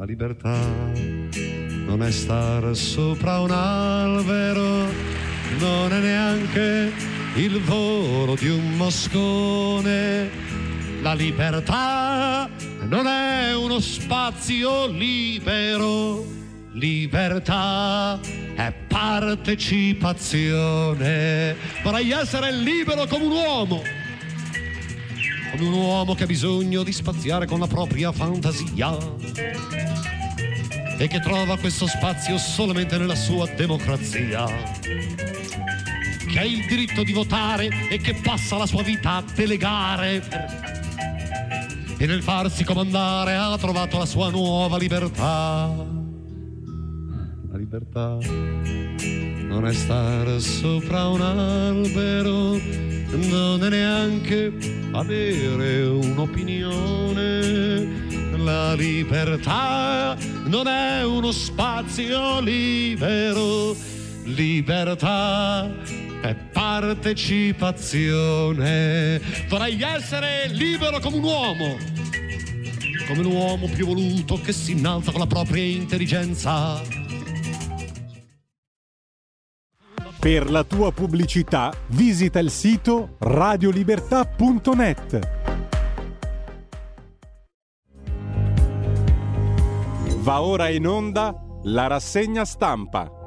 La libertà non è star sopra un albero, non è neanche il volo di un moscone. La libertà non è uno spazio libero, libertà è partecipazione. Vorrei essere libero come un uomo come un uomo che ha bisogno di spaziare con la propria fantasia. E che trova questo spazio solamente nella sua democrazia, che ha il diritto di votare e che passa la sua vita a delegare. E nel farsi comandare ha trovato la sua nuova libertà. La libertà non è stare sopra un albero, non è neanche avere un'opinione. La libertà non è uno spazio libero, libertà è partecipazione. Vorrei essere libero come un uomo, come l'uomo più voluto che si innalza con la propria intelligenza Per la tua pubblicità visita il sito radiolibertà.net. Va ora in onda la rassegna stampa.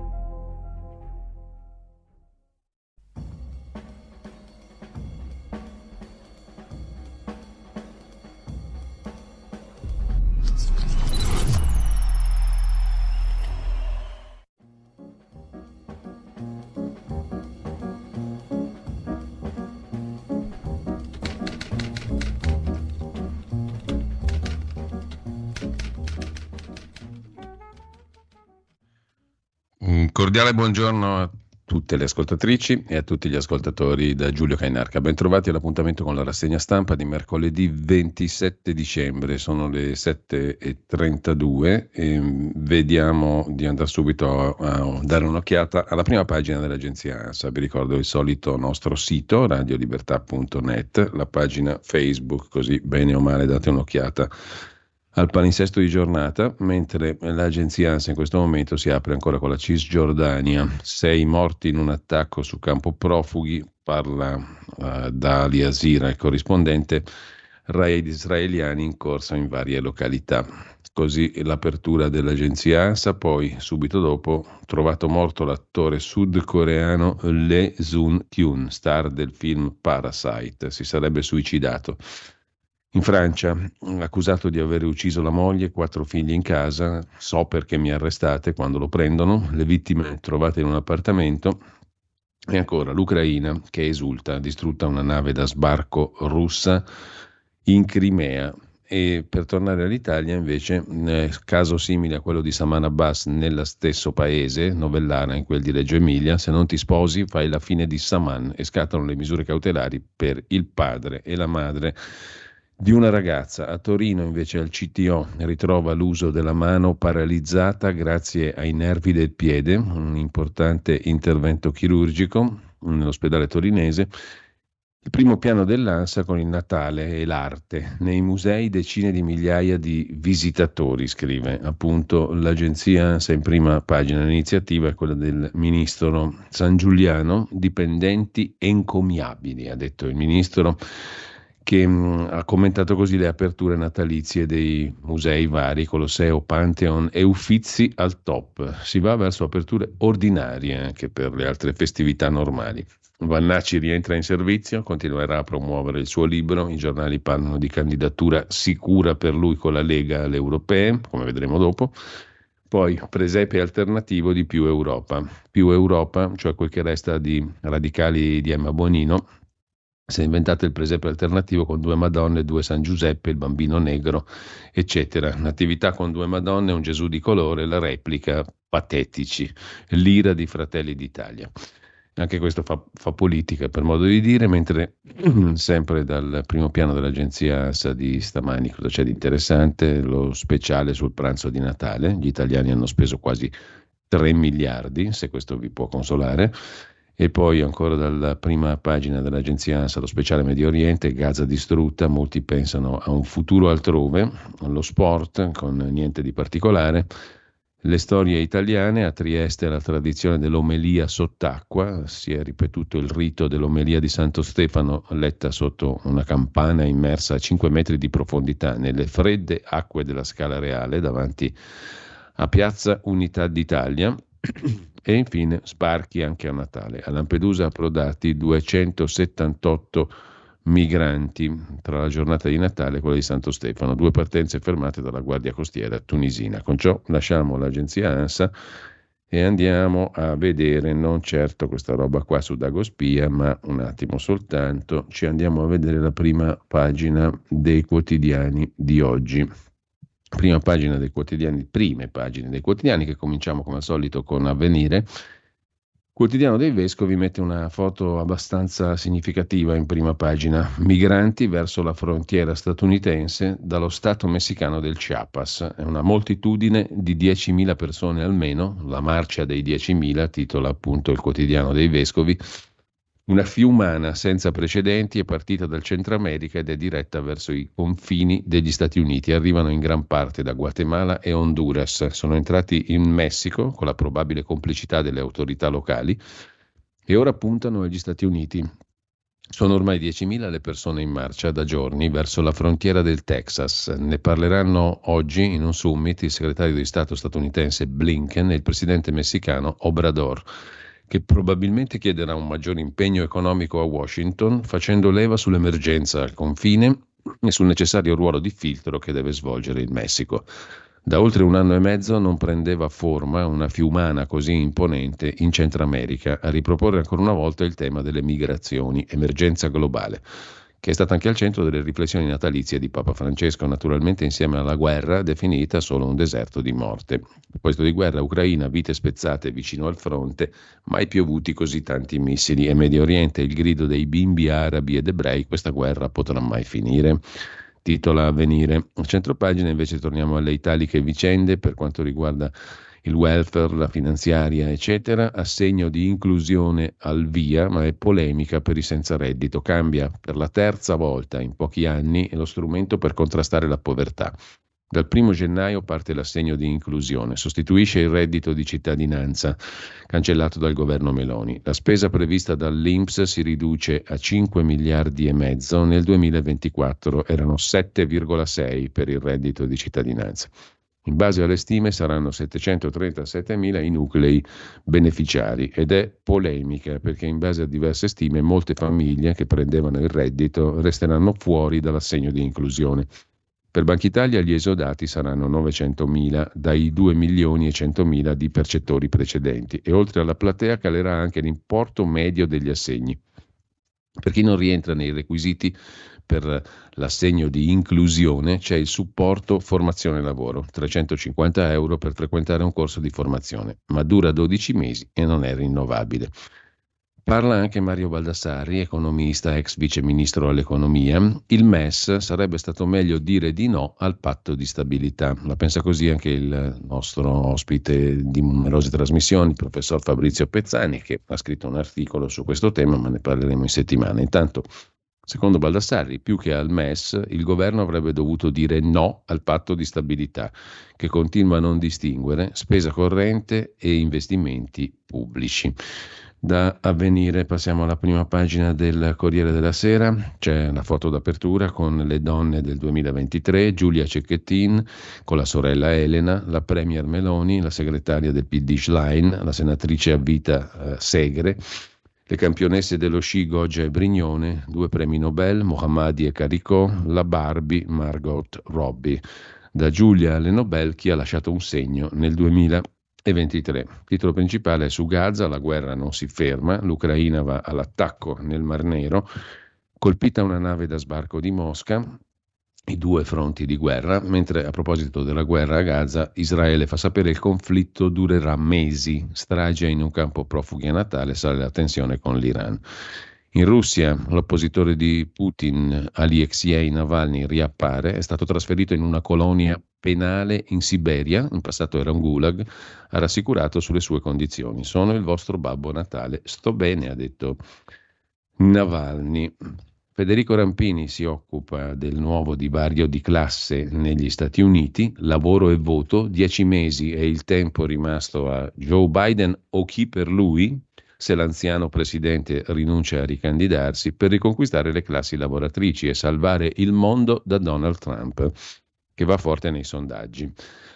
Cordiale buongiorno a tutte le ascoltatrici e a tutti gli ascoltatori da Giulio Cainarca. Bentrovati all'appuntamento con la rassegna stampa di mercoledì 27 dicembre, sono le 7.32 e vediamo di andare subito a dare un'occhiata alla prima pagina dell'agenzia ANSA. Vi ricordo il solito nostro sito radiolibertà.net, la pagina Facebook, così bene o male date un'occhiata al palinsesto di giornata, mentre l'agenzia ANSA in questo momento si apre ancora con la Cisgiordania. Sei morti in un attacco su campo profughi, parla uh, da Ali Asira, il corrispondente, raid israeliani in corsa in varie località. Così l'apertura dell'agenzia ANSA, poi subito dopo trovato morto l'attore sudcoreano Lee Sun-kyun, star del film Parasite, si sarebbe suicidato. In Francia, accusato di aver ucciso la moglie e quattro figli in casa, so perché mi arrestate quando lo prendono, le vittime trovate in un appartamento. E ancora l'Ucraina che esulta, distrutta una nave da sbarco russa in Crimea. E per tornare all'Italia, invece, eh, caso simile a quello di Saman Abbas nello stesso paese, Novellana, in quel di Reggio Emilia, se non ti sposi fai la fine di Saman e scattano le misure cautelari per il padre e la madre di una ragazza. A Torino invece al CTO ritrova l'uso della mano paralizzata grazie ai nervi del piede, un importante intervento chirurgico nell'ospedale torinese. Il primo piano dell'ANSA con il Natale e l'arte. Nei musei decine di migliaia di visitatori, scrive appunto l'agenzia ANSA in prima pagina. L'iniziativa è quella del ministro San Giuliano, dipendenti encomiabili, ha detto il ministro che mh, mm, ha commentato così le aperture natalizie dei musei vari, Colosseo, Pantheon e Uffizi al top. Si va verso aperture ordinarie anche per le altre festività normali. Vannacci rientra in servizio, continuerà a promuovere il suo libro, i giornali parlano di candidatura sicura per lui con la Lega alle europee, come vedremo dopo. Poi presepe alternativo di più Europa. Più Europa, cioè quel che resta di radicali di Emma Bonino, si è inventato il presepe alternativo con due Madonne, due San Giuseppe, il bambino negro, eccetera. Natività con due Madonne, un Gesù di colore, la replica, patetici, l'ira di Fratelli d'Italia. Anche questo fa, fa, politica per modo di dire, mentre sempre dal primo piano dell'agenzia ANSA di stamani cosa c'è di interessante? Lo speciale sul pranzo di Natale. Gli italiani hanno speso quasi 3 miliardi, se questo vi può consolare. E poi ancora dalla prima pagina dell'agenzia ANSA, lo speciale Medio Oriente, Gaza distrutta, molti pensano a un futuro altrove, allo sport con niente di particolare le storie italiane, a Trieste la tradizione dell'omelia sott'acqua, si è ripetuto il rito dell'omelia di Santo Stefano letta sotto una campana immersa a 5 metri di profondità nelle fredde acque della Scala Reale davanti a Piazza Unità d'Italia. E infine sbarchi anche a Natale. A Lampedusa approdati 278 migranti tra la giornata di Natale e quella di Santo Stefano, due partenze fermate dalla Guardia Costiera tunisina. Con ciò lasciamo l'agenzia ANSA e andiamo a vedere non certo questa roba qua su Dagospia, ma un attimo soltanto ci andiamo a vedere la prima pagina dei quotidiani di oggi. Prima pagina dei quotidiani, prime pagine dei quotidiani che cominciamo come al solito con Avvenire Quotidiano dei Vescovi mette una foto abbastanza significativa in prima pagina. Migranti verso la frontiera statunitense dallo stato messicano del Chiapas. È una moltitudine di 10.000 persone almeno, la marcia dei 10.000, titola appunto il Quotidiano dei Vescovi, una fiumana senza precedenti è partita dal Centro America ed è diretta verso i confini degli Stati Uniti. Arrivano in gran parte da Guatemala e Honduras. Sono entrati in Messico con la probabile complicità delle autorità locali e ora puntano agli Stati Uniti. Sono ormai 10.000 le persone in marcia da giorni verso la frontiera del Texas. Ne parleranno oggi in un summit il segretario di Stato statunitense Blinken e il presidente messicano Obrador che probabilmente chiederà un maggiore impegno economico a Washington, facendo leva sull'emergenza al confine e sul necessario ruolo di filtro che deve svolgere il Messico. Da oltre un anno e mezzo non prendeva forma una fiumana così imponente in Centro America a riproporre ancora una volta il tema delle migrazioni, emergenza globale che è stata anche al centro delle riflessioni natalizie di Papa Francesco, naturalmente insieme alla guerra definita solo un deserto di morte. A questo di guerra Ucraina, vite spezzate vicino al fronte, mai piovuti così tanti missili e Medio Oriente, il grido dei bimbi arabi ed ebrei, questa guerra potrà mai finire titola Avvenire. A centro pagina invece torniamo alle italiche vicende per quanto riguarda il welfare, la finanziaria, eccetera, assegno di inclusione al via, ma è polemica per i senza reddito. Cambia per la terza volta in pochi anni lo strumento per contrastare la povertà. Dal 1 gennaio parte l'assegno di inclusione, sostituisce il reddito di cittadinanza cancellato dal governo Meloni. La spesa prevista dall'Inps si riduce a 5 miliardi e mezzo, nel 2024 erano 7,6 per il reddito di cittadinanza. In base alle stime saranno 737.000 i nuclei beneficiari ed è polemica perché in base a diverse stime molte famiglie che prendevano il reddito resteranno fuori dall'assegno di inclusione. Per Banca Italia gli esodati saranno 900.000 dai 2 milioni e 100.000 di percettori precedenti e oltre alla platea calerà anche l'importo medio degli assegni. Per chi non rientra nei requisiti per l'assegno di inclusione c'è il supporto formazione lavoro, 350 euro per frequentare un corso di formazione, ma dura 12 mesi e non è rinnovabile. Parla anche Mario Baldassari, economista, ex vice ministro all'economia. Il MES sarebbe stato meglio dire di no al patto di stabilità. La pensa così anche il nostro ospite di numerose trasmissioni, il professor Fabrizio Pezzani, che ha scritto un articolo su questo tema, ma ne parleremo in settimana. Intanto Secondo Baldassarri, più che al MES, il governo avrebbe dovuto dire no al patto di stabilità, che continua a non distinguere spesa corrente e investimenti pubblici. Da avvenire passiamo alla prima pagina del Corriere della Sera, c'è la foto d'apertura con le donne del 2023, Giulia Cecchettin con la sorella Elena, la Premier Meloni, la segretaria del PD Schlein, la senatrice a vita eh, Segre, le campionesse dello sci Goggia e Brignone, due premi Nobel, Mohammadi e Caricò, la Barbie Margot Robbie. Da Giulia alle Nobel chi ha lasciato un segno nel 2023. Il titolo principale è su Gaza, la guerra non si ferma, l'Ucraina va all'attacco nel Mar Nero colpita una nave da sbarco di Mosca, i due fronti di guerra, mentre a proposito della guerra a Gaza, Israele fa sapere che il conflitto durerà mesi, strage in un campo profughi a Natale, sale la tensione con l'Iran. In Russia l'oppositore di Putin, Alexei Navalny, riappare, è stato trasferito in una colonia penale in Siberia, in passato era un gulag, ha rassicurato sulle sue condizioni. Sono il vostro babbo Natale. Sto bene, ha detto Navalny. Federico Rampini si occupa del nuovo divario di classe negli Stati Uniti, lavoro e voto, dieci mesi è il tempo rimasto a Joe Biden o chi per lui, se l'anziano presidente rinuncia a ricandidarsi per riconquistare le classi lavoratrici e salvare il mondo da Donald Trump, che va forte nei sondaggi.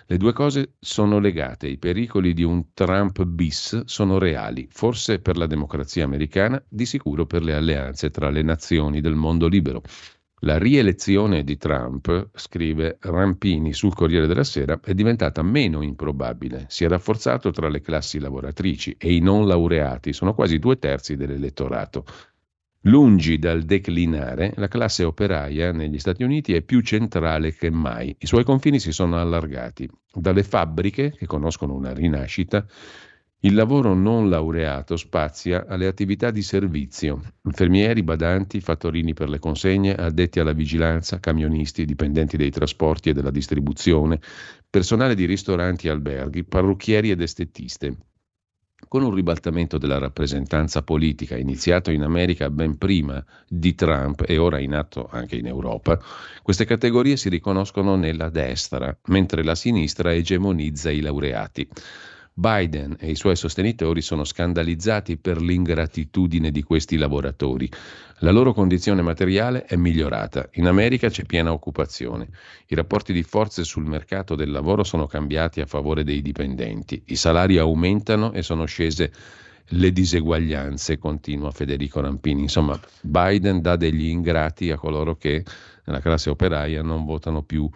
Le due cose sono legate, i pericoli di un Trump bis sono reali, forse per la democrazia americana, di sicuro per le alleanze tra le nazioni del mondo libero. La rielezione di Trump, scrive Rampini sul Corriere della Sera, è diventata meno improbabile. Si è rafforzato tra le classi lavoratrici e i non laureati sono quasi due terzi dell'elettorato. Lungi dal declinare, la classe operaia negli Stati Uniti è più centrale che mai. I suoi confini si sono allargati. Dalle fabbriche, che conoscono una rinascita, il lavoro non laureato spazia alle attività di servizio, infermieri, badanti, fattorini per le consegne, addetti alla vigilanza, camionisti, dipendenti dei trasporti e della distribuzione, personale di ristoranti e alberghi, parrucchieri ed estetiste. Con un ribaltamento della rappresentanza politica iniziato in America ben prima di Trump e ora in atto anche in Europa, queste categorie si riconoscono nella destra, mentre la sinistra egemonizza i laureati. Biden e i suoi sostenitori sono scandalizzati per l'ingratitudine di questi lavoratori. La loro condizione materiale è migliorata. In America c'è piena occupazione. I rapporti di forze sul mercato del lavoro sono cambiati a favore dei dipendenti. I salari aumentano e sono scese le diseguaglianze, continua Federico Rampini. Insomma, Biden dà degli ingrati a coloro che nella classe operaia non votano più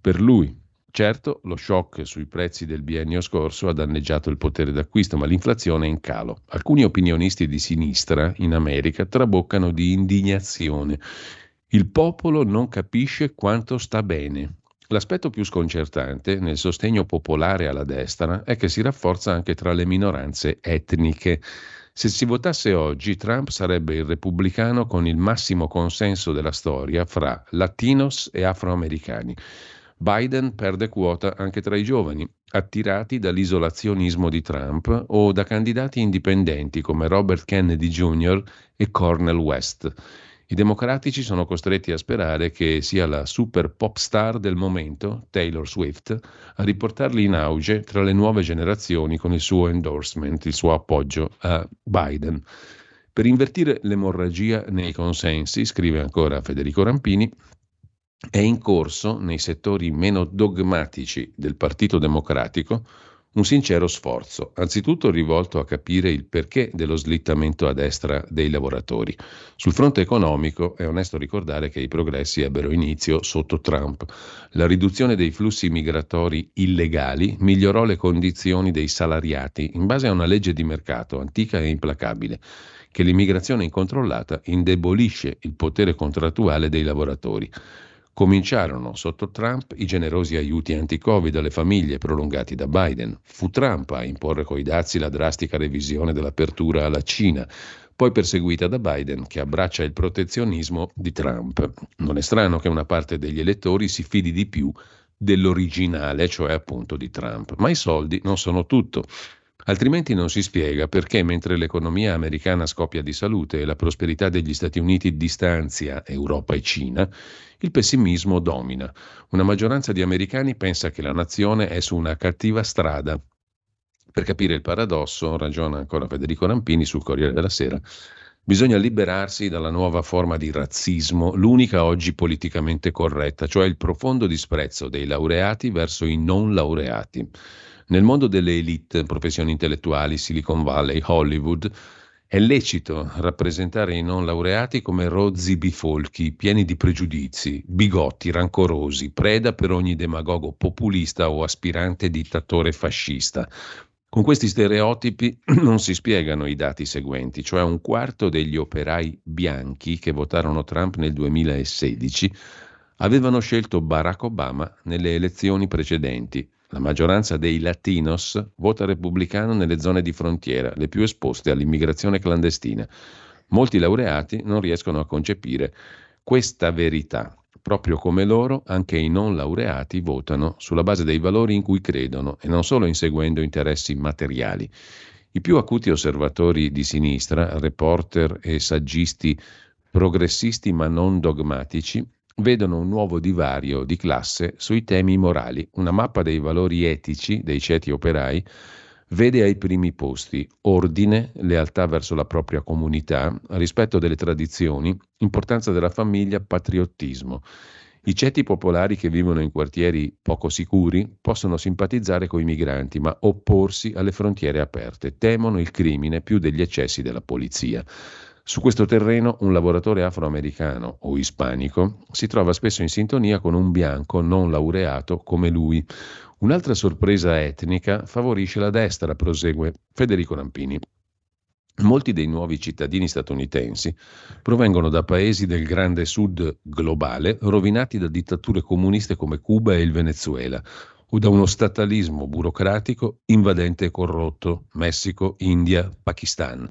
per lui. Certo, lo shock sui prezzi del biennio scorso ha danneggiato il potere d'acquisto, ma l'inflazione è in calo. Alcuni opinionisti di sinistra in America traboccano di indignazione. Il popolo non capisce quanto sta bene. L'aspetto più sconcertante nel sostegno popolare alla destra è che si rafforza anche tra le minoranze etniche. Se si votasse oggi, Trump sarebbe il repubblicano con il massimo consenso della storia fra latinos e afroamericani. Biden perde quota anche tra i giovani, attirati dall'isolazionismo di Trump o da candidati indipendenti come Robert Kennedy Jr. e Cornel West. I democratici sono costretti a sperare che sia la super pop star del momento, Taylor Swift, a riportarli in auge tra le nuove generazioni con il suo endorsement, il suo appoggio a Biden. Per invertire l'emorragia nei consensi, scrive ancora Federico Rampini, è in corso, nei settori meno dogmatici del Partito Democratico, un sincero sforzo, anzitutto rivolto a capire il perché dello slittamento a destra dei lavoratori. Sul fronte economico è onesto ricordare che i progressi ebbero inizio sotto Trump. La riduzione dei flussi migratori illegali migliorò le condizioni dei salariati in base a una legge di mercato antica e implacabile che l'immigrazione incontrollata indebolisce il potere contrattuale dei lavoratori. Cominciarono sotto Trump i generosi aiuti anti-Covid alle famiglie prolungati da Biden. Fu Trump a imporre coi dazi la drastica revisione dell'apertura alla Cina, poi perseguita da Biden che abbraccia il protezionismo di Trump. Non è strano che una parte degli elettori si fidi di più dell'originale, cioè appunto di Trump. Ma i soldi non sono tutto. Altrimenti non si spiega perché mentre l'economia americana scoppia di salute e la prosperità degli Stati Uniti distanzia Europa e Cina, il pessimismo domina. Una maggioranza di americani pensa che la nazione è su una cattiva strada. Per capire il paradosso, ragiona ancora Federico Rampini sul Corriere della Sera, bisogna liberarsi dalla nuova forma di razzismo, l'unica oggi politicamente corretta, cioè il profondo disprezzo dei laureati verso i non laureati. Nel mondo delle elite, professioni intellettuali, Silicon Valley, Hollywood, è lecito rappresentare i non laureati come rozzi bifolchi, pieni di pregiudizi, bigotti, rancorosi, preda per ogni demagogo populista o aspirante dittatore fascista. Con questi stereotipi non si spiegano i dati seguenti, cioè un quarto degli operai bianchi che votarono Trump nel 2016 avevano scelto Barack Obama nelle elezioni precedenti. La maggioranza dei latinos vota repubblicano nelle zone di frontiera, le più esposte all'immigrazione clandestina. Molti laureati non riescono a concepire questa verità. Proprio come loro, anche i non laureati votano sulla base dei valori in cui credono e non solo inseguendo interessi materiali. I più acuti osservatori di sinistra, reporter e saggisti progressisti ma non dogmatici, vedono un nuovo divario di classe sui temi morali. Una mappa dei valori etici dei ceti operai vede ai primi posti ordine, lealtà verso la propria comunità, rispetto delle tradizioni, importanza della famiglia, patriottismo. I ceti popolari che vivono in quartieri poco sicuri possono simpatizzare con i migranti, ma opporsi alle frontiere aperte, temono il crimine più degli eccessi della polizia. Su questo terreno un lavoratore afroamericano o ispanico si trova spesso in sintonia con un bianco non laureato come lui. Un'altra sorpresa etnica favorisce la destra, prosegue Federico Rampini. Molti dei nuovi cittadini statunitensi provengono da paesi del grande sud globale rovinati da dittature comuniste come Cuba e il Venezuela o da uno statalismo burocratico invadente e corrotto, Messico, India, Pakistan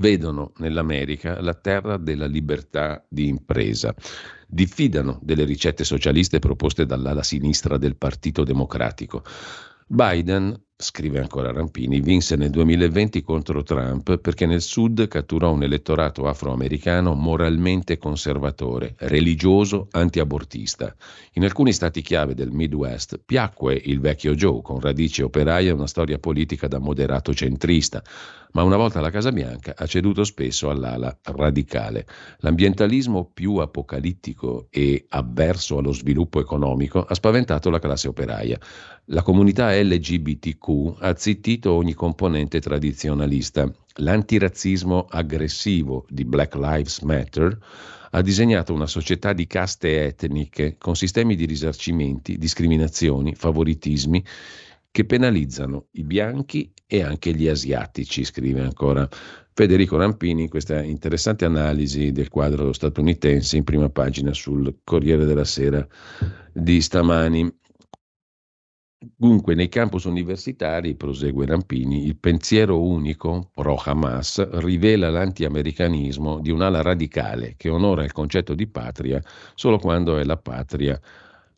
vedono nell'America la terra della libertà di impresa. Diffidano delle ricette socialiste proposte dall'ala sinistra del Partito Democratico. Biden scrive ancora Rampini, vinse nel 2020 contro Trump perché nel Sud catturò un elettorato afroamericano moralmente conservatore, religioso, antiabortista. In alcuni stati chiave del Midwest piacque il vecchio Joe, con radici operaie e una storia politica da moderato centrista, ma una volta alla Casa Bianca ha ceduto spesso all'ala radicale. L'ambientalismo più apocalittico e avverso allo sviluppo economico ha spaventato la classe operaia. La comunità LGBTQ ha zittito ogni componente tradizionalista. L'antirazzismo aggressivo di Black Lives Matter ha disegnato una società di caste etniche con sistemi di risarcimenti, discriminazioni, favoritismi che penalizzano i bianchi e anche gli asiatici, scrive ancora Federico Rampini in questa interessante analisi del quadro statunitense in prima pagina sul Corriere della Sera di stamani. Dunque, nei campus universitari, prosegue Rampini, il pensiero unico pro-Hamas rivela l'anti-americanismo di un'ala radicale che onora il concetto di patria solo quando è la patria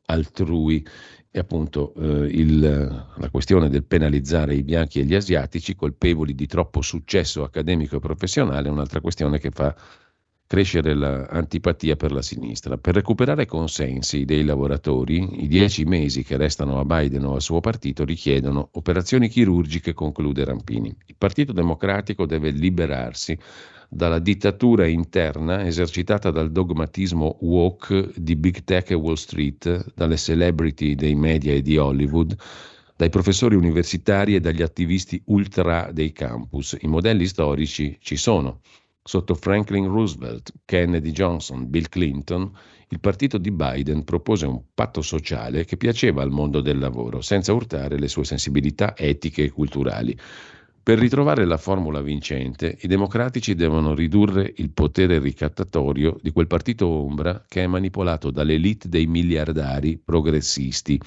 altrui. E appunto eh, il, la questione del penalizzare i bianchi e gli asiatici colpevoli di troppo successo accademico e professionale è un'altra questione che fa crescere l'antipatia per la sinistra. Per recuperare consensi dei lavoratori, i dieci mesi che restano a Biden o al suo partito richiedono operazioni chirurgiche, conclude Rampini. Il Partito Democratico deve liberarsi dalla dittatura interna esercitata dal dogmatismo woke di Big Tech e Wall Street, dalle celebrity dei media e di Hollywood, dai professori universitari e dagli attivisti ultra dei campus. I modelli storici ci sono. Sotto Franklin Roosevelt, Kennedy Johnson, Bill Clinton, il partito di Biden propose un patto sociale che piaceva al mondo del lavoro, senza urtare le sue sensibilità etiche e culturali. Per ritrovare la formula vincente, i democratici devono ridurre il potere ricattatorio di quel partito ombra che è manipolato dall'elite dei miliardari progressisti,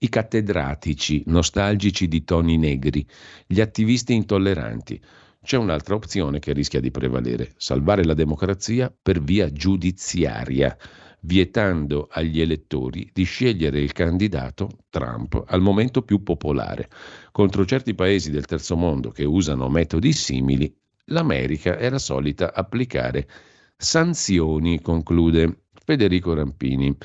i cattedratici nostalgici di toni negri, gli attivisti intolleranti c'è un'altra opzione che rischia di prevalere, salvare la democrazia per via giudiziaria, vietando agli elettori di scegliere il candidato Trump al momento più popolare. Contro certi paesi del terzo mondo che usano metodi simili, l'America era solita applicare sanzioni, conclude Federico Rampini.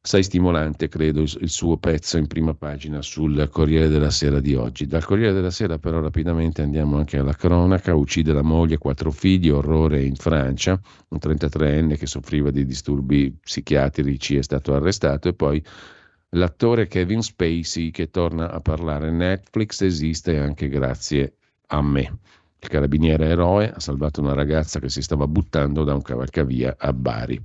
Assai stimolante, credo, il suo pezzo in prima pagina sul Corriere della Sera di oggi. Dal Corriere della Sera, però, rapidamente andiamo anche alla cronaca. Uccide la moglie, quattro figli, orrore in Francia. Un 33enne che soffriva di disturbi psichiatrici è stato arrestato e poi l'attore Kevin Spacey che torna a parlare. Netflix esiste anche grazie a me. Il carabiniere eroe ha salvato una ragazza che si stava buttando da un cavalcavia a Bari.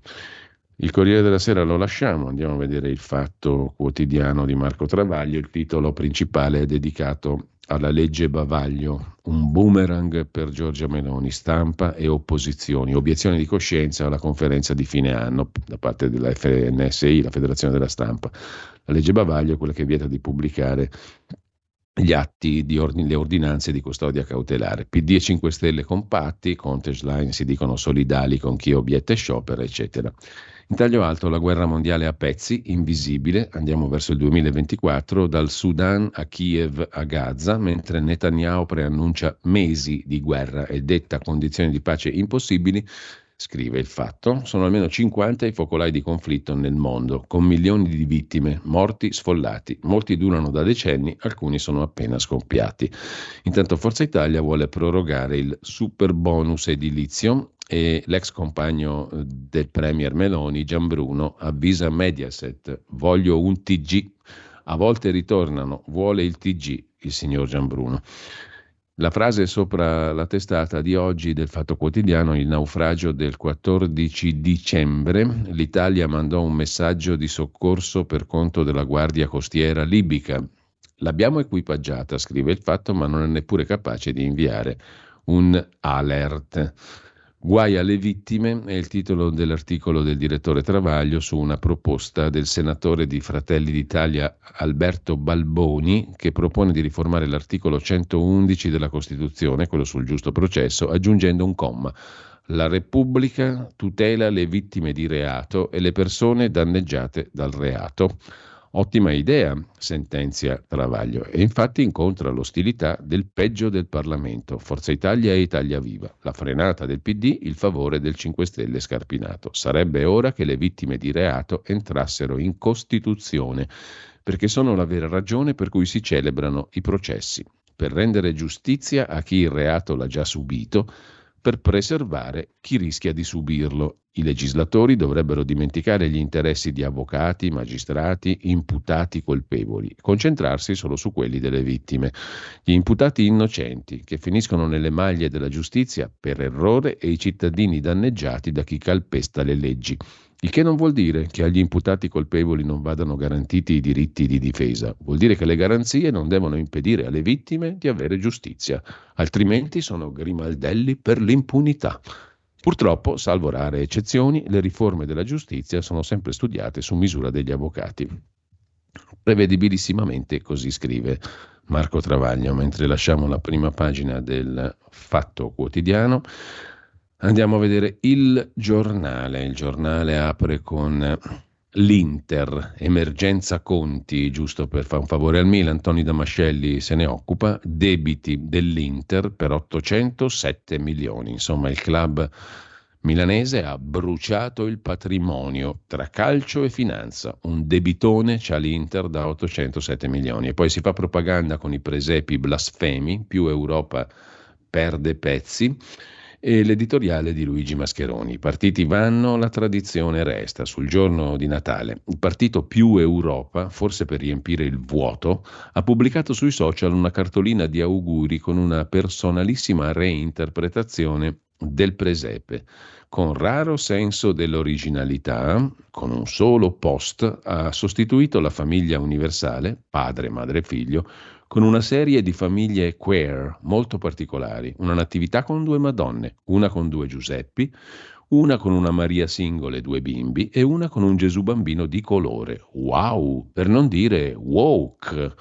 Il Corriere della Sera lo lasciamo, andiamo a vedere il fatto quotidiano di Marco Travaglio, il titolo principale è dedicato alla legge Bavaglio, un boomerang per Giorgia Meloni, stampa e opposizioni, obiezioni di coscienza alla conferenza di fine anno da parte della FNSI, la Federazione della Stampa. La legge Bavaglio è quella che vieta di pubblicare gli atti di ordine, le ordinanze di custodia cautelare. PD e 5 Stelle compatti, Conte e Schlein si dicono solidali con chi obietta e sciopera, eccetera. In taglio alto la guerra mondiale a pezzi, invisibile, andiamo verso il 2024, dal Sudan a Kiev a Gaza, mentre Netanyahu preannuncia mesi di guerra e detta condizioni di pace impossibili, scrive il fatto, sono almeno 50 i focolai di conflitto nel mondo, con milioni di vittime, morti, sfollati. Molti durano da decenni, alcuni sono appena scoppiati. Intanto Forza Italia vuole prorogare il super bonus edilizio e l'ex compagno del premier Meloni, Gianbruno, avvisa Mediaset, voglio un TG. A volte ritornano, vuole il TG, il signor Gianbruno. La frase sopra la testata di oggi del Fatto Quotidiano, il naufragio del 14 dicembre, l'Italia mandò un messaggio di soccorso per conto della Guardia Costiera libica. L'abbiamo equipaggiata, scrive il Fatto, ma non è neppure capace di inviare un alert. Guai alle vittime è il titolo dell'articolo del direttore Travaglio su una proposta del senatore di Fratelli d'Italia Alberto Balboni che propone di riformare l'articolo 111 della Costituzione, quello sul giusto processo, aggiungendo un comma. La Repubblica tutela le vittime di reato e le persone danneggiate dal reato. Ottima idea, sentenzia Travaglio, e infatti incontra l'ostilità del peggio del Parlamento, Forza Italia e Italia Viva, la frenata del PD, il favore del 5 Stelle scarpinato. Sarebbe ora che le vittime di reato entrassero in Costituzione, perché sono la vera ragione per cui si celebrano i processi, per rendere giustizia a chi il reato l'ha già subito, per preservare chi rischia di subirlo. I legislatori dovrebbero dimenticare gli interessi di avvocati, magistrati, imputati colpevoli, concentrarsi solo su quelli delle vittime. Gli imputati innocenti che finiscono nelle maglie della giustizia per errore e i cittadini danneggiati da chi calpesta le leggi. Il che non vuol dire che agli imputati colpevoli non vadano garantiti i diritti di difesa, vuol dire che le garanzie non devono impedire alle vittime di avere giustizia, altrimenti sono grimaldelli per l'impunità. Purtroppo, salvo rare eccezioni, le riforme della giustizia sono sempre studiate su misura degli avvocati. Prevedibilissimamente così scrive Marco Travaglio, mentre lasciamo la prima pagina del Fatto Quotidiano. Andiamo a vedere il giornale. Il giornale apre con l'Inter, emergenza conti, giusto per fare un favore al Milan, Toni Damascelli se ne occupa, debiti dell'Inter per 807 milioni. Insomma, il club milanese ha bruciato il patrimonio tra calcio e finanza. Un debitone c'ha l'Inter da 807 milioni. E poi si fa propaganda con i presepi blasfemi, più Europa perde pezzi e l'editoriale di Luigi Mascheroni. I partiti vanno, la tradizione resta. Sul giorno di Natale, il partito più Europa, forse per riempire il vuoto, ha pubblicato sui social una cartolina di auguri con una personalissima reinterpretazione del presepe. Con raro senso dell'originalità, con un solo post, ha sostituito la famiglia universale, padre, madre figlio, con una serie di famiglie queer molto particolari, una natività con due Madonne, una con due Giuseppi, una con una Maria singola e due bimbi e una con un Gesù bambino di colore. Wow! Per non dire woke.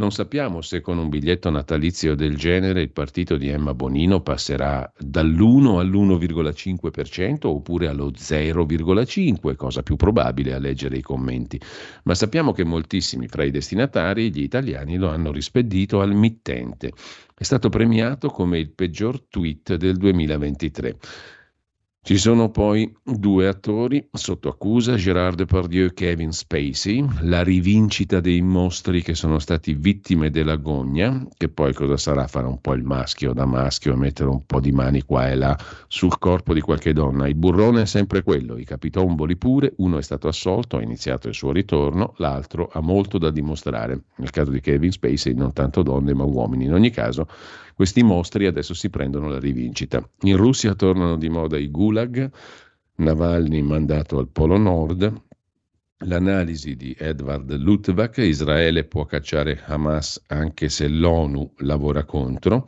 Non sappiamo se con un biglietto natalizio del genere il partito di Emma Bonino passerà dall'1 all'1,5% oppure allo 0,5%, cosa più probabile a leggere i commenti. Ma sappiamo che moltissimi fra i destinatari, gli italiani, lo hanno rispedito al mittente. È stato premiato come il peggior tweet del 2023. Ci sono poi due attori sotto accusa, Gérard Depardieu e Kevin Spacey, la rivincita dei mostri che sono stati vittime della gogna, che poi cosa sarà fare un po' il maschio da maschio e mettere un po' di mani qua e là sul corpo di qualche donna. Il burrone è sempre quello, i capitomboli pure, uno è stato assolto, ha iniziato il suo ritorno, l'altro ha molto da dimostrare. Nel caso di Kevin Spacey non tanto donne ma uomini. In ogni caso questi mostri adesso si prendono la rivincita. In Russia tornano di moda i gulag, Navalny mandato al Polo Nord, l'analisi di Edward Luttwak, Israele può cacciare Hamas anche se l'ONU lavora contro,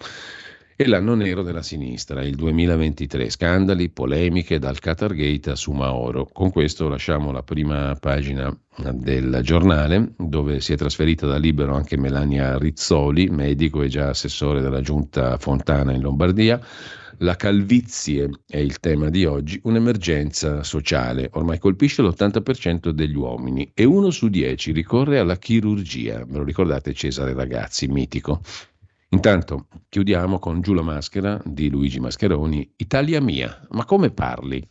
e l'anno nero della sinistra, il 2023, scandali, polemiche dal Qatargate a Sumaoro. Con questo lasciamo la prima pagina del giornale, dove si è trasferita da Libero anche Melania Rizzoli, medico e già assessore della giunta Fontana in Lombardia. La calvizie è il tema di oggi, un'emergenza sociale, ormai colpisce l'80% degli uomini e uno su dieci ricorre alla chirurgia. Ve lo ricordate Cesare Ragazzi, mitico. Intanto chiudiamo con Giù la maschera di Luigi Mascheroni, Italia mia, ma come parli?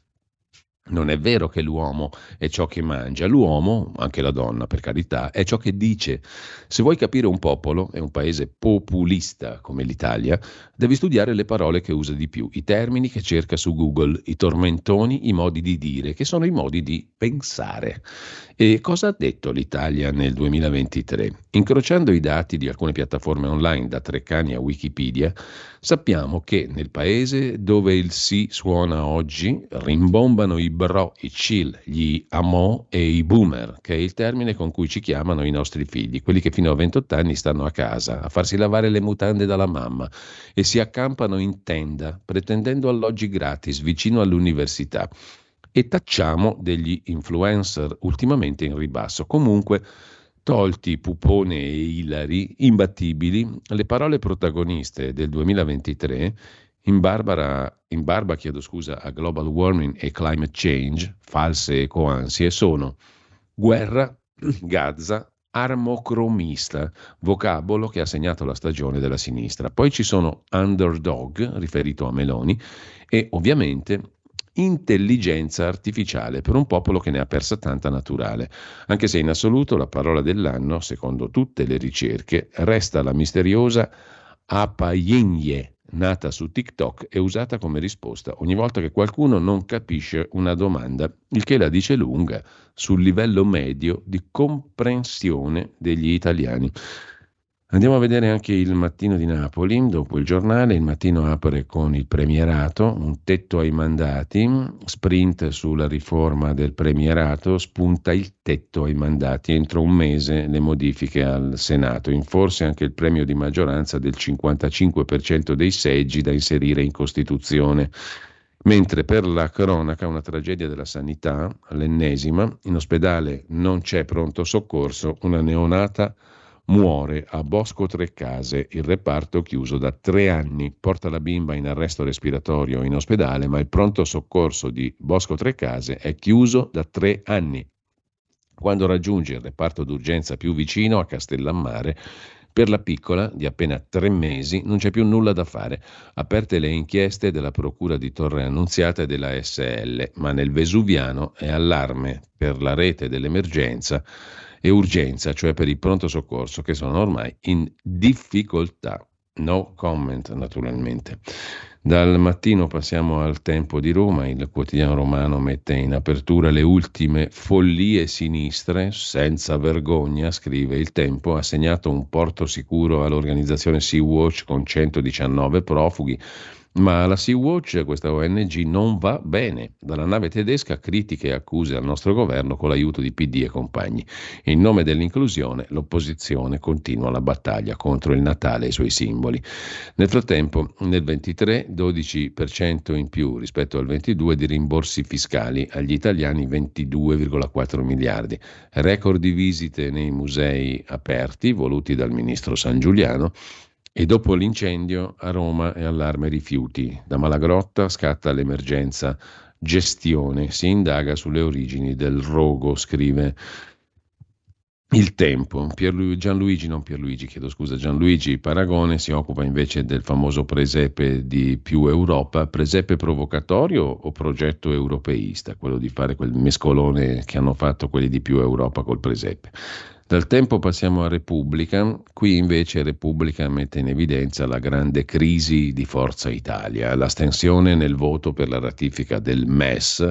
Non è vero che l'uomo è ciò che mangia, l'uomo, anche la donna per carità, è ciò che dice. Se vuoi capire un popolo e un paese populista come l'Italia, devi studiare le parole che usa di più, i termini che cerca su Google, i tormentoni, i modi di dire, che sono i modi di pensare. E cosa ha detto l'Italia nel 2023? Incrociando i dati di alcune piattaforme online, da Treccani a Wikipedia, sappiamo che nel paese dove il sì suona oggi rimbombano i bro, i chill, gli amo e i boomer, che è il termine con cui ci chiamano i nostri figli, quelli che fino a 28 anni stanno a casa a farsi lavare le mutande dalla mamma e si accampano in tenda pretendendo alloggi gratis vicino all'università e tacciamo degli influencer ultimamente in ribasso. Comunque, tolti Pupone e Ilari, imbattibili, le parole protagoniste del 2023 in, barbara, in barba scusa, a global warming e climate change, false ecoansie, sono guerra, Gaza, armocromista, vocabolo che ha segnato la stagione della sinistra. Poi ci sono underdog, riferito a Meloni, e ovviamente intelligenza artificiale per un popolo che ne ha persa tanta naturale, anche se in assoluto la parola dell'anno, secondo tutte le ricerche, resta la misteriosa apayenye, nata su TikTok e usata come risposta ogni volta che qualcuno non capisce una domanda, il che la dice lunga sul livello medio di comprensione degli italiani. Andiamo a vedere anche il mattino di Napoli, dopo il giornale, il mattino apre con il premierato, un tetto ai mandati, sprint sulla riforma del premierato, spunta il tetto ai mandati, entro un mese le modifiche al Senato, in forse anche il premio di maggioranza del 55% dei seggi da inserire in Costituzione. Mentre per la cronaca una tragedia della sanità, l'ennesima, in ospedale non c'è pronto soccorso, una neonata muore a Bosco Treccase, il reparto chiuso da tre anni. Porta la bimba in arresto respiratorio in ospedale, ma il pronto soccorso di Bosco Treccase è chiuso da tre anni. Quando raggiunge il reparto d'urgenza più vicino a Castellammare, per la piccola, di appena tre mesi, non c'è più nulla da fare. Aperte le inchieste della Procura di Torre Annunziata e della SL, ma nel Vesuviano è allarme per la rete dell'emergenza e urgenza, cioè per il pronto soccorso, che sono ormai in difficoltà. No comment, naturalmente. Dal mattino passiamo al tempo di Roma, il quotidiano romano mette in apertura le ultime follie sinistre, senza vergogna, scrive il tempo, ha segnato un porto sicuro all'organizzazione Sea-Watch con 119 profughi, ma la Sea-Watch, questa ONG, non va bene. Dalla nave tedesca critiche e accuse al nostro governo con l'aiuto di PD e compagni. In nome dell'inclusione, l'opposizione continua la battaglia contro il Natale e i suoi simboli. Nel frattempo, nel 23, 12% in più rispetto al 22 di rimborsi fiscali agli italiani 22,4 miliardi. Record di visite nei musei aperti voluti dal ministro San Giuliano e dopo l'incendio a Roma è allarme rifiuti. Da Malagrotta scatta l'emergenza gestione. Si indaga sulle origini del rogo, scrive il tempo. Pierlu- Gianluigi, non Pierluigi, chiedo scusa, Gianluigi Paragone si occupa invece del famoso presepe di più Europa. Presepe provocatorio o progetto europeista? Quello di fare quel mescolone che hanno fatto quelli di più Europa col presepe. Dal tempo passiamo a Repubblica, qui invece Repubblica mette in evidenza la grande crisi di Forza Italia. L'astensione nel voto per la ratifica del MES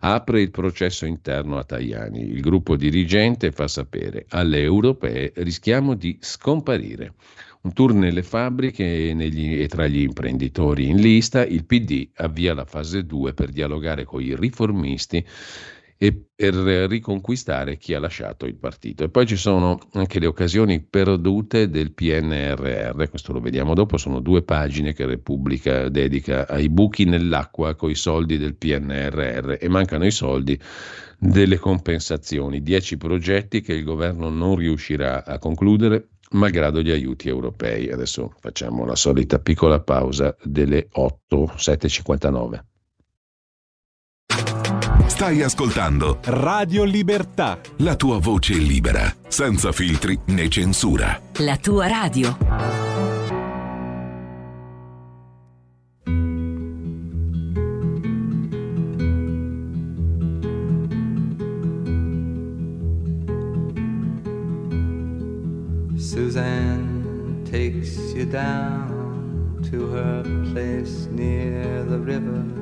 apre il processo interno a Tajani. Il gruppo dirigente fa sapere alle europee rischiamo di scomparire. Un tour nelle fabbriche e, negli, e tra gli imprenditori in lista, il PD avvia la fase 2 per dialogare con i riformisti e per riconquistare chi ha lasciato il partito. E poi ci sono anche le occasioni perdute del PNRR, questo lo vediamo dopo, sono due pagine che Repubblica dedica ai buchi nell'acqua con i soldi del PNRR e mancano i soldi delle compensazioni, dieci progetti che il governo non riuscirà a concludere malgrado gli aiuti europei. Adesso facciamo la solita piccola pausa delle 8, 7.59. Stai ascoltando Radio Libertà. la tua voce libera, senza filtri né censura. La tua radio. Suzanne takes you down to her place near the river.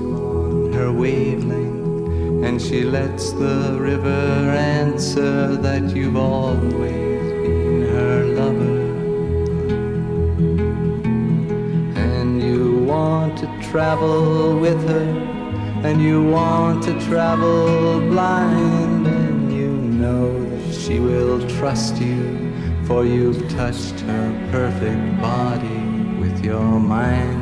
her wavelength. And she lets the river answer that you've always been her lover. And you want to travel with her, and you want to travel blind, and you know that she will trust you, for you've touched her perfect body with your mind.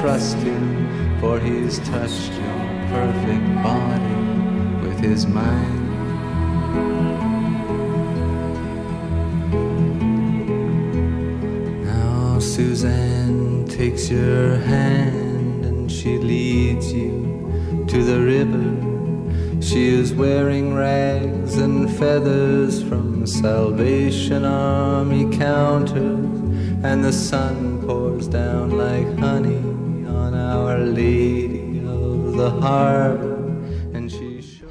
trust him, for he's touched your perfect body with his mind. Now Suzanne takes your hand and she leads you to the river. She is wearing rags and feathers from Salvation Army counters, and the sun pours down like honey on Our Lady of the Harbor. And she shows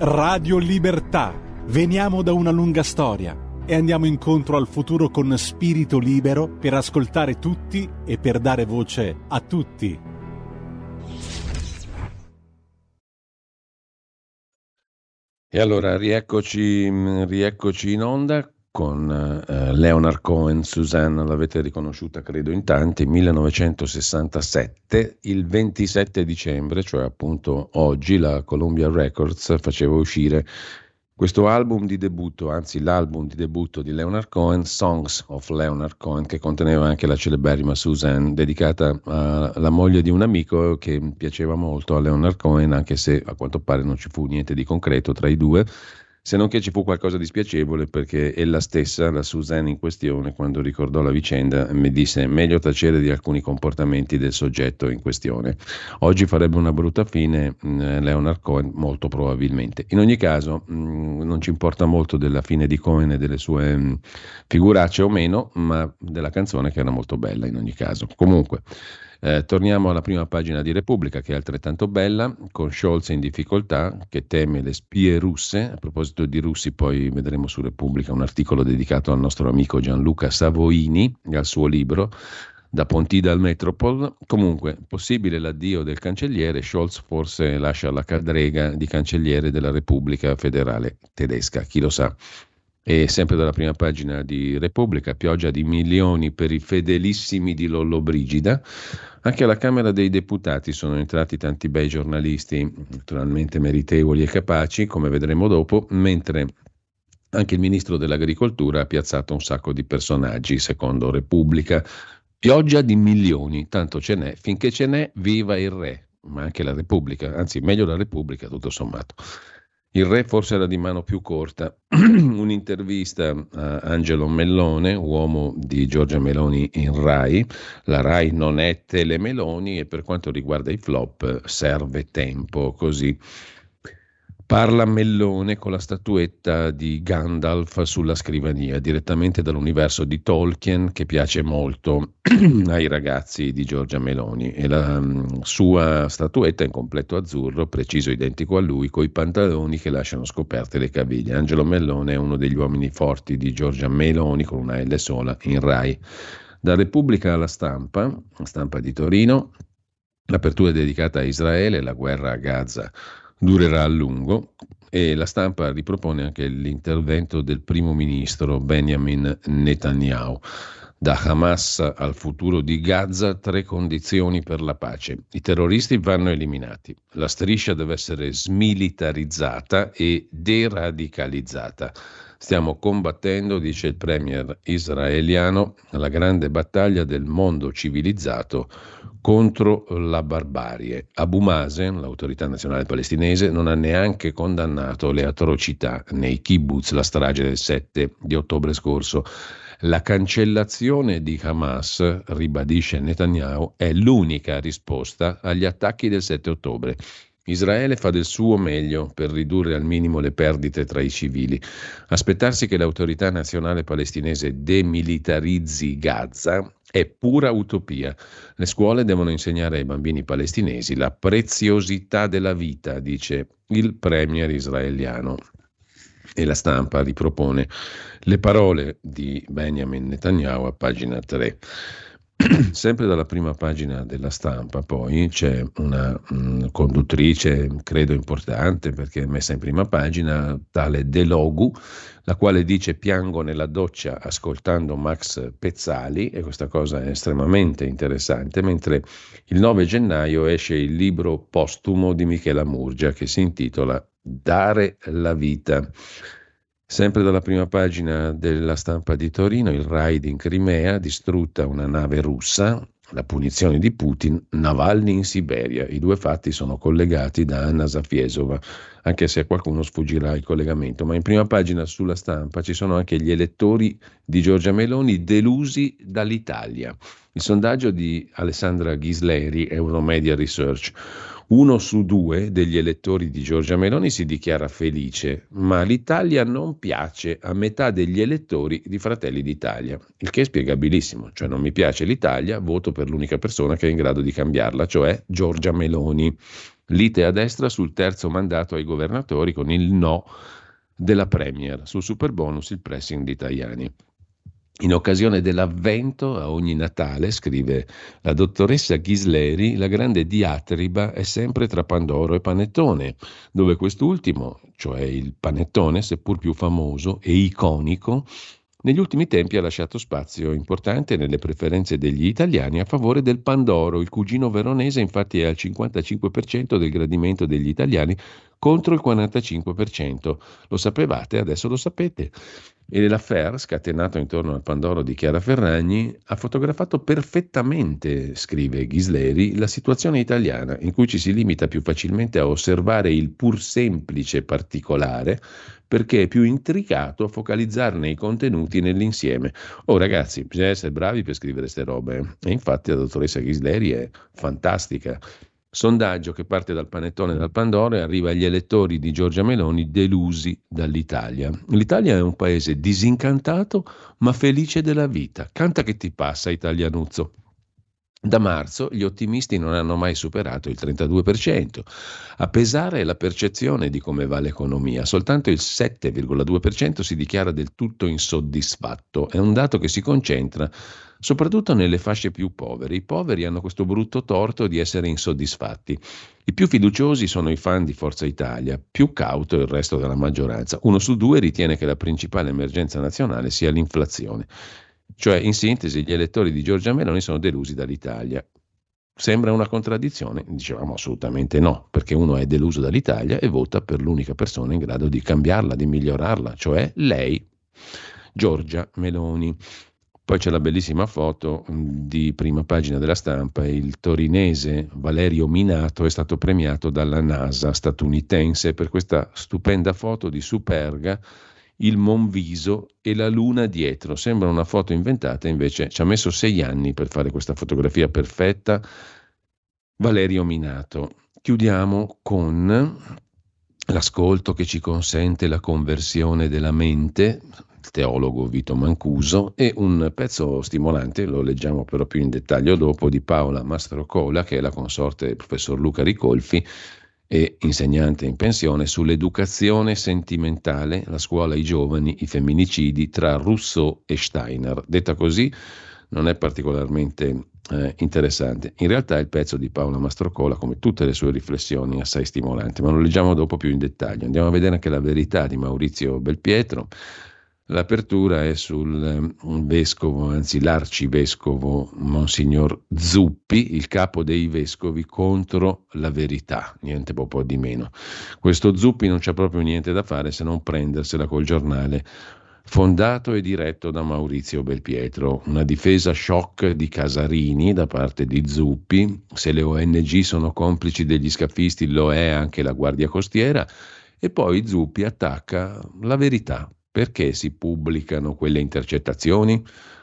Radio Libertà. Veniamo da una lunga storia e andiamo incontro al futuro con spirito libero per ascoltare tutti e per dare voce a tutti. E allora rieccoci, rieccoci in onda con eh, Leonard Cohen, Susanna, l'avete riconosciuta credo in tanti, 1967, il 27 dicembre, cioè appunto oggi, la Columbia Records faceva uscire questo album di debutto, anzi l'album di debutto di Leonard Cohen, Songs of Leonard Cohen, che conteneva anche la celeberrima Suzanne, dedicata alla moglie di un amico che piaceva molto a Leonard Cohen, anche se a quanto pare non ci fu niente di concreto tra i due, se non che ci fu qualcosa di spiacevole perché ella stessa, la Suzanne in questione, quando ricordò la vicenda, mi disse meglio tacere di alcuni comportamenti del soggetto in questione. Oggi farebbe una brutta fine mh, Leonard Cohen, molto probabilmente. In ogni caso, mh, non ci importa molto della fine di Cohen e delle sue mh, figuracce o meno, ma della canzone che era molto bella in ogni caso. Comunque, Eh, torniamo alla prima pagina di Repubblica che è altrettanto bella, con Scholz in difficoltà che teme le spie russe. A proposito di russi poi vedremo su Repubblica un articolo dedicato al nostro amico Gianluca Savoini e al suo libro da Pontida al Metropol. Comunque, possibile l'addio del cancelliere, Scholz forse lascia la cadrega di cancelliere della Repubblica federale tedesca, chi lo sa. E sempre dalla prima pagina di Repubblica, pioggia di milioni per i fedelissimi di Lollobrigida. Anche alla Camera dei Deputati sono entrati tanti bei giornalisti, naturalmente meritevoli e capaci, come vedremo dopo, mentre anche il ministro dell'Agricoltura ha piazzato un sacco di personaggi, secondo Repubblica. Pioggia di milioni, tanto ce n'è, finché ce n'è, viva il re, ma anche la Repubblica, anzi meglio la Repubblica tutto sommato. Il re forse era di mano più corta. Un'intervista a Angelo Mellone, uomo di Giorgia Meloni in Rai. La Rai non è Telemeloni e per quanto riguarda i flop serve tempo, così Parla Mellone con la statuetta di Gandalf sulla scrivania, direttamente dall'universo di Tolkien che piace molto ai ragazzi di Giorgia Meloni. E la um, sua statuetta in completo azzurro, preciso identico a lui, coi pantaloni che lasciano scoperte le caviglie. Angelo Mellone è uno degli uomini forti di Giorgia Meloni con una L sola in Rai. Da Repubblica alla stampa, stampa di Torino, l'apertura è dedicata a Israele, la guerra a Gaza durerà a lungo e la stampa ripropone anche l'intervento del primo ministro Benjamin Netanyahu. Da Hamas al futuro di Gaza, tre condizioni per la pace. I terroristi vanno eliminati, la striscia deve essere smilitarizzata e deradicalizzata. Stiamo combattendo, dice il premier israeliano, la grande battaglia del mondo civilizzato contro la barbarie. Abu Mazen, l'autorità nazionale palestinese, non ha neanche condannato le atrocità nei kibbutz, la strage del 7 di ottobre scorso. La cancellazione di Hamas, ribadisce Netanyahu, è l'unica risposta agli attacchi del 7 ottobre. Israele fa del suo meglio per ridurre al minimo le perdite tra i civili. Aspettarsi che l'autorità nazionale palestinese demilitarizzi Gaza è pura utopia. Le scuole devono insegnare ai bambini palestinesi la preziosità della vita, dice il premier israeliano. E la stampa ripropone le parole di Benjamin Netanyahu a pagina 3. Sempre dalla prima pagina della stampa poi c'è una mh, conduttrice, credo importante perché è messa in prima pagina, tale De Logu, la quale dice piango nella doccia ascoltando Max Pezzali e questa cosa è estremamente interessante, mentre il 9 gennaio esce il libro postumo di Michela Murgia che si intitola Dare la vita. Sempre dalla prima pagina della stampa di Torino, il raid in Crimea, distrutta una nave russa, la punizione di Putin, Navalny in Siberia. I due fatti sono collegati da Anna Zafiesova, anche se a qualcuno sfuggirà il collegamento. Ma in prima pagina sulla stampa ci sono anche gli elettori di Giorgia Meloni delusi dall'Italia. Il sondaggio di Alessandra Ghisleri, Euromedia Research uno su due degli elettori di Giorgia Meloni si dichiara felice, ma l'Italia non piace a metà degli elettori di Fratelli d'Italia, il che è spiegabilissimo, cioè non mi piace l'Italia, voto per l'unica persona che è in grado di cambiarla, cioè Giorgia Meloni. Lite a destra sul terzo mandato ai governatori con il no della Premier, sul super bonus il pressing di Tajani. In occasione dell'avvento a ogni Natale, scrive la dottoressa Ghisleri, la grande diatriba è sempre tra Pandoro e Panettone, dove quest'ultimo, cioè il panettone, seppur più famoso e iconico, negli ultimi tempi ha lasciato spazio importante nelle preferenze degli italiani a favore del Pandoro. Il cugino veronese infatti è al 55% del gradimento degli italiani contro il 45%. Lo sapevate, adesso lo sapete. E l'affair, scatenato intorno al Pandoro di Chiara Ferragni, ha fotografato perfettamente, scrive Ghisleri, la situazione italiana, in cui ci si limita più facilmente a osservare il pur semplice particolare, perché è più intricato focalizzarne i contenuti nell'insieme. Oh ragazzi, bisogna essere bravi per scrivere queste robe. E infatti la dottoressa Ghisleri è fantastica. Sondaggio che parte dal panettone dal Pandoro e arriva agli elettori di Giorgia Meloni delusi dall'Italia. L'Italia è un paese disincantato ma felice della vita. Canta che ti passa, italianuzzo. Da marzo gli ottimisti non hanno mai superato il 32%. A pesare è la percezione di come va l'economia. Soltanto il 7,2% si dichiara del tutto insoddisfatto. È un dato che si concentra soprattutto nelle fasce più povere. I poveri hanno questo brutto torto di essere insoddisfatti. I più fiduciosi sono i fan di Forza Italia, più cauto il resto della maggioranza. Uno su due ritiene che la principale emergenza nazionale sia l'inflazione. Cioè, in sintesi, gli elettori di Giorgia Meloni sono delusi dall'Italia. Sembra una contraddizione? Dicevamo assolutamente no, perché uno è deluso dall'Italia e vota per l'unica persona in grado di cambiarla, di migliorarla, cioè lei, Giorgia Meloni. Poi c'è la bellissima foto di prima pagina della stampa, il torinese Valerio Minato è stato premiato dalla NASA statunitense per questa stupenda foto di Superga il Monviso e la luna dietro. Sembra una foto inventata, invece ci ha messo sei anni per fare questa fotografia perfetta. Valerio Minato. Chiudiamo con l'ascolto che ci consente la conversione della mente, teologo Vito Mancuso, e un pezzo stimolante, lo leggiamo però più in dettaglio dopo, di Paola Mastrocola, che è la consorte del professor Luca Ricolfi, e insegnante in pensione sull'educazione sentimentale, la scuola ai giovani, i femminicidi tra Rousseau e Steiner. Detta così non è particolarmente eh, interessante. In realtà il pezzo di Paola Mastrocola, come tutte le sue riflessioni, è assai stimolante, ma lo leggiamo dopo più in dettaglio. Andiamo a vedere anche la verità di Maurizio Belpietro L'apertura è sul um, vescovo, anzi l'arcivescovo Monsignor Zuppi, il capo dei vescovi contro la verità, niente po' di meno. Questo Zuppi non c'è proprio niente da fare se non prendersela col giornale fondato e diretto da Maurizio Belpietro, una difesa shock di Casarini da parte di Zuppi, se le ONG sono complici degli scafisti lo è anche la Guardia Costiera, e poi Zuppi attacca la verità, perché si pubblicano quelle intercettazioni?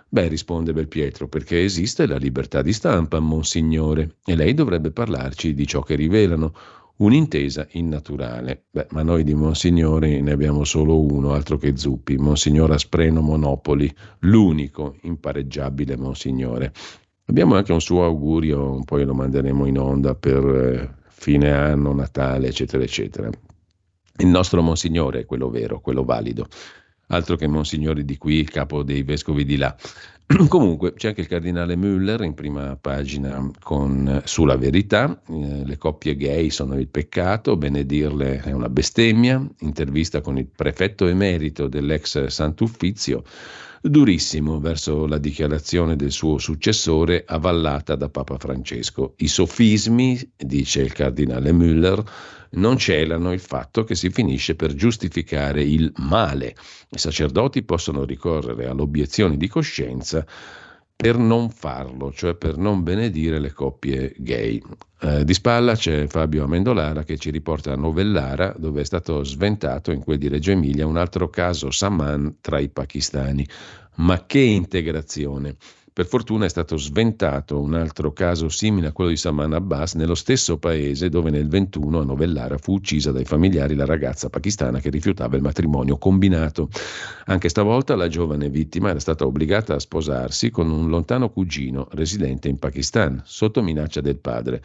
Beh, risponde Belpietro, perché esiste la libertà di stampa, Monsignore, e lei dovrebbe parlarci di ciò che rivelano. Un'intesa innaturale. Beh, ma noi di Monsignore ne abbiamo solo uno, altro che Zuppi, Monsignor Aspreno Monopoli, l'unico impareggiabile Monsignore. Abbiamo anche un suo augurio, poi lo manderemo in onda per eh, fine anno, Natale, eccetera, eccetera. Il nostro Monsignore è quello vero, quello valido altro che Monsignori di qui, il capo dei vescovi di là. Comunque c'è anche il cardinale Müller in prima pagina con, sulla verità, eh, le coppie gay sono il peccato, benedirle è una bestemmia, intervista con il prefetto emerito dell'ex Sant'Uffizio, durissimo verso la dichiarazione del suo successore avallata da Papa Francesco. I sofismi, dice il cardinale Müller, non celano il fatto che si finisce per giustificare il male. I sacerdoti possono ricorrere all'obiezione di coscienza per non farlo, cioè per non benedire le coppie gay. Eh, di spalla c'è Fabio Amendolara che ci riporta a Novellara, dove è stato sventato in quel di Reggio Emilia un altro caso Saman tra i pakistani. Ma che integrazione! Per fortuna è stato sventato un altro caso simile a quello di Saman Abbas nello stesso paese dove nel 21 a Novellara fu uccisa dai familiari la ragazza pakistana che rifiutava il matrimonio combinato. Anche stavolta la giovane vittima era stata obbligata a sposarsi con un lontano cugino residente in Pakistan sotto minaccia del padre.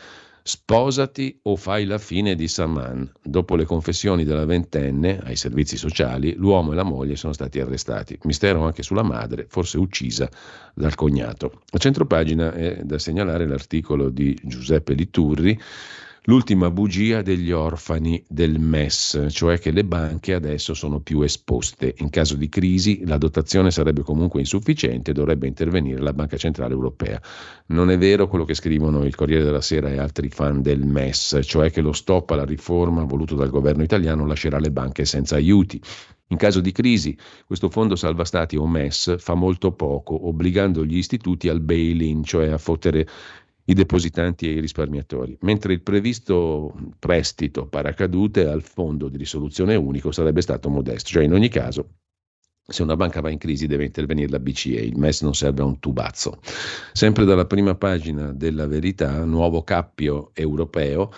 Sposati o fai la fine di Saman. Dopo le confessioni della ventenne ai servizi sociali, l'uomo e la moglie sono stati arrestati. Mistero anche sulla madre, forse uccisa dal cognato. A centropagina è da segnalare l'articolo di Giuseppe Liturri l'ultima bugia degli orfani del MES, cioè che le banche adesso sono più esposte. In caso di crisi la dotazione sarebbe comunque insufficiente e dovrebbe intervenire la Banca Centrale Europea. Non è vero quello che scrivono il Corriere della Sera e altri fan del MES, cioè che lo stop alla riforma voluto dal governo italiano lascerà le banche senza aiuti. In caso di crisi, questo fondo salva stati o MES fa molto poco, obbligando gli istituti al bail-in, cioè a fottere i depositanti e i risparmiatori, mentre il previsto prestito paracadute al fondo di risoluzione unico sarebbe stato modesto, cioè in ogni caso Se una banca va in crisi deve intervenire la BCE, il MES non serve a un tubazzo. Sempre dalla prima pagina della verità, nuovo cappio europeo,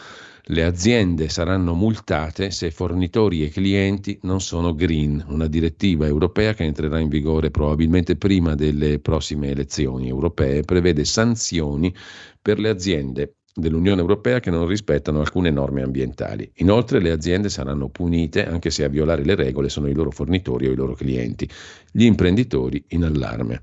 le aziende saranno multate se fornitori e clienti non sono green, una direttiva europea che entrerà in vigore probabilmente prima delle prossime elezioni europee, prevede sanzioni per le aziende dell'Unione Europea che non rispettano alcune norme ambientali. Inoltre le aziende saranno punite anche se a violare le regole sono i loro fornitori o i loro clienti, gli imprenditori in allarme.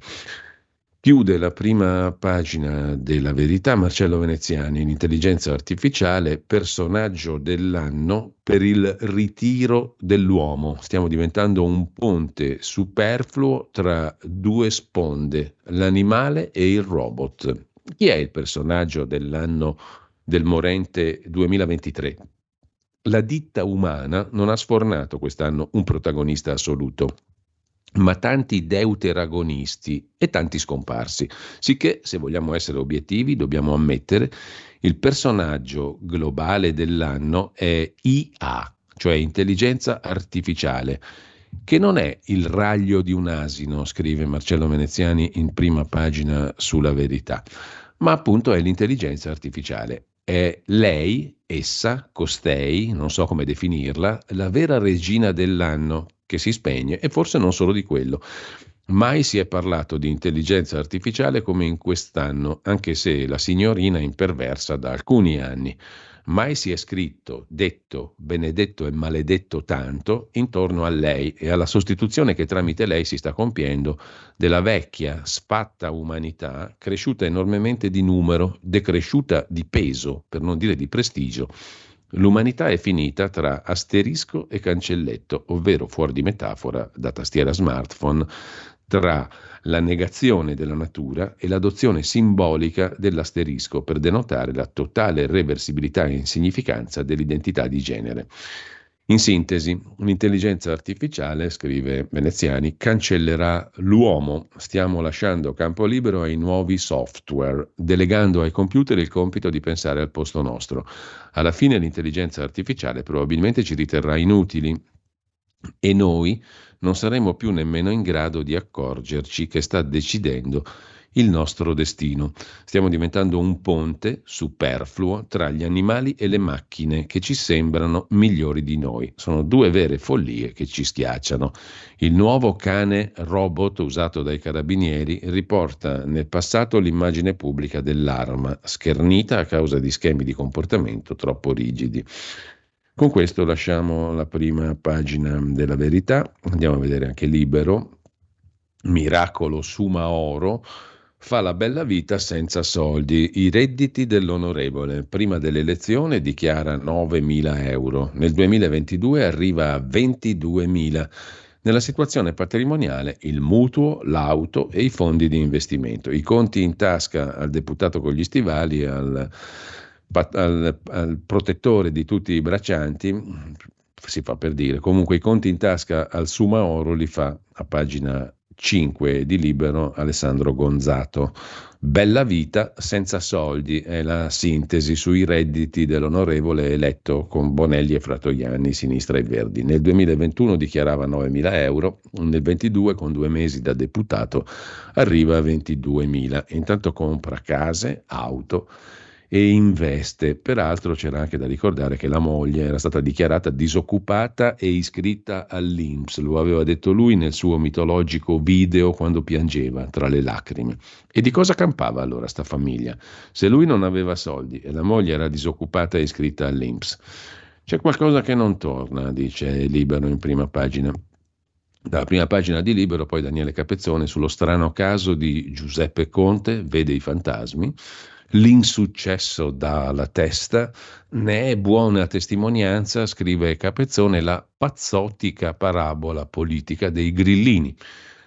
Chiude la prima pagina della verità Marcello Veneziani, l'intelligenza artificiale, personaggio dell'anno per il ritiro dell'uomo. Stiamo diventando un ponte superfluo tra due sponde, l'animale e il robot. Chi è il personaggio dell'anno del morente 2023? La ditta umana non ha sfornato quest'anno un protagonista assoluto ma tanti deuteragonisti e tanti scomparsi. Sicché, se vogliamo essere obiettivi, dobbiamo ammettere il personaggio globale dell'anno è IA, cioè intelligenza artificiale, che non è il raglio di un asino, scrive Marcello Veneziani in prima pagina sulla verità, ma appunto è l'intelligenza artificiale. È lei, essa, costei, non so come definirla, la vera regina dell'anno che si spegne e forse non solo di quello. Mai si è parlato di intelligenza artificiale come in quest'anno, anche se la signorina è imperversa da alcuni anni. Mai si è scritto, detto, benedetto e maledetto tanto intorno a lei e alla sostituzione che tramite lei si sta compiendo della vecchia, sfatta umanità, cresciuta enormemente di numero, decresciuta di peso, per non dire di prestigio, L'umanità è finita tra asterisco e cancelletto, ovvero fuori di metafora da tastiera smartphone, tra la negazione della natura e l'adozione simbolica dell'asterisco per denotare la totale reversibilità e insignificanza dell'identità di genere. In sintesi, l'intelligenza artificiale, scrive Veneziani, cancellerà l'uomo. Stiamo lasciando campo libero ai nuovi software, delegando ai computer il compito di pensare al posto nostro. Alla fine l'intelligenza artificiale probabilmente ci riterrà inutili e noi non saremo più nemmeno in grado di accorgerci che sta decidendo il nostro destino. Stiamo diventando un ponte superfluo tra gli animali e le macchine che ci sembrano migliori di noi. Sono due vere follie che ci schiacciano. Il nuovo cane robot usato dai carabinieri riporta nel passato l'immagine pubblica dell'arma, schernita a causa di schemi di comportamento troppo rigidi. Con questo lasciamo la prima pagina della verità, andiamo a vedere anche Libero, Miracolo Suma Oro, fa la bella vita senza soldi. I redditi dell'onorevole prima dell'elezione dichiara 9.000 euro, nel 2022 arriva a 22.000. Nella situazione patrimoniale il mutuo, l'auto e i fondi di investimento. I conti in tasca al deputato con gli stivali, al, al, al protettore di tutti i braccianti, si fa per dire, comunque i conti in tasca al Suma Oro li fa a pagina 5 di Libero Alessandro Gonzato. Bella vita senza soldi è la sintesi sui redditi dell'onorevole eletto con Bonelli e Fratoianni, Sinistra e Verdi. Nel 2021 dichiarava 9.000 euro, nel 2022 con due mesi da deputato arriva a 22.000. Intanto compra case, auto e investe. Peraltro c'era anche da ricordare che la moglie era stata dichiarata disoccupata e iscritta all'Inps, lo aveva detto lui nel suo mitologico video quando piangeva tra le lacrime. E di cosa campava allora sta famiglia? Se lui non aveva soldi e la moglie era disoccupata e iscritta all'Inps. C'è qualcosa che non torna, dice Libero in prima pagina. Dalla prima pagina di Libero, poi Daniele Capezzone sullo strano caso di Giuseppe Conte, vede i fantasmi, l'insuccesso dalla testa, ne è buona testimonianza, scrive Capezzone, la pazzottica parabola politica dei grillini,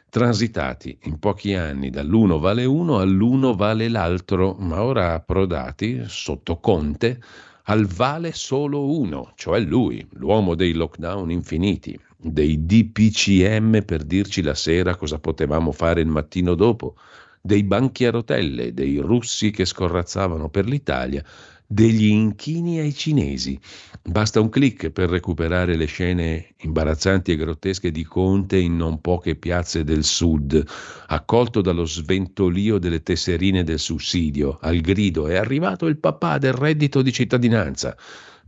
transitati in pochi anni dall'uno vale uno all'uno vale l'altro, ma ora approdati sotto Conte al vale solo uno, cioè lui, l'uomo dei lockdown infiniti, dei DPCM per dirci la sera cosa potevamo fare il mattino dopo, dei banchi a rotelle, dei russi che scorrazzavano per l'Italia, degli inchini ai cinesi. Basta un clic per recuperare le scene imbarazzanti e grottesche di Conte in non poche piazze del sud, accolto dallo sventolio delle tesserine del sussidio, al grido è arrivato il papà del reddito di cittadinanza,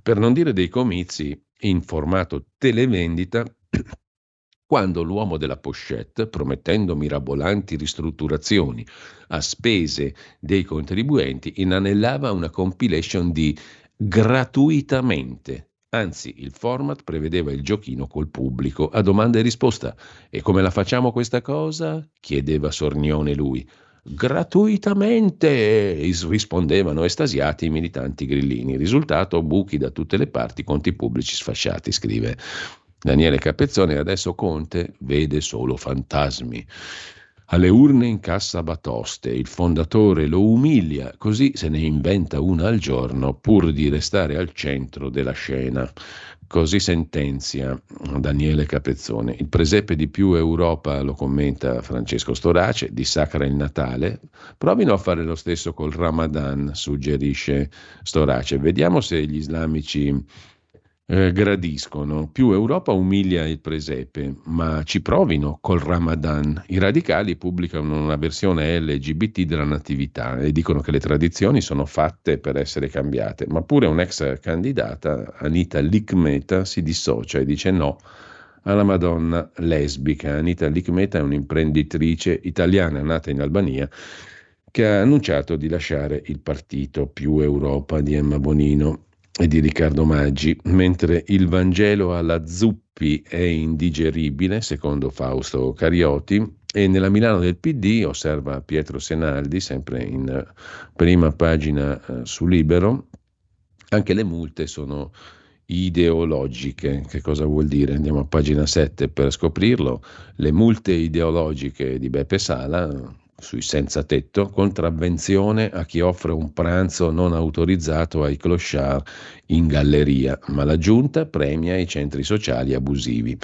per non dire dei comizi in formato televendita quando l'uomo della pochette, promettendo mirabolanti ristrutturazioni a spese dei contribuenti, inanellava una compilation di gratuitamente. Anzi, il format prevedeva il giochino col pubblico a domanda e risposta. E come la facciamo questa cosa? chiedeva sornione lui. Gratuitamente, rispondevano estasiati i militanti grillini. Risultato, buchi da tutte le parti, conti pubblici sfasciati, scrive Daniele Capezzone adesso Conte vede solo fantasmi. Alle urne incassa batoste, il fondatore lo umilia, così se ne inventa una al giorno pur di restare al centro della scena. Così sentenzia Daniele Capezzone. Il presepe di più Europa, lo commenta Francesco Storace, dissacra il Natale. Provino a fare lo stesso col Ramadan, suggerisce Storace. Vediamo se gli islamici eh, gradiscono. Più Europa umilia il presepe, ma ci provino col Ramadan. I radicali pubblicano una versione LGBT della Natività e dicono che le tradizioni sono fatte per essere cambiate, ma pure un'ex candidata, Anita Likmeta, si dissocia e dice no alla Madonna lesbica. Anita Likmeta è un'imprenditrice italiana nata in Albania che ha annunciato di lasciare il partito più Europa di Emma Bonino e di Riccardo Maggi, mentre il Vangelo alla Zuppi è indigeribile, secondo Fausto Cariotti, e nella Milano del PD, osserva Pietro Senaldi, sempre in prima pagina eh, su Libero, anche le multe sono ideologiche. Che cosa vuol dire? Andiamo a pagina 7 per scoprirlo. Le multe ideologiche di Beppe Sala sui senza tetto, contravvenzione a chi offre un pranzo non autorizzato ai clochard in galleria, ma la giunta premia i centri sociali abusivi.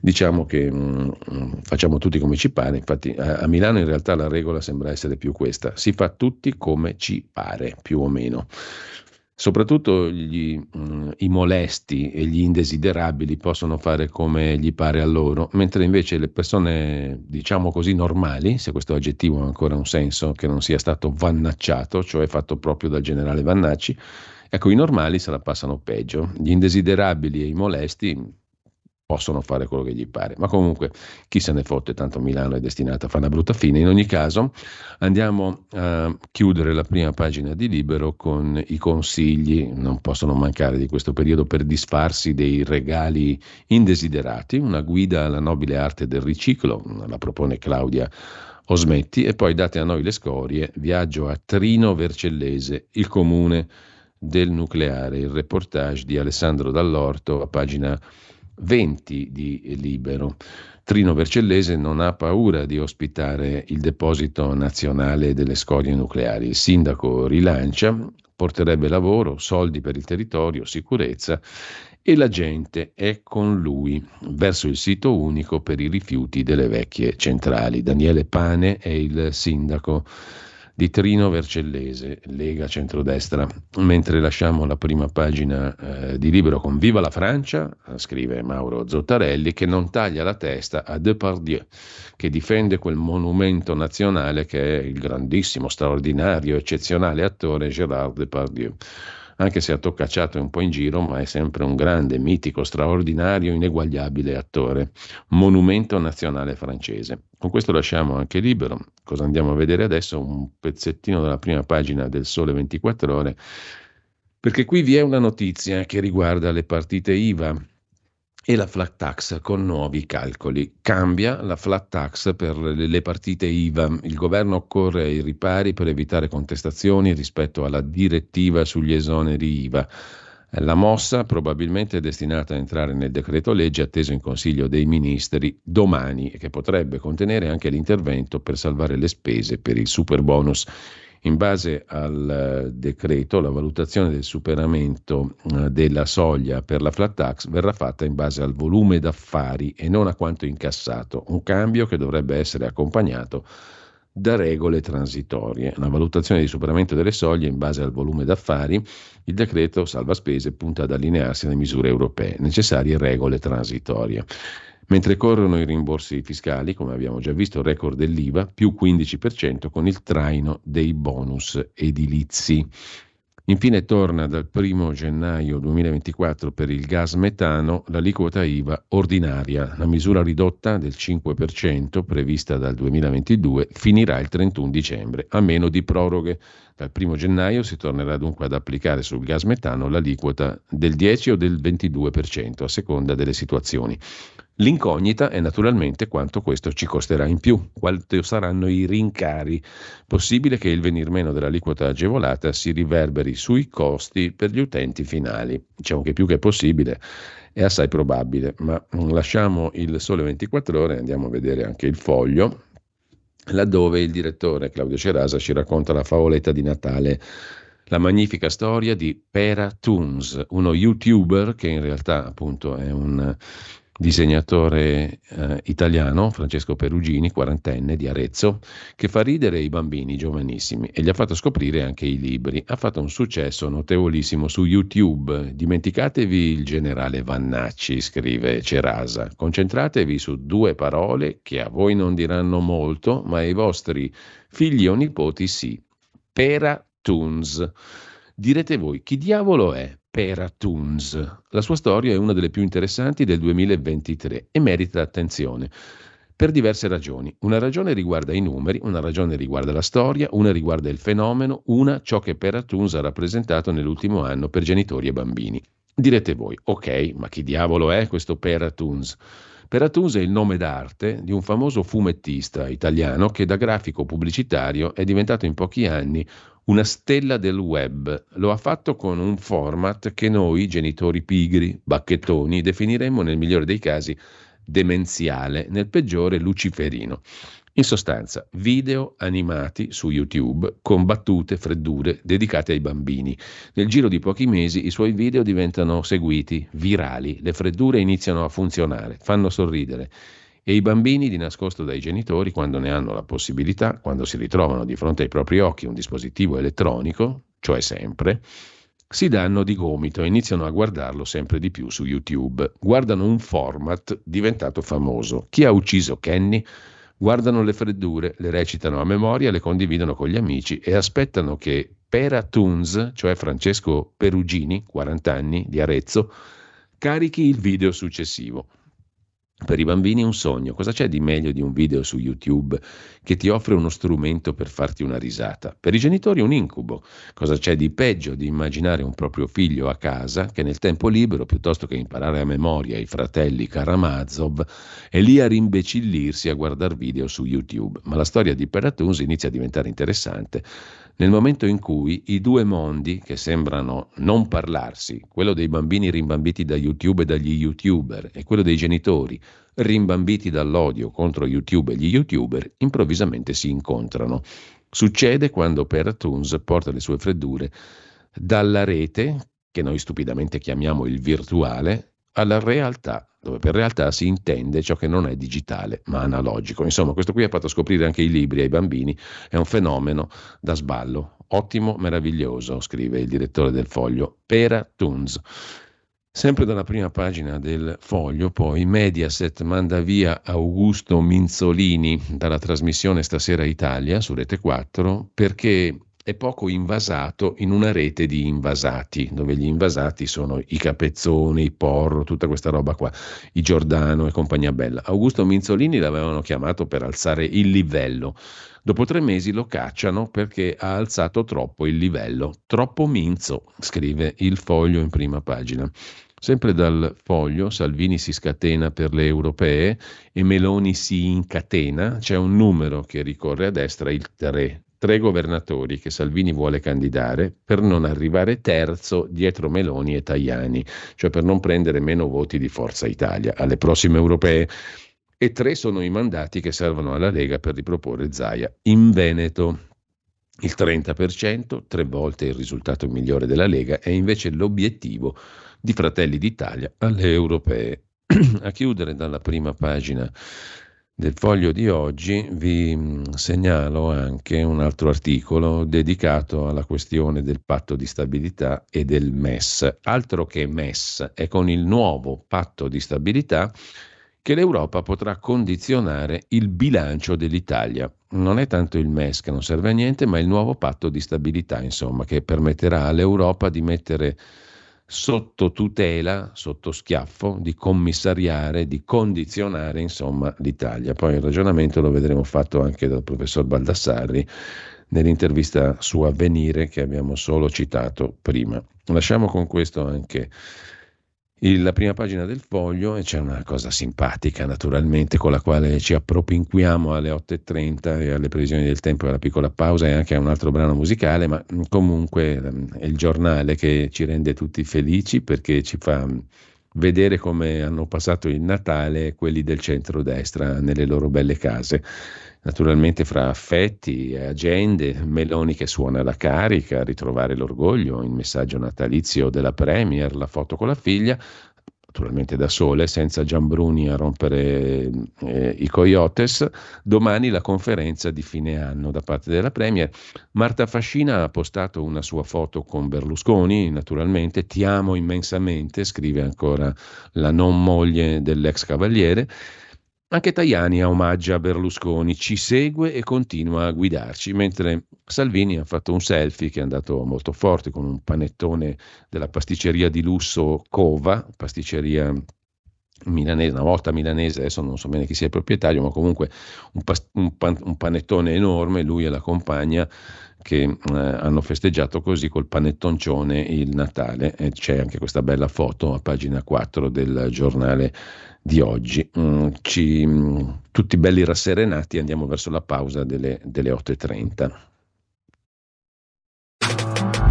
Diciamo che mh, mm, facciamo tutti come ci pare, infatti a, a Milano in realtà la regola sembra essere più questa, si fa tutti come ci pare, più o meno. Soprattutto gli, mh, mm, i molesti e gli indesiderabili possono fare come gli pare a loro, mentre invece le persone, diciamo così, normali, se questo aggettivo ha ancora un senso, che non sia stato vannacciato, cioè fatto proprio dal generale Vannacci, ecco, i normali se la passano peggio. Gli indesiderabili e i molesti possono fare quello che gli pare. Ma comunque chi se ne fotte, tanto Milano è destinata a fare una brutta fine. In ogni caso andiamo a chiudere la prima pagina di Libero con i consigli, non possono mancare di questo periodo per disfarsi dei regali indesiderati, una guida alla nobile arte del riciclo, la propone Claudia Osmetti, e poi date a noi le scorie, viaggio a Trino Vercellese, il comune del nucleare, il reportage di Alessandro Dall'Orto a pagina 20 di Libero. Trino Vercellese non ha paura di ospitare il deposito nazionale delle scorie nucleari. Il sindaco rilancia, porterebbe lavoro, soldi per il territorio, sicurezza e la gente è con lui verso il sito unico per i rifiuti delle vecchie centrali. Daniele Pane è il sindaco di Trino Vercellese, Lega Centrodestra. Mentre lasciamo la prima pagina eh, di libro con Viva la Francia, scrive Mauro Zottarelli, che non taglia la testa a Depardieu, che difende quel monumento nazionale che è il grandissimo, straordinario, eccezionale attore Gérard Depardieu anche se ha toccacciato un po' in giro, ma è sempre un grande, mitico, straordinario, ineguagliabile attore, monumento nazionale francese. Con questo lasciamo anche libero. Cosa andiamo a vedere adesso? Un pezzettino dalla prima pagina del Sole 24 ore, perché qui vi è una notizia che riguarda le partite IVA e la flat tax con nuovi calcoli. Cambia la flat tax per le partite IVA. Il governo corre ai ripari per evitare contestazioni rispetto alla direttiva sugli esoneri IVA. La mossa probabilmente è destinata a entrare nel decreto legge atteso in Consiglio dei Ministri domani e che potrebbe contenere anche l'intervento per salvare le spese per il super bonus in base al eh, decreto, la valutazione del superamento eh, della soglia per la flat tax verrà fatta in base al volume d'affari e non a quanto incassato, un cambio che dovrebbe essere accompagnato da regole transitorie. La valutazione di superamento delle soglie in base al volume d'affari, il decreto salva spese punta ad allinearsi alle misure europee, necessarie regole transitorie. Mentre corrono i rimborsi fiscali, come abbiamo già visto, record dell'IVA, più 15% con il traino dei bonus edilizi. Infine torna dal 1 gennaio 2024 per il gas metano l'aliquota IVA ordinaria. La misura ridotta del 5% prevista dal 2022 finirà il 31 dicembre, a meno di proroghe. Dal 1 gennaio si tornerà dunque ad applicare sul gas metano l'aliquota del 10 o del 22% a seconda delle situazioni. L'incognita è naturalmente quanto questo ci costerà in più, quanto saranno i rincari. Possibile che il venir meno dell'aliquota agevolata si riverberi sui costi per gli utenti finali. Diciamo che più che possibile è assai probabile, ma lasciamo il sole 24 ore e andiamo a vedere anche il foglio, laddove il direttore Claudio Cerasa ci racconta la favoletta di Natale la magnifica storia di Pera Toons, uno youtuber che in realtà appunto è un disegnatore eh, italiano, Francesco Perugini, quarantenne di Arezzo, che fa ridere i bambini giovanissimi e gli ha fatto scoprire anche i libri. Ha fatto un successo notevolissimo su YouTube. Dimenticatevi il generale Vannacci, scrive Cerasa. Concentratevi su due parole che a voi non diranno molto, ma ai vostri figli o nipoti sì. Pera Toons. Direte voi, chi diavolo è Pera Toons? La sua storia è una delle più interessanti del 2023 e merita attenzione per diverse ragioni. Una ragione riguarda i numeri, una ragione riguarda la storia, una riguarda il fenomeno, una ciò che Pera Toons ha rappresentato nell'ultimo anno per genitori e bambini. Direte voi, ok, ma chi diavolo è questo Pera Toons? Peratusa è il nome d'arte di un famoso fumettista italiano che da grafico pubblicitario è diventato in pochi anni una stella del web. Lo ha fatto con un format che noi, genitori pigri, bacchettoni, definiremmo nel migliore dei casi demenziale, nel peggiore luciferino. In sostanza, video animati su YouTube con battute, freddure dedicate ai bambini. Nel giro di pochi mesi i suoi video diventano seguiti, virali, le freddure iniziano a funzionare, fanno sorridere e i bambini, di nascosto dai genitori, quando ne hanno la possibilità, quando si ritrovano di fronte ai propri occhi un dispositivo elettronico, cioè sempre, si danno di gomito e iniziano a guardarlo sempre di più su YouTube. Guardano un format diventato famoso. Chi ha ucciso Kenny? Guardano le freddure, le recitano a memoria, le condividono con gli amici e aspettano che Pera Toons, cioè Francesco Perugini, 40 anni, di Arezzo, carichi il video successivo. Per i bambini un sogno. Cosa c'è di meglio di un video su YouTube che ti offre uno strumento per farti una risata? Per i genitori un incubo. Cosa c'è di peggio di immaginare un proprio figlio a casa che nel tempo libero, piuttosto che imparare a memoria i fratelli Karamazov, è lì a rimbecillirsi a guardare video su YouTube? Ma la storia di Peratuns inizia a diventare interessante nel momento in cui i due mondi che sembrano non parlarsi, quello dei bambini rimbambiti da YouTube e dagli YouTuber e quello dei genitori rimbambiti dall'odio contro YouTube e gli YouTuber, improvvisamente si incontrano. Succede quando Peratuns porta le sue freddure dalla rete, che noi stupidamente chiamiamo il virtuale, alla realtà, dove per realtà si intende ciò che non è digitale ma analogico. Insomma, questo qui ha fatto scoprire anche i libri ai bambini, è un fenomeno da sballo. Ottimo, meraviglioso, scrive il direttore del foglio, Pera Tunes. Sempre dalla prima pagina del foglio, poi Mediaset manda via Augusto Minzolini dalla trasmissione Stasera Italia su Rete 4 perché è poco invasato in una rete di invasati, dove gli invasati sono i Capezzoni, i Porro, tutta questa roba qua, i Giordano e compagnia bella. Augusto Minzolini l'avevano chiamato per alzare il livello. Dopo tre mesi lo cacciano perché ha alzato troppo il livello. Troppo minzo, scrive il foglio in prima pagina. Sempre dal foglio, Salvini si scatena per le europee e Meloni si incatena. C'è un numero che ricorre a destra, il 3 tre governatori che Salvini vuole candidare per non arrivare terzo dietro Meloni e Tajani, cioè per non prendere meno voti di Forza Italia alle prossime europee. E tre sono i mandati che servono alla Lega per riproporre Zaia in Veneto. Il 30%, tre volte il risultato migliore della Lega, è invece l'obiettivo di Fratelli d'Italia alle europee. A chiudere dalla prima pagina del foglio di oggi vi mm, segnalo anche un altro articolo dedicato alla questione del patto di stabilità e del MES. Altro che MES, è con il nuovo patto di stabilità che l'Europa potrà condizionare il bilancio dell'Italia. Non è tanto il MES che non serve a niente, ma il nuovo patto di stabilità, insomma, che permetterà all'Europa di mettere sotto tutela, sotto schiaffo, di commissariare, di condizionare insomma l'Italia. Poi il ragionamento lo vedremo fatto anche dal professor Baldassarri nell'intervista su Avvenire che abbiamo solo citato prima. Lasciamo con questo anche la prima pagina del foglio e c'è una cosa simpatica naturalmente con la quale ci appropinquiamo alle 8.30 e alle previsioni del tempo e alla piccola pausa e anche a un altro brano musicale, ma mm, comunque mm, è il giornale che ci rende tutti felici perché ci fa mm, vedere come hanno passato il Natale quelli del centro-destra nelle loro belle case. Naturalmente fra affetti e agende, Meloni che suona la carica, ritrovare l'orgoglio, il messaggio natalizio della Premier, la foto con la figlia, naturalmente da sole, senza Giambruni a rompere eh, i coyotes. Domani la conferenza di fine anno da parte della Premier. Marta Fascina ha postato una sua foto con Berlusconi, naturalmente, ti amo immensamente, scrive ancora la non moglie dell'ex cavaliere. Anche Tajani omaggia Berlusconi, ci segue e continua a guidarci, mentre Salvini ha fatto un selfie che è andato molto forte con un panettone della pasticceria di lusso Cova, pasticceria milanese, una volta milanese, adesso non so bene chi sia il proprietario, ma comunque un, pas- un, pan- un panettone enorme, lui e la compagna che eh, hanno festeggiato così col panettoncione il Natale e c'è anche questa bella foto a pagina 4 del giornale di oggi. Mm, ci, mm, tutti belli rasserenati, andiamo verso la pausa delle, delle 8.30.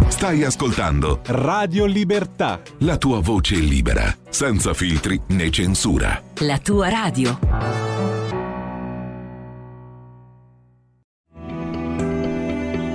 Stai ascoltando Radio Libertà. La tua voce libera, senza filtri né censura. La tua radio.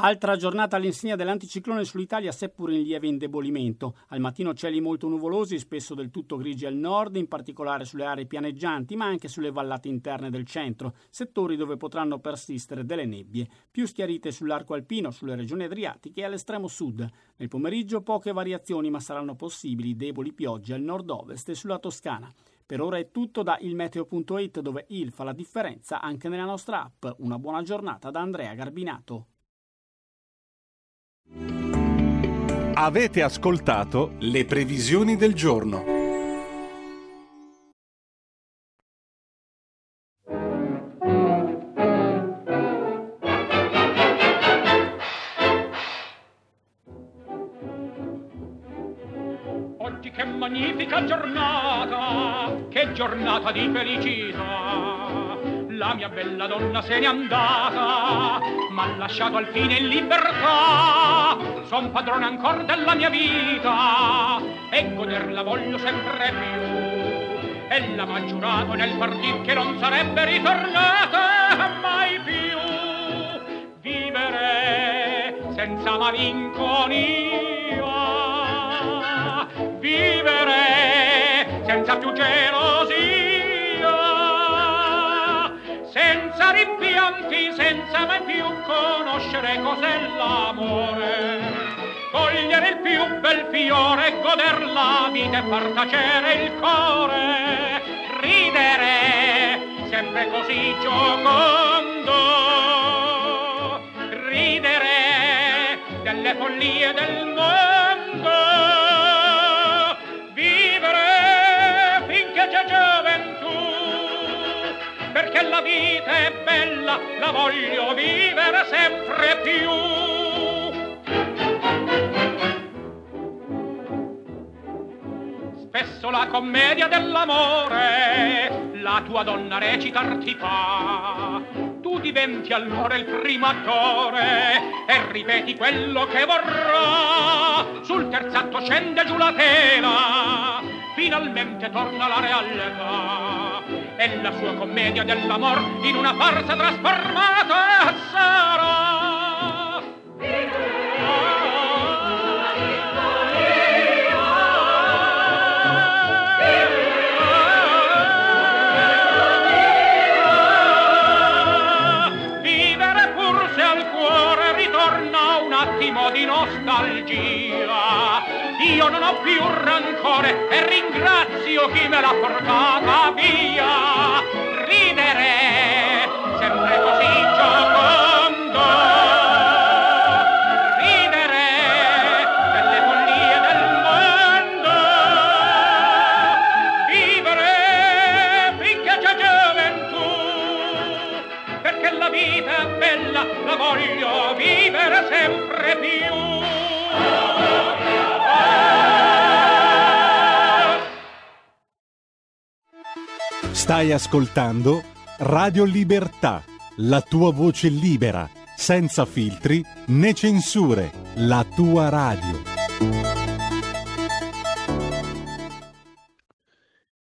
Altra giornata all'insegna dell'anticiclone sull'Italia, seppur in lieve indebolimento. Al mattino cieli molto nuvolosi, spesso del tutto grigi al nord, in particolare sulle aree pianeggianti, ma anche sulle vallate interne del centro, settori dove potranno persistere delle nebbie, più schiarite sull'arco alpino, sulle regioni adriatiche e all'estremo sud. Nel pomeriggio poche variazioni, ma saranno possibili deboli piogge al nord-ovest e sulla Toscana. Per ora è tutto da ilmeteo.it dove il fa la differenza anche nella nostra app. Una buona giornata da Andrea Garbinato. Avete ascoltato le previsioni del giorno. Oggi che magnifica giornata, che giornata di felicità. La mia bella donna se n'è andata, m'ha lasciato al fine in libertà. Son padrone ancora della mia vita e goderla voglio sempre più. Ella m'ha giurato nel partir che non sarebbe ritornata mai più. Vivere senza malinconia, vivere senza più gelosia senza rimpianti, senza mai più conoscere cos'è l'amore. Cogliere il più bel fiore, goder la vita e far tacere il cuore, ridere sempre così giocondo, ridere delle follie del mondo, la vita è bella, la voglio vivere sempre più. Spesso la commedia dell'amore la tua donna recitarti fa. Tu diventi allora il primo attore e ripeti quello che vorrà. Sul terzatto scende giù la tela, finalmente torna la realtà e la sua commedia dell'amor in una farsa trasformata sarà. io non ho più rancore e ringrazio chi me l'ha portata via. Stai ascoltando Radio Libertà, la tua voce libera, senza filtri né censure, la tua radio.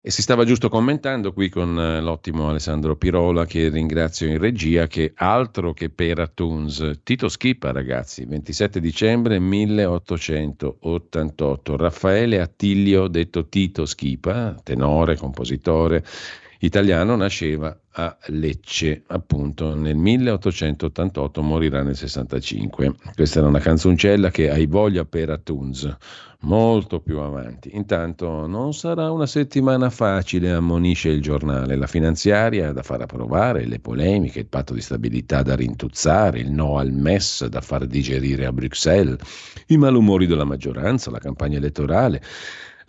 E si stava giusto commentando qui con eh, l'ottimo Alessandro Pirola, che ringrazio in regia, che altro che per Atunes. Tito Schippa, ragazzi, 27 dicembre 1888. Raffaele Attilio, detto Tito Schippa, tenore, compositore italiano, nasceva a Lecce, appunto nel 1888, morirà nel 65. Questa era una canzoncella che hai voglia per Atunes, molto più avanti. Intanto non sarà una settimana facile, ammonisce il giornale. La finanziaria da far approvare, le polemiche, il patto di stabilità da rintuzzare, il no al MES da far digerire a Bruxelles, i malumori della maggioranza, la campagna elettorale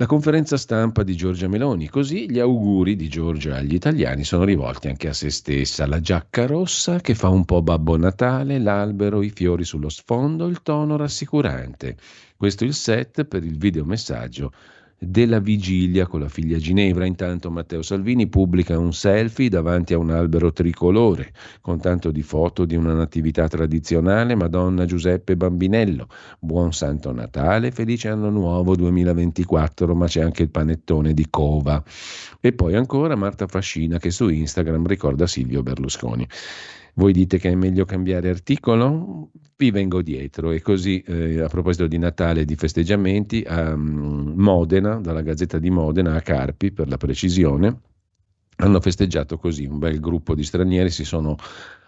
la conferenza stampa di Giorgia Meloni. Così gli auguri di Giorgia agli italiani sono rivolti anche a se stessa. La giacca rossa che fa un po' Babbo Natale, l'albero, i fiori sullo sfondo, il tono rassicurante. Questo è il set per il videomessaggio della vigilia con la figlia Ginevra. Intanto Matteo Salvini pubblica un selfie davanti a un albero tricolore con tanto di foto di una natività tradizionale, Madonna Giuseppe Bambinello. Buon Santo Natale, felice anno nuovo 2024, ma c'è anche il panettone di Cova. E poi ancora Marta Fascina che su Instagram ricorda Silvio Berlusconi. Voi dite che è meglio cambiare articolo? Vi vengo dietro e così eh, a proposito di Natale e di festeggiamenti a um, Modena, dalla Gazzetta di Modena a Carpi per la precisione, hanno festeggiato così, un bel gruppo di stranieri si sono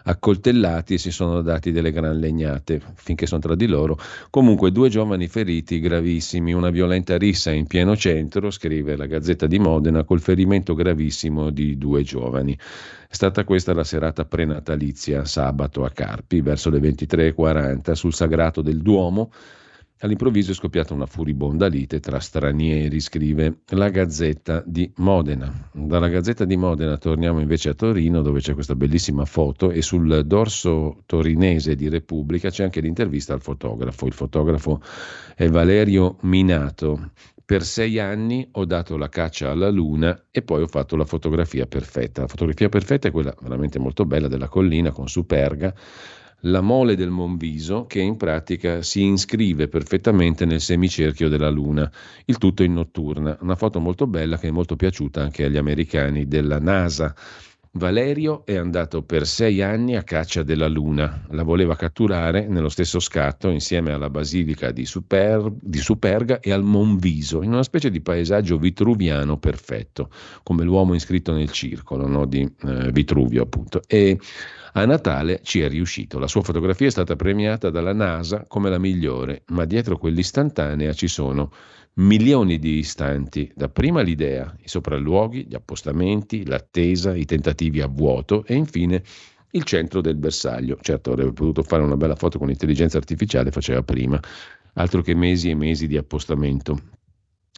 accoltellati e si sono dati delle gran legnate finché sono tra di loro. Comunque due giovani feriti gravissimi, una violenta rissa in pieno centro, scrive la Gazzetta di Modena, col ferimento gravissimo di due giovani. È stata questa la serata prenatalizia sabato a Carpi, verso le 23.40, sul sagrato del Duomo All'improvviso è scoppiata una furibonda lite tra stranieri, scrive la Gazzetta di Modena. Dalla Gazzetta di Modena torniamo invece a Torino dove c'è questa bellissima foto e sul dorso torinese di Repubblica c'è anche l'intervista al fotografo. Il fotografo è Valerio Minato. Per sei anni ho dato la caccia alla luna e poi ho fatto la fotografia perfetta. La fotografia perfetta è quella veramente molto bella della collina con Superga la mole del Monviso che in pratica si iscrive perfettamente nel semicerchio della Luna, il tutto in notturna. Una foto molto bella che è molto piaciuta anche agli americani della NASA. Valerio è andato per sei anni a caccia della Luna, la voleva catturare nello stesso scatto insieme alla basilica di, Super, di Superga e al Monviso, in una specie di paesaggio vitruviano perfetto, come l'uomo iscritto nel circolo no, di eh, Vitruvio appunto. E a Natale ci è riuscito. La sua fotografia è stata premiata dalla NASA come la migliore, ma dietro quell'istantanea ci sono milioni di istanti, dapprima l'idea, i sopralluoghi, gli appostamenti, l'attesa, i tentativi a vuoto e infine il centro del bersaglio. Certo, avrebbe potuto fare una bella foto con l'intelligenza artificiale, faceva prima, altro che mesi e mesi di appostamento.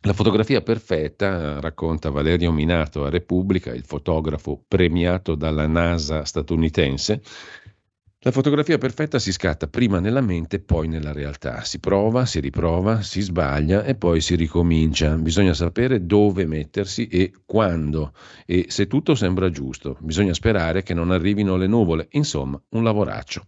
La fotografia perfetta, racconta Valerio Minato a Repubblica, il fotografo premiato dalla NASA statunitense, la fotografia perfetta si scatta prima nella mente, poi nella realtà. Si prova, si riprova, si sbaglia e poi si ricomincia. Bisogna sapere dove mettersi e quando. E se tutto sembra giusto, bisogna sperare che non arrivino le nuvole. Insomma, un lavoraccio.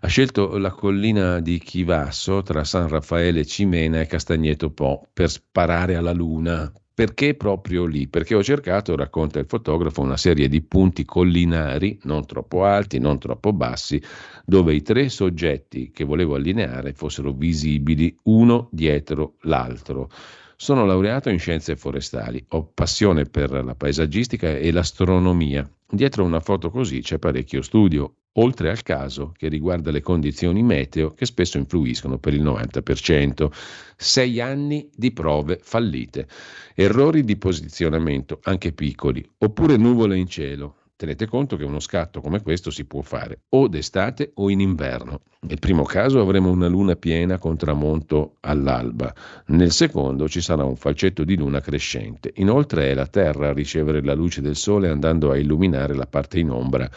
Ha scelto la collina di Chivasso tra San Raffaele Cimena e Castagneto Po per sparare alla luna, perché proprio lì? Perché ho cercato, racconta il fotografo, una serie di punti collinari, non troppo alti, non troppo bassi, dove i tre soggetti che volevo allineare fossero visibili uno dietro l'altro. Sono laureato in scienze forestali, ho passione per la paesaggistica e l'astronomia. Dietro una foto così c'è parecchio studio oltre al caso che riguarda le condizioni meteo che spesso influiscono per il 90%. Sei anni di prove fallite, errori di posizionamento, anche piccoli, oppure nuvole in cielo, Tenete conto che uno scatto come questo si può fare o d'estate o in inverno. Nel primo caso avremo una luna piena con tramonto all'alba, nel secondo ci sarà un falcetto di luna crescente. Inoltre è la Terra a ricevere la luce del Sole andando a illuminare la parte in ombra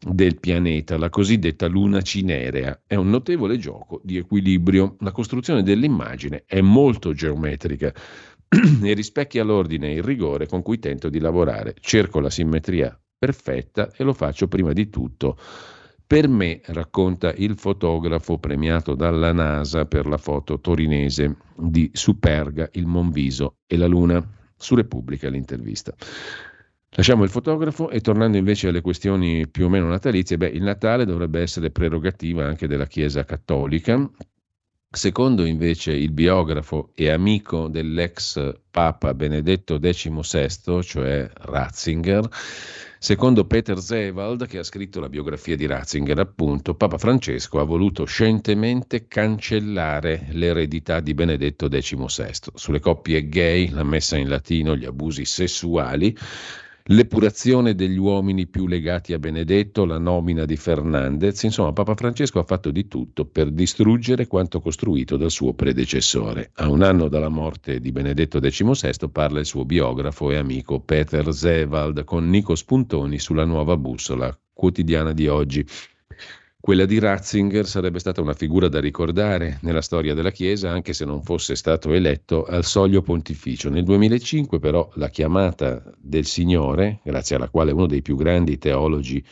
del pianeta, la cosiddetta luna cinerea. È un notevole gioco di equilibrio. La costruzione dell'immagine è molto geometrica e rispecchia l'ordine e il rigore con cui tento di lavorare. Cerco la simmetria perfetta e lo faccio prima di tutto per me, racconta il fotografo premiato dalla NASA per la foto torinese di Superga, il Monviso e la Luna. Su Repubblica l'intervista. Lasciamo il fotografo e tornando invece alle questioni più o meno natalizie, beh, il Natale dovrebbe essere prerogativa anche della Chiesa cattolica. Secondo invece il biografo e amico dell'ex Papa Benedetto XVI, cioè Ratzinger, Secondo Peter Zewald, che ha scritto la biografia di Ratzinger, appunto, Papa Francesco ha voluto scientemente cancellare l'eredità di Benedetto XVI sulle coppie gay, la messa in latino, gli abusi sessuali, l'epurazione degli uomini più legati a Benedetto, la nomina di Fernandez, insomma Papa Francesco ha fatto di tutto per distruggere quanto costruito dal suo predecessore. A un anno dalla morte di Benedetto XVI parla il suo biografo e amico Peter Zewald con Nico Spuntoni sulla nuova bussola quotidiana di oggi. Quella di Ratzinger sarebbe stata una figura da ricordare nella storia della Chiesa, anche se non fosse stato eletto al soglio pontificio. Nel 2005 però la chiamata del Signore, grazie alla quale uno dei più grandi teologi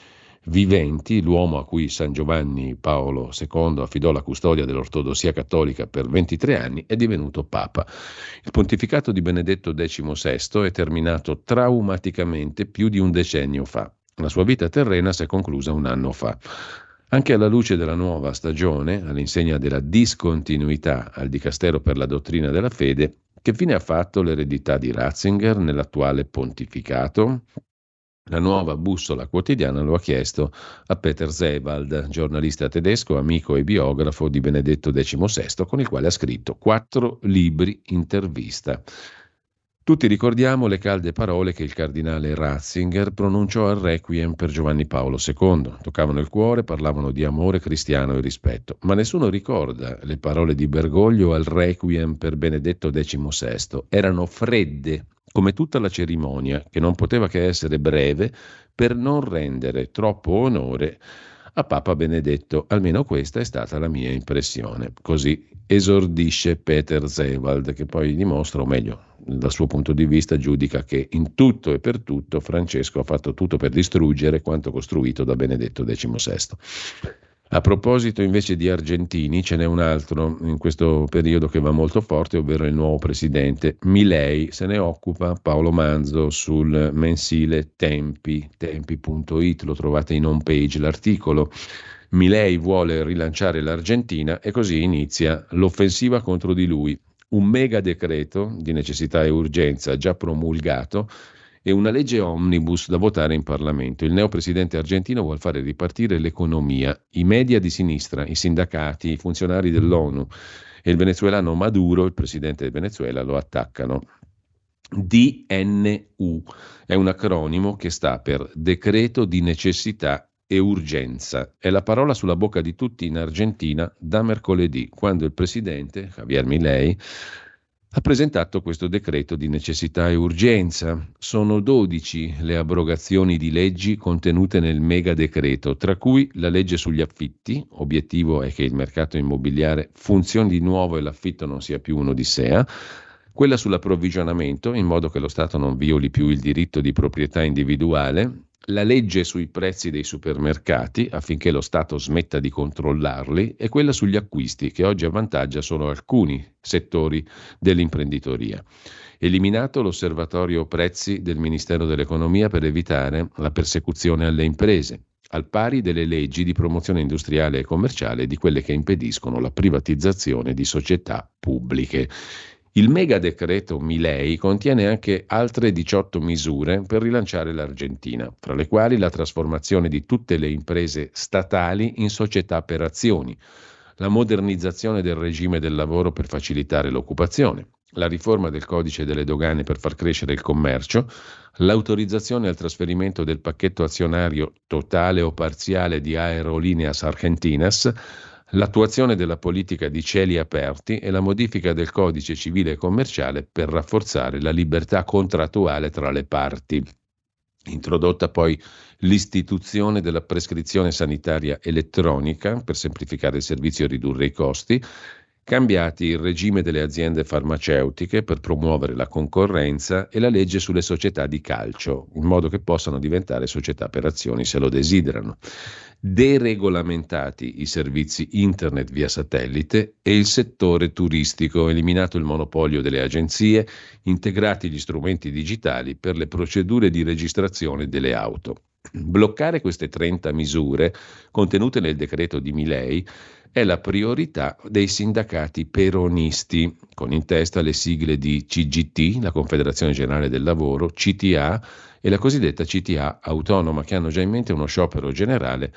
viventi, l'uomo a cui San Giovanni Paolo II affidò la custodia dell'ortodossia cattolica per 23 anni, è divenuto Papa. Il pontificato di Benedetto XVI è terminato traumaticamente più di un decennio fa. La sua vita terrena si è conclusa un anno fa. Anche alla luce della nuova stagione, all'insegna della discontinuità al Dicastero per la dottrina della fede, che fine ha fatto l'eredità di Ratzinger nell'attuale pontificato? La nuova bussola quotidiana lo ha chiesto a Peter Zewald, giornalista tedesco, amico e biografo di Benedetto XVI, con il quale ha scritto quattro libri intervista. Tutti ricordiamo le calde parole che il cardinale Ratzinger pronunciò al Requiem per Giovanni Paolo II. Toccavano il cuore, parlavano di amore cristiano e rispetto, ma nessuno ricorda le parole di Bergoglio al Requiem per Benedetto XVI. Erano fredde, come tutta la cerimonia, che non poteva che essere breve per non rendere troppo onore a Papa Benedetto. Almeno questa è stata la mia impressione. Così esordisce Peter Zewald, che poi dimostra, o meglio, dal suo punto di vista, giudica che in tutto e per tutto Francesco ha fatto tutto per distruggere quanto costruito da Benedetto XVI. A proposito invece di argentini, ce n'è un altro in questo periodo che va molto forte, ovvero il nuovo presidente Milei. Se ne occupa Paolo Manzo sul mensile Tempi, tempi.it, lo trovate in home page l'articolo. Milei vuole rilanciare l'Argentina e così inizia l'offensiva contro di lui. Un mega decreto di necessità e urgenza già promulgato e una legge omnibus da votare in Parlamento. Il neopresidente argentino vuole fare ripartire l'economia, i media di sinistra, i sindacati, i funzionari dell'ONU e il venezuelano Maduro, il presidente del Venezuela, lo attaccano. DNU è un acronimo che sta per decreto di necessità e urgenza. È la parola sulla bocca di tutti in Argentina da mercoledì, quando il presidente Javier Milei ha presentato questo decreto di necessità e urgenza. Sono 12 le abrogazioni di leggi contenute nel mega decreto, tra cui la legge sugli affitti, obiettivo è che il mercato immobiliare funzioni di nuovo e l'affitto non sia più un'odissea, quella sull'approvvigionamento, in modo che lo Stato non violi più il diritto di proprietà individuale, la legge sui prezzi dei supermercati affinché lo Stato smetta di controllarli e quella sugli acquisti che oggi avvantaggia solo alcuni settori dell'imprenditoria. Eliminato l'osservatorio prezzi del Ministero dell'Economia per evitare la persecuzione alle imprese, al pari delle leggi di promozione industriale e commerciale di quelle che impediscono la privatizzazione di società pubbliche. Il mega decreto Milei contiene anche altre 18 misure per rilanciare l'Argentina, tra le quali la trasformazione di tutte le imprese statali in società per azioni, la modernizzazione del regime del lavoro per facilitare l'occupazione, la riforma del codice delle dogane per far crescere il commercio, l'autorizzazione al trasferimento del pacchetto azionario totale o parziale di Aerolíneas Argentinas, l'attuazione della politica di cieli aperti e la modifica del codice civile e commerciale per rafforzare la libertà contrattuale tra le parti. Introdotta poi l'istituzione della prescrizione sanitaria elettronica per semplificare il servizio e ridurre i costi, cambiati il regime delle aziende farmaceutiche per promuovere la concorrenza e la legge sulle società di calcio, in modo che possano diventare società per azioni se lo desiderano, deregolamentati i servizi internet via satellite e il settore turistico, eliminato il monopolio delle agenzie, integrati gli strumenti digitali per le procedure di registrazione delle auto. Bloccare queste 30 misure contenute nel decreto di Milei è la priorità dei sindacati peronisti, con in testa le sigle di CGT, la Confederazione Generale del Lavoro, CTA e la cosiddetta CTA autonoma, che hanno già in mente uno sciopero generale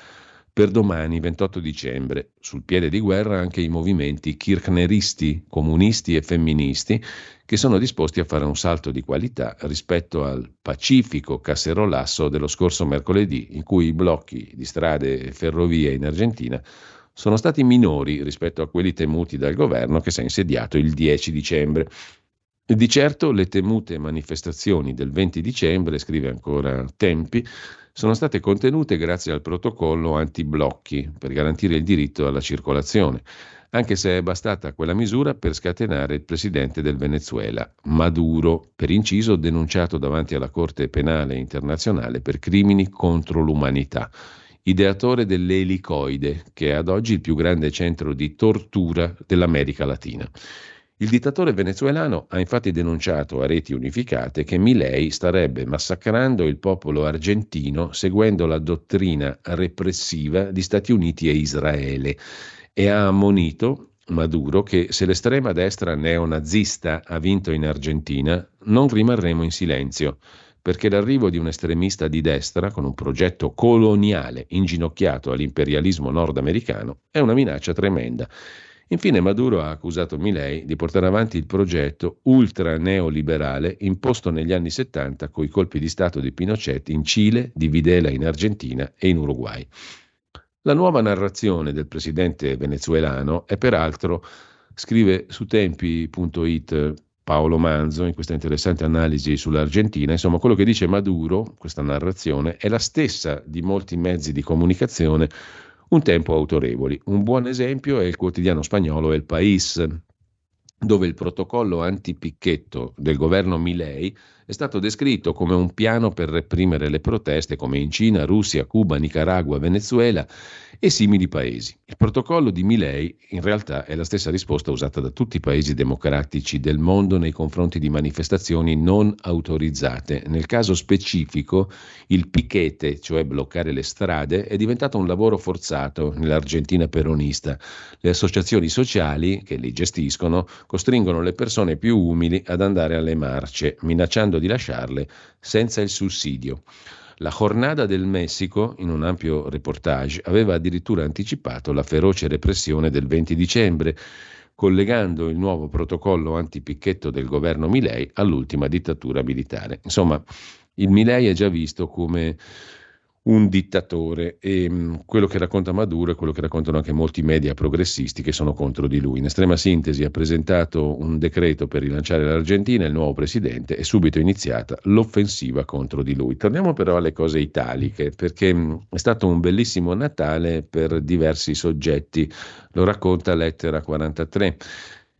per domani 28 dicembre. Sul piede di guerra anche i movimenti kirchneristi, comunisti e femministi, che sono disposti a fare un salto di qualità rispetto al pacifico casserolasso dello scorso mercoledì, in cui i blocchi di strade e ferrovie in Argentina sono stati minori rispetto a quelli temuti dal governo che si è insediato il 10 dicembre. Di certo le temute manifestazioni del 20 dicembre, scrive ancora Tempi, sono state contenute grazie al protocollo anti-blocchi per garantire il diritto alla circolazione, anche se è bastata quella misura per scatenare il presidente del Venezuela, Maduro, per inciso denunciato davanti alla Corte Penale Internazionale per crimini contro l'umanità ideatore dell'elicoide, che è ad oggi il più grande centro di tortura dell'America Latina. Il dittatore venezuelano ha infatti denunciato a reti unificate che Milei starebbe massacrando il popolo argentino seguendo la dottrina repressiva di Stati Uniti e Israele e ha ammonito Maduro che se l'estrema destra neonazista ha vinto in Argentina non rimarremo in silenzio perché l'arrivo di un estremista di destra con un progetto coloniale inginocchiato all'imperialismo nordamericano è una minaccia tremenda. Infine Maduro ha accusato Milei di portare avanti il progetto ultra neoliberale imposto negli anni 70 coi colpi di Stato di Pinochet in Cile, di Videla in Argentina e in Uruguay. La nuova narrazione del presidente venezuelano è peraltro, scrive su tempi.it Paolo Manzo in questa interessante analisi sull'Argentina. Insomma, quello che dice Maduro, questa narrazione, è la stessa di molti mezzi di comunicazione un tempo autorevoli. Un buon esempio è il quotidiano spagnolo El País, dove il protocollo antipicchetto del governo Milei è stato descritto come un piano per reprimere le proteste come in Cina, Russia, Cuba, Nicaragua, Venezuela e simili paesi. Il protocollo di Milei in realtà è la stessa risposta usata da tutti i paesi democratici del mondo nei confronti di manifestazioni non autorizzate. Nel caso specifico, il pichete, cioè bloccare le strade, è diventato un lavoro forzato nell'Argentina peronista. Le associazioni sociali che li gestiscono costringono le persone più umili ad andare alle marce, minacciando di lasciarle senza il sussidio. La Jornada del Messico, in un ampio reportage, aveva addirittura anticipato la feroce repressione del 20 dicembre, collegando il nuovo protocollo antipicchetto del governo Milei all'ultima dittatura militare. Insomma, il Milei è già visto come un dittatore e mm, quello che racconta Maduro è quello che raccontano anche molti media progressisti che sono contro di lui. In estrema sintesi ha presentato un decreto per rilanciare l'Argentina, il nuovo presidente è subito iniziata l'offensiva contro di lui. Torniamo però alle cose italiche perché mm, è stato un bellissimo Natale per diversi soggetti, lo racconta Lettera 43.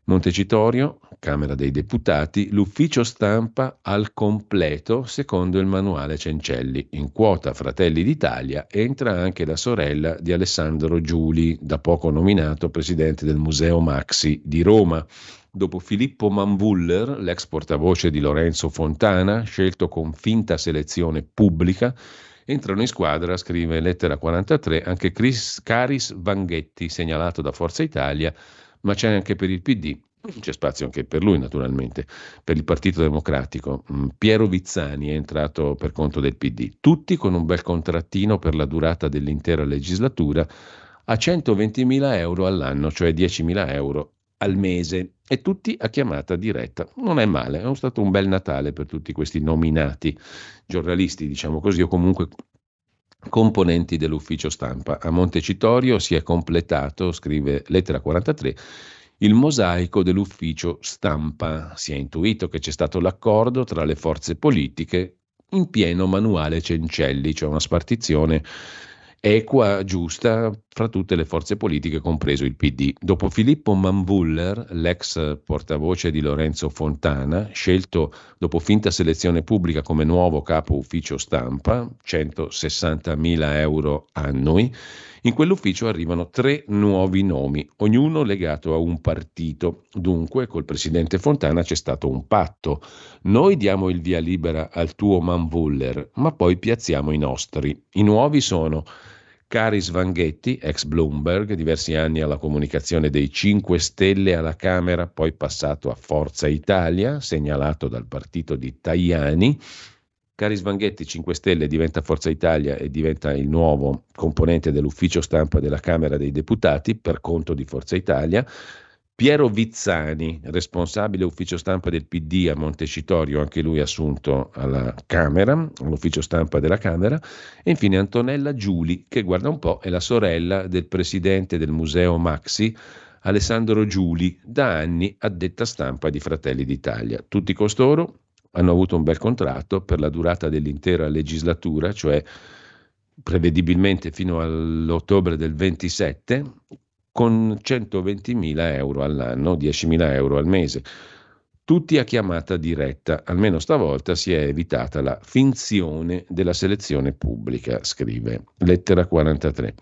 Montecitorio, Camera dei Deputati, l'ufficio stampa al completo secondo il manuale Cencelli. In quota Fratelli d'Italia entra anche la sorella di Alessandro Giuli, da poco nominato presidente del Museo Maxi di Roma. Dopo Filippo Manvuller, l'ex portavoce di Lorenzo Fontana, scelto con finta selezione pubblica, entrano in squadra, scrive lettera 43, anche Chris Caris Vanghetti, segnalato da Forza Italia ma c'è anche per il PD c'è spazio anche per lui naturalmente, per il Partito Democratico. Mm, Piero Vizzani è entrato per conto del PD, tutti con un bel contrattino per la durata dell'intera legislatura a 120.000 euro all'anno, cioè 10.000 euro al mese e tutti a chiamata diretta. Non è male, è stato un bel Natale per tutti questi nominati giornalisti, diciamo così, o comunque componenti dell'ufficio stampa. A Montecitorio si è completato, scrive lettera 43, il mosaico dell'ufficio stampa. Si è intuito che c'è stato l'accordo tra le forze politiche in pieno manuale Cencelli, cioè una spartizione equa, giusta fra tutte le forze politiche, compreso il PD. Dopo Filippo Manvuller, l'ex portavoce di Lorenzo Fontana, scelto dopo finta selezione pubblica come nuovo capo ufficio stampa, 160.000 euro annui, in quell'ufficio arrivano tre nuovi nomi, ognuno legato a un partito. Dunque, col presidente Fontana c'è stato un patto. Noi diamo il via libera al tuo Manvuller, ma poi piazziamo i nostri. I nuovi sono Caris Vanghetti, ex Bloomberg, diversi anni alla comunicazione dei 5 Stelle alla Camera, poi passato a Forza Italia, segnalato dal partito di Tajani. Caris Vanghetti, 5 Stelle, diventa Forza Italia e diventa il nuovo componente dell'ufficio stampa della Camera dei Deputati per conto di Forza Italia. Piero Vizzani, responsabile ufficio stampa del PD a Montecitorio, anche lui assunto alla Camera, all'ufficio stampa della Camera, e infine Antonella Giuli, che guarda un po' è la sorella del presidente del Museo Maxi, Alessandro Giuli, da anni addetta stampa di Fratelli d'Italia. Tutti costoro hanno avuto un bel contratto per la durata dell'intera legislatura, cioè prevedibilmente fino all'ottobre del 27, con 120.000 euro all'anno, 10.000 euro al mese. Tutti a chiamata diretta, almeno stavolta si è evitata la finzione della selezione pubblica, scrive lettera 43.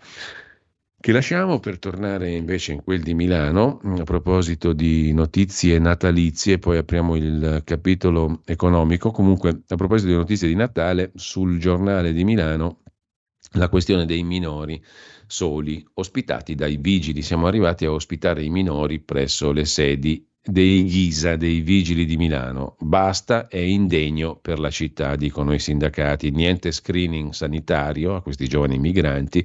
Che lasciamo per tornare invece in quel di Milano, a proposito di notizie natalizie, poi apriamo il capitolo economico. Comunque, a proposito di notizie di Natale, sul giornale di Milano la questione dei minori soli ospitati dai vigili. Siamo arrivati a ospitare i minori presso le sedi dei GISA, dei vigili di Milano. Basta, è indegno per la città, dicono i sindacati. Niente screening sanitario a questi giovani migranti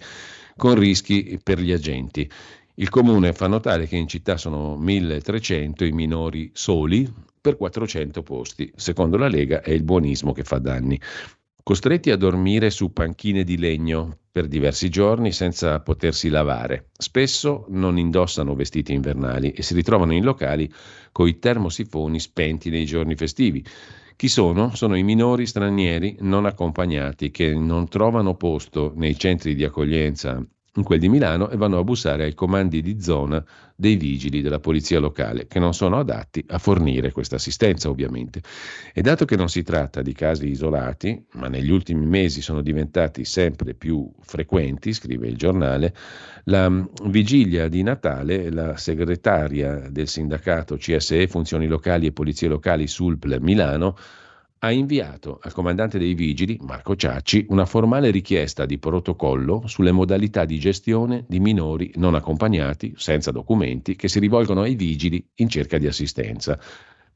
con rischi per gli agenti. Il comune fa notare che in città sono 1300 i minori soli per 400 posti. Secondo la Lega è il buonismo che fa danni costretti a dormire su panchine di legno per diversi giorni senza potersi lavare. Spesso non indossano vestiti invernali e si ritrovano in locali con i termosifoni spenti nei giorni festivi. Chi sono? Sono i minori stranieri non accompagnati che non trovano posto nei centri di accoglienza in quel di Milano e vanno a bussare ai comandi di zona dei vigili della polizia locale, che non sono adatti a fornire questa assistenza ovviamente. E dato che non si tratta di casi isolati, ma negli ultimi mesi sono diventati sempre più frequenti, scrive il giornale, la mm, vigilia di Natale, la segretaria del sindacato CSE Funzioni Locali e Polizie Locali Sulpl Milano, ha inviato al comandante dei vigili, Marco Ciacci, una formale richiesta di protocollo sulle modalità di gestione di minori non accompagnati, senza documenti, che si rivolgono ai vigili in cerca di assistenza.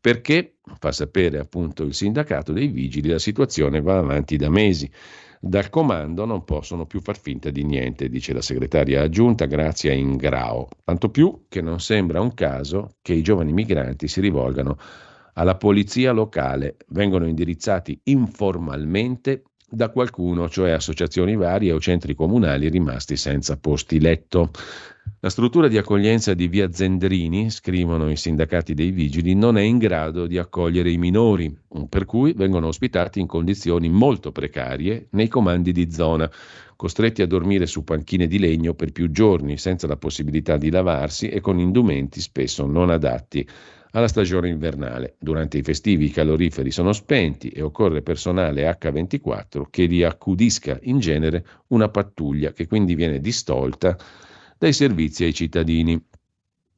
Perché, fa sapere appunto il sindacato dei vigili, la situazione va avanti da mesi. Dal comando non possono più far finta di niente, dice la segretaria aggiunta Grazia Ingrao. Tanto più che non sembra un caso che i giovani migranti si rivolgano alla polizia locale vengono indirizzati informalmente da qualcuno, cioè associazioni varie o centri comunali rimasti senza posti letto. La struttura di accoglienza di via Zendrini, scrivono i sindacati dei vigili, non è in grado di accogliere i minori, per cui vengono ospitati in condizioni molto precarie nei comandi di zona, costretti a dormire su panchine di legno per più giorni, senza la possibilità di lavarsi e con indumenti spesso non adatti alla stagione invernale. Durante i festivi i caloriferi sono spenti e occorre personale H24 che li accudisca in genere una pattuglia che quindi viene distolta dai servizi ai cittadini.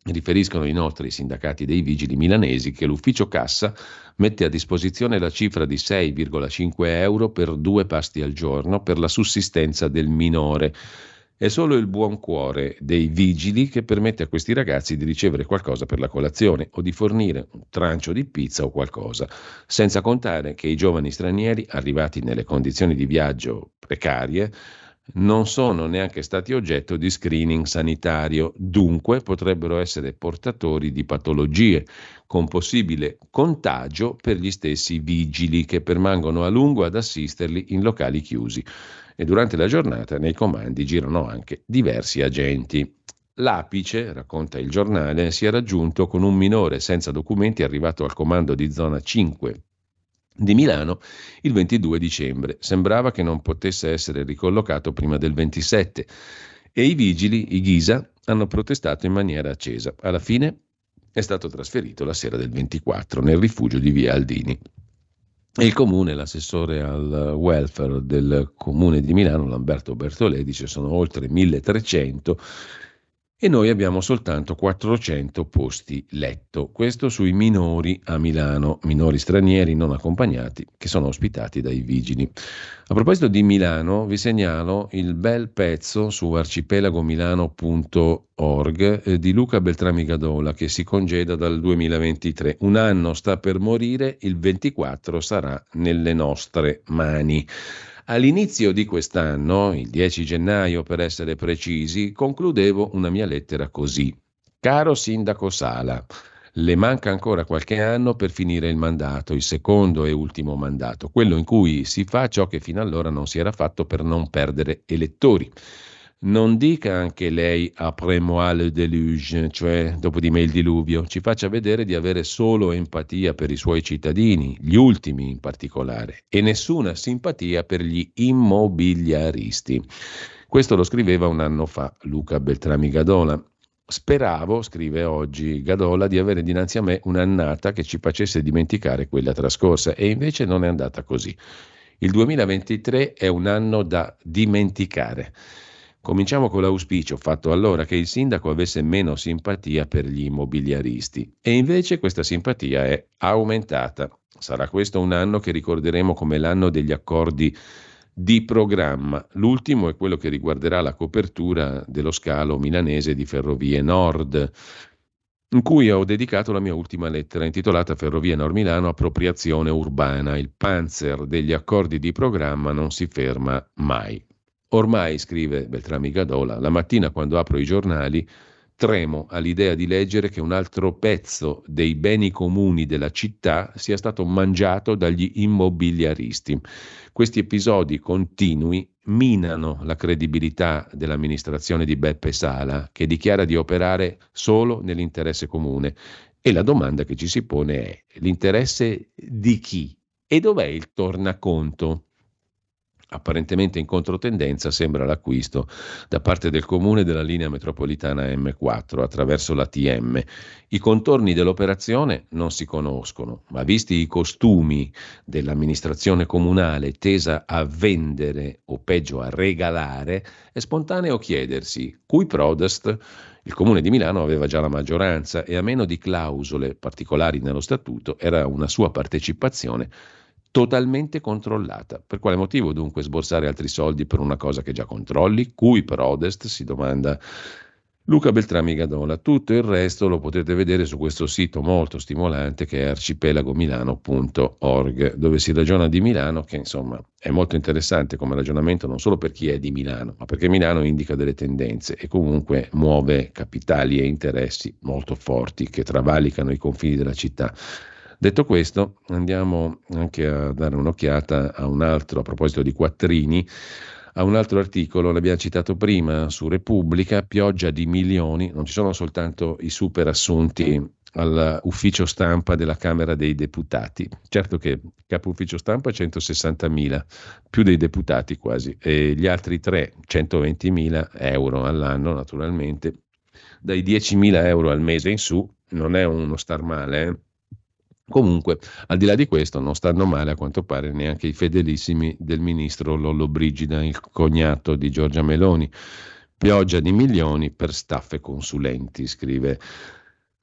Riferiscono inoltre i sindacati dei vigili milanesi che l'ufficio cassa mette a disposizione la cifra di 6,5 euro per due pasti al giorno per la sussistenza del minore È solo il buon cuore dei vigili che permette a questi ragazzi di ricevere qualcosa per la colazione o di fornire un trancio di pizza o qualcosa, senza contare che i giovani stranieri arrivati nelle condizioni di viaggio precarie non sono neanche stati oggetto di screening sanitario, dunque potrebbero essere portatori di patologie, con possibile contagio per gli stessi vigili che permangono a lungo ad assisterli in locali chiusi e durante la giornata nei comandi girano anche diversi agenti. L'apice, racconta il giornale, si è raggiunto con un minore senza documenti arrivato al comando di zona 5 di Milano il 22 dicembre. Sembrava che non potesse essere ricollocato prima del 27 e i vigili, i Ghisa, hanno protestato in maniera accesa. Alla fine è stato trasferito la sera del 24 nel rifugio di Via Aldini. Il comune, l'assessore al welfare del comune di Milano, Lamberto Bertolè, dice sono oltre 1300 e noi abbiamo soltanto 400 posti letto. Questo sui minori a Milano, minori stranieri non accompagnati che sono ospitati dai vigili. A proposito di Milano, vi segnalo il bel pezzo su arcipelagomilano.org eh, di Luca Beltrami Gadola che si congeda dal 2023. Un anno sta per morire, il 24 sarà nelle nostre mani. All'inizio di quest'anno, il 10 gennaio per essere precisi, concludevo una mia lettera così. Caro Sindaco Sala, le manca ancora qualche anno per finire il mandato, il secondo e ultimo mandato, quello in cui si fa ciò che fino allora non si era fatto per non perdere elettori. Non dica anche lei après moi le déluge, cioè dopo di me il diluvio, ci faccia vedere di avere solo empatia per i suoi cittadini, gli ultimi in particolare, e nessuna simpatia per gli immobiliaristi. Questo lo scriveva un anno fa Luca Beltrami Gadola. Speravo, scrive oggi Gadola, di avere dinanzi a me un'annata che ci facesse dimenticare quella trascorsa e invece non è andata così. Il 2023 è un anno da dimenticare. Cominciamo con l'auspicio fatto allora che il sindaco avesse meno simpatia per gli immobiliaristi e invece questa simpatia è aumentata. Sarà questo un anno che ricorderemo come l'anno degli accordi di programma. L'ultimo è quello che riguarderà la copertura dello scalo milanese di Ferrovie Nord, in cui ho dedicato la mia ultima lettera intitolata Ferrovie Nord Milano Appropriazione urbana. Il panzer degli accordi di programma non si ferma mai. Ormai, scrive Beltrami Gadola, la mattina quando apro i giornali tremo all'idea di leggere che un altro pezzo dei beni comuni della città sia stato mangiato dagli immobiliaristi. Questi episodi continui minano la credibilità dell'amministrazione di Beppe Sala, che dichiara di operare solo nell'interesse comune. E la domanda che ci si pone è l'interesse di chi? E dov'è il tornaconto? Apparentemente in controtendenza sembra l'acquisto da parte del comune della linea metropolitana M4 attraverso l'ATM. I contorni dell'operazione non si conoscono, ma visti i costumi dell'amministrazione comunale tesa a vendere o peggio a regalare, è spontaneo chiedersi cui prodest il comune di Milano aveva già la maggioranza e a meno di clausole particolari nello statuto era una sua partecipazione totalmente controllata. Per quale motivo dunque sborsare altri soldi per una cosa che già controlli? Cui prodest? si domanda Luca Beltrami Gadola. Tutto il resto lo potete vedere su questo sito molto stimolante che è arcipelagomilano.org, dove si ragiona di Milano, che insomma è molto interessante come ragionamento non solo per chi è di Milano, ma perché Milano indica delle tendenze e comunque muove capitali e interessi molto forti che travalicano i confini della città. Detto questo, andiamo anche a dare un'occhiata a un altro, a proposito di quattrini, a un altro articolo, l'abbiamo citato prima, su Repubblica, pioggia di milioni, non ci sono soltanto i super assunti all'ufficio stampa della Camera dei Deputati. Certo che capo ufficio stampa 160.000, più dei deputati quasi, e gli altri tre 120.000 euro all'anno naturalmente, dai 10.000 euro al mese in su, non è uno star male, eh? Comunque, al di là di questo, non stanno male a quanto pare neanche i fedelissimi del ministro Lollo Brigida, il cognato di Giorgia Meloni. Pioggia di milioni per staff e consulenti, scrive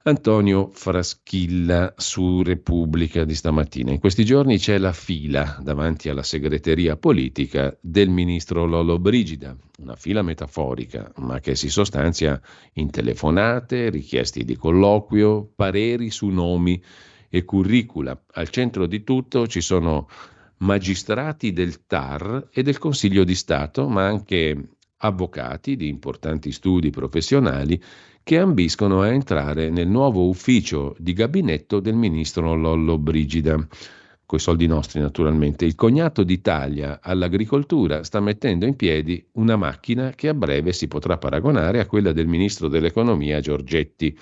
Antonio Fraschilla su Repubblica di stamattina. In questi giorni c'è la fila davanti alla segreteria politica del ministro Lollo Brigida, una fila metaforica, ma che si sostanzia in telefonate, richiesti di colloquio, pareri su nomi e curricula. Al centro di tutto ci sono magistrati del TAR e del Consiglio di Stato, ma anche avvocati di importanti studi professionali che ambiscono a entrare nel nuovo ufficio di gabinetto del ministro Lollo Brigida. Coi soldi nostri, naturalmente. Il cognato d'Italia all'agricoltura sta mettendo in piedi una macchina che a breve si potrà paragonare a quella del ministro dell'economia Giorgetti.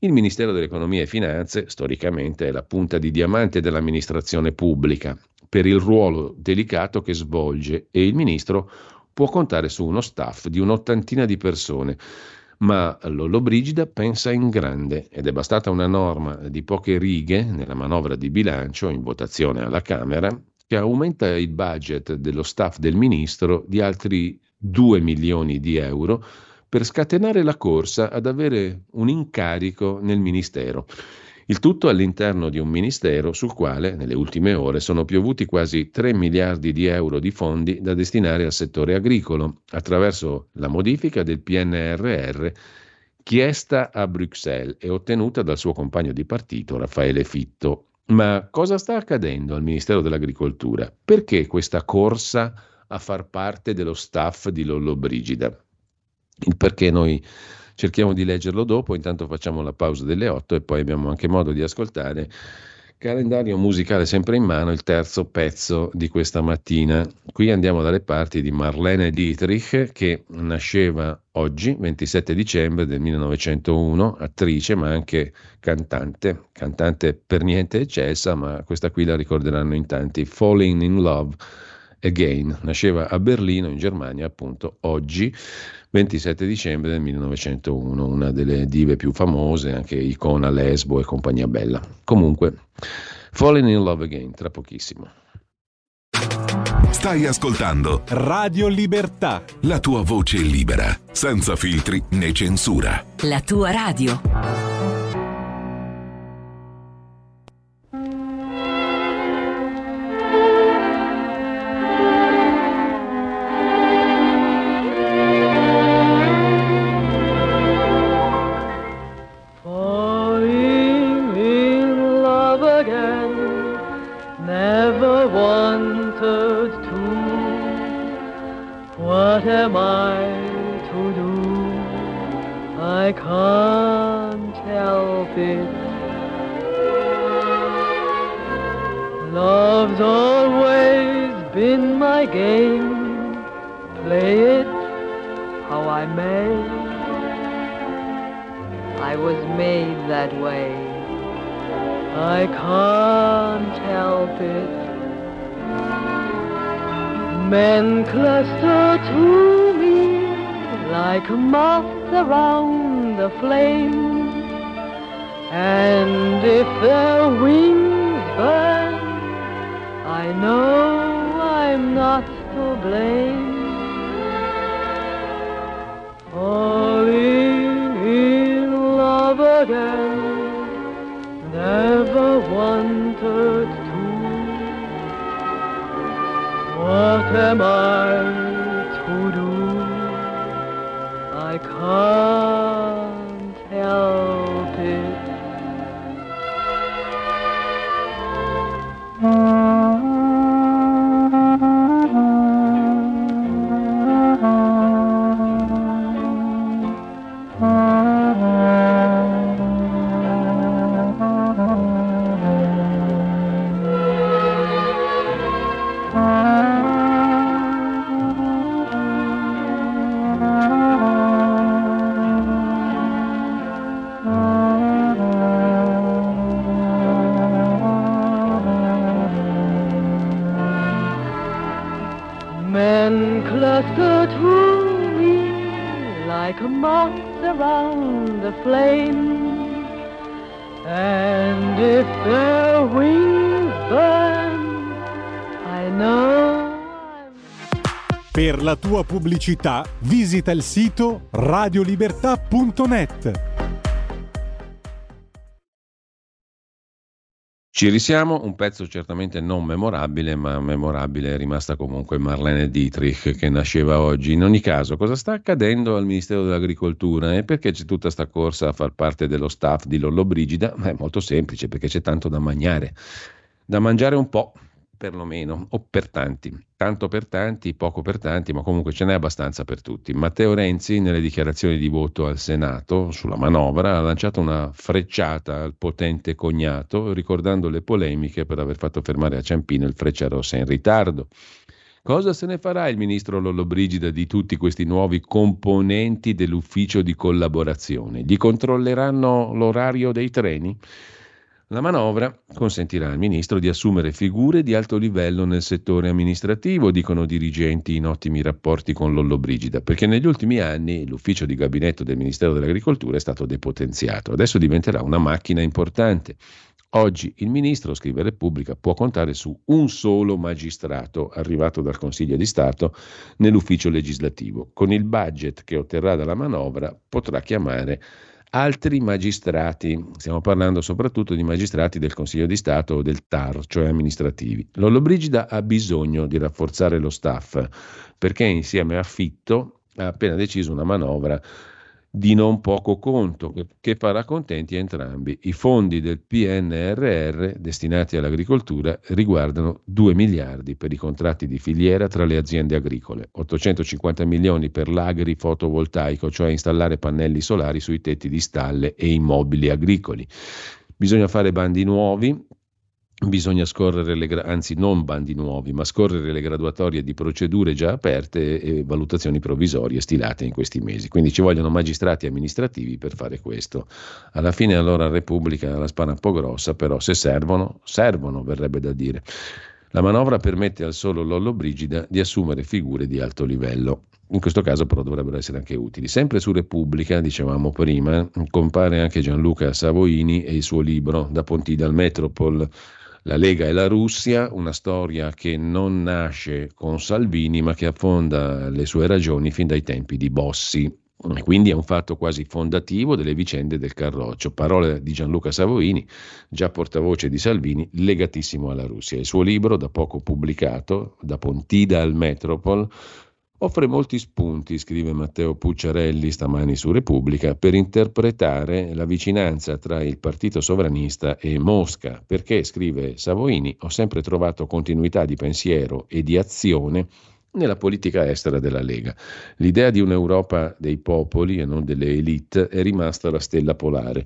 Il Ministero dell'Economia e Finanze, storicamente, è la punta di diamante dell'amministrazione pubblica per il ruolo delicato che svolge e il ministro può contare su uno staff di un'ottantina di persone. Ma Lollobrigida pensa in grande ed è bastata una norma di poche righe nella manovra di bilancio in votazione alla Camera che aumenta il budget dello staff del ministro di altri 2 milioni di euro per scatenare la corsa ad avere un incarico nel ministero. Il tutto all'interno di un ministero sul quale nelle ultime ore sono piovuti quasi 3 miliardi di euro di fondi da destinare al settore agricolo attraverso la modifica del PNRR chiesta a Bruxelles e ottenuta dal suo compagno di partito Raffaele Fitto. Ma cosa sta accadendo al Ministero dell'Agricoltura? Perché questa corsa a far parte dello staff di Lollobrigida? Il perché noi cerchiamo di leggerlo dopo, intanto facciamo la pausa delle 8 e poi abbiamo anche modo di ascoltare calendario musicale sempre in mano, il terzo pezzo di questa mattina. Qui andiamo dalle parti di Marlene Dietrich che nasceva oggi, 27 dicembre del 1901, attrice ma anche cantante, cantante per niente eccelsa, ma questa qui la ricorderanno in tanti, Falling in Love Again. Nasceva a Berlino, in Germania, appunto, oggi. 27 dicembre del 1901, una delle dive più famose, anche icona lesbo e compagnia bella. Comunque, Falling in Love Again, tra pochissimo. Stai ascoltando Radio Libertà. La tua voce libera, senza filtri né censura. La tua radio. Tua pubblicità, visita il sito radiolibertà.net. Ci risiamo, un pezzo certamente non memorabile, ma memorabile è rimasta comunque Marlene Dietrich che nasceva oggi. In ogni caso, cosa sta accadendo al Ministero dell'Agricoltura e perché c'è tutta questa corsa a far parte dello staff di Lollobrigida? È molto semplice, perché c'è tanto da mangiare. Da mangiare un po' perlomeno, o per tanti, tanto per tanti, poco per tanti, ma comunque ce n'è abbastanza per tutti. Matteo Renzi, nelle dichiarazioni di voto al Senato sulla manovra, ha lanciato una frecciata al potente cognato, ricordando le polemiche per aver fatto fermare a Ciampino il Frecciarossa in ritardo. Cosa se ne farà il ministro Lollobrigida di tutti questi nuovi componenti dell'ufficio di collaborazione? Gli controlleranno l'orario dei treni? La manovra consentirà al ministro di assumere figure di alto livello nel settore amministrativo, dicono dirigenti in ottimi rapporti con Lollobrigida, perché negli ultimi anni l'ufficio di gabinetto del Ministero dell'Agricoltura è stato depotenziato. Adesso diventerà una macchina importante. Oggi il ministro, scrive Repubblica, può contare su un solo magistrato arrivato dal Consiglio di Stato nell'ufficio legislativo. Con il budget che otterrà dalla manovra potrà chiamare altri magistrati, stiamo parlando soprattutto di magistrati del Consiglio di Stato o del TAR, cioè amministrativi. Lollobrigida ha bisogno di rafforzare lo staff perché insieme a Fitto ha appena deciso una manovra di non poco conto, che farà contenti entrambi. I fondi del PNRR destinati all'agricoltura riguardano 2 miliardi per i contratti di filiera tra le aziende agricole, 850 milioni per l'agri-fotovoltaico, cioè installare pannelli solari sui tetti di stalle e immobili agricoli. Bisogna fare bandi nuovi Bisogna scorrere le, anzi non bandi nuovi, ma scorrere le graduatorie di procedure già aperte e valutazioni provvisorie stilate in questi mesi. Quindi ci vogliono magistrati amministrativi per fare questo. Alla fine allora Repubblica la spana un po' grossa, però se servono, servono, verrebbe da dire. La manovra permette al solo Lollo Brigida di assumere figure di alto livello. In questo caso però dovrebbero essere anche utili. Sempre su Repubblica, dicevamo prima, compare anche Gianluca Savoini e il suo libro Da Pontida al Metropol la Lega e la Russia, una storia che non nasce con Salvini ma che affonda le sue ragioni fin dai tempi di Bossi. E quindi è un fatto quasi fondativo delle vicende del Carroccio. Parole di Gianluca Savoini, già portavoce di Salvini, legatissimo alla Russia. Il suo libro, da poco pubblicato, da Pontida al Metropol, Offre molti spunti, scrive Matteo Pucciarelli stamani su Repubblica, per interpretare la vicinanza tra il partito sovranista e Mosca, perché, scrive Savoini, ho sempre trovato continuità di pensiero e di azione nella politica estera della Lega. L'idea di un'Europa dei popoli e non delle elite è rimasta la stella polare.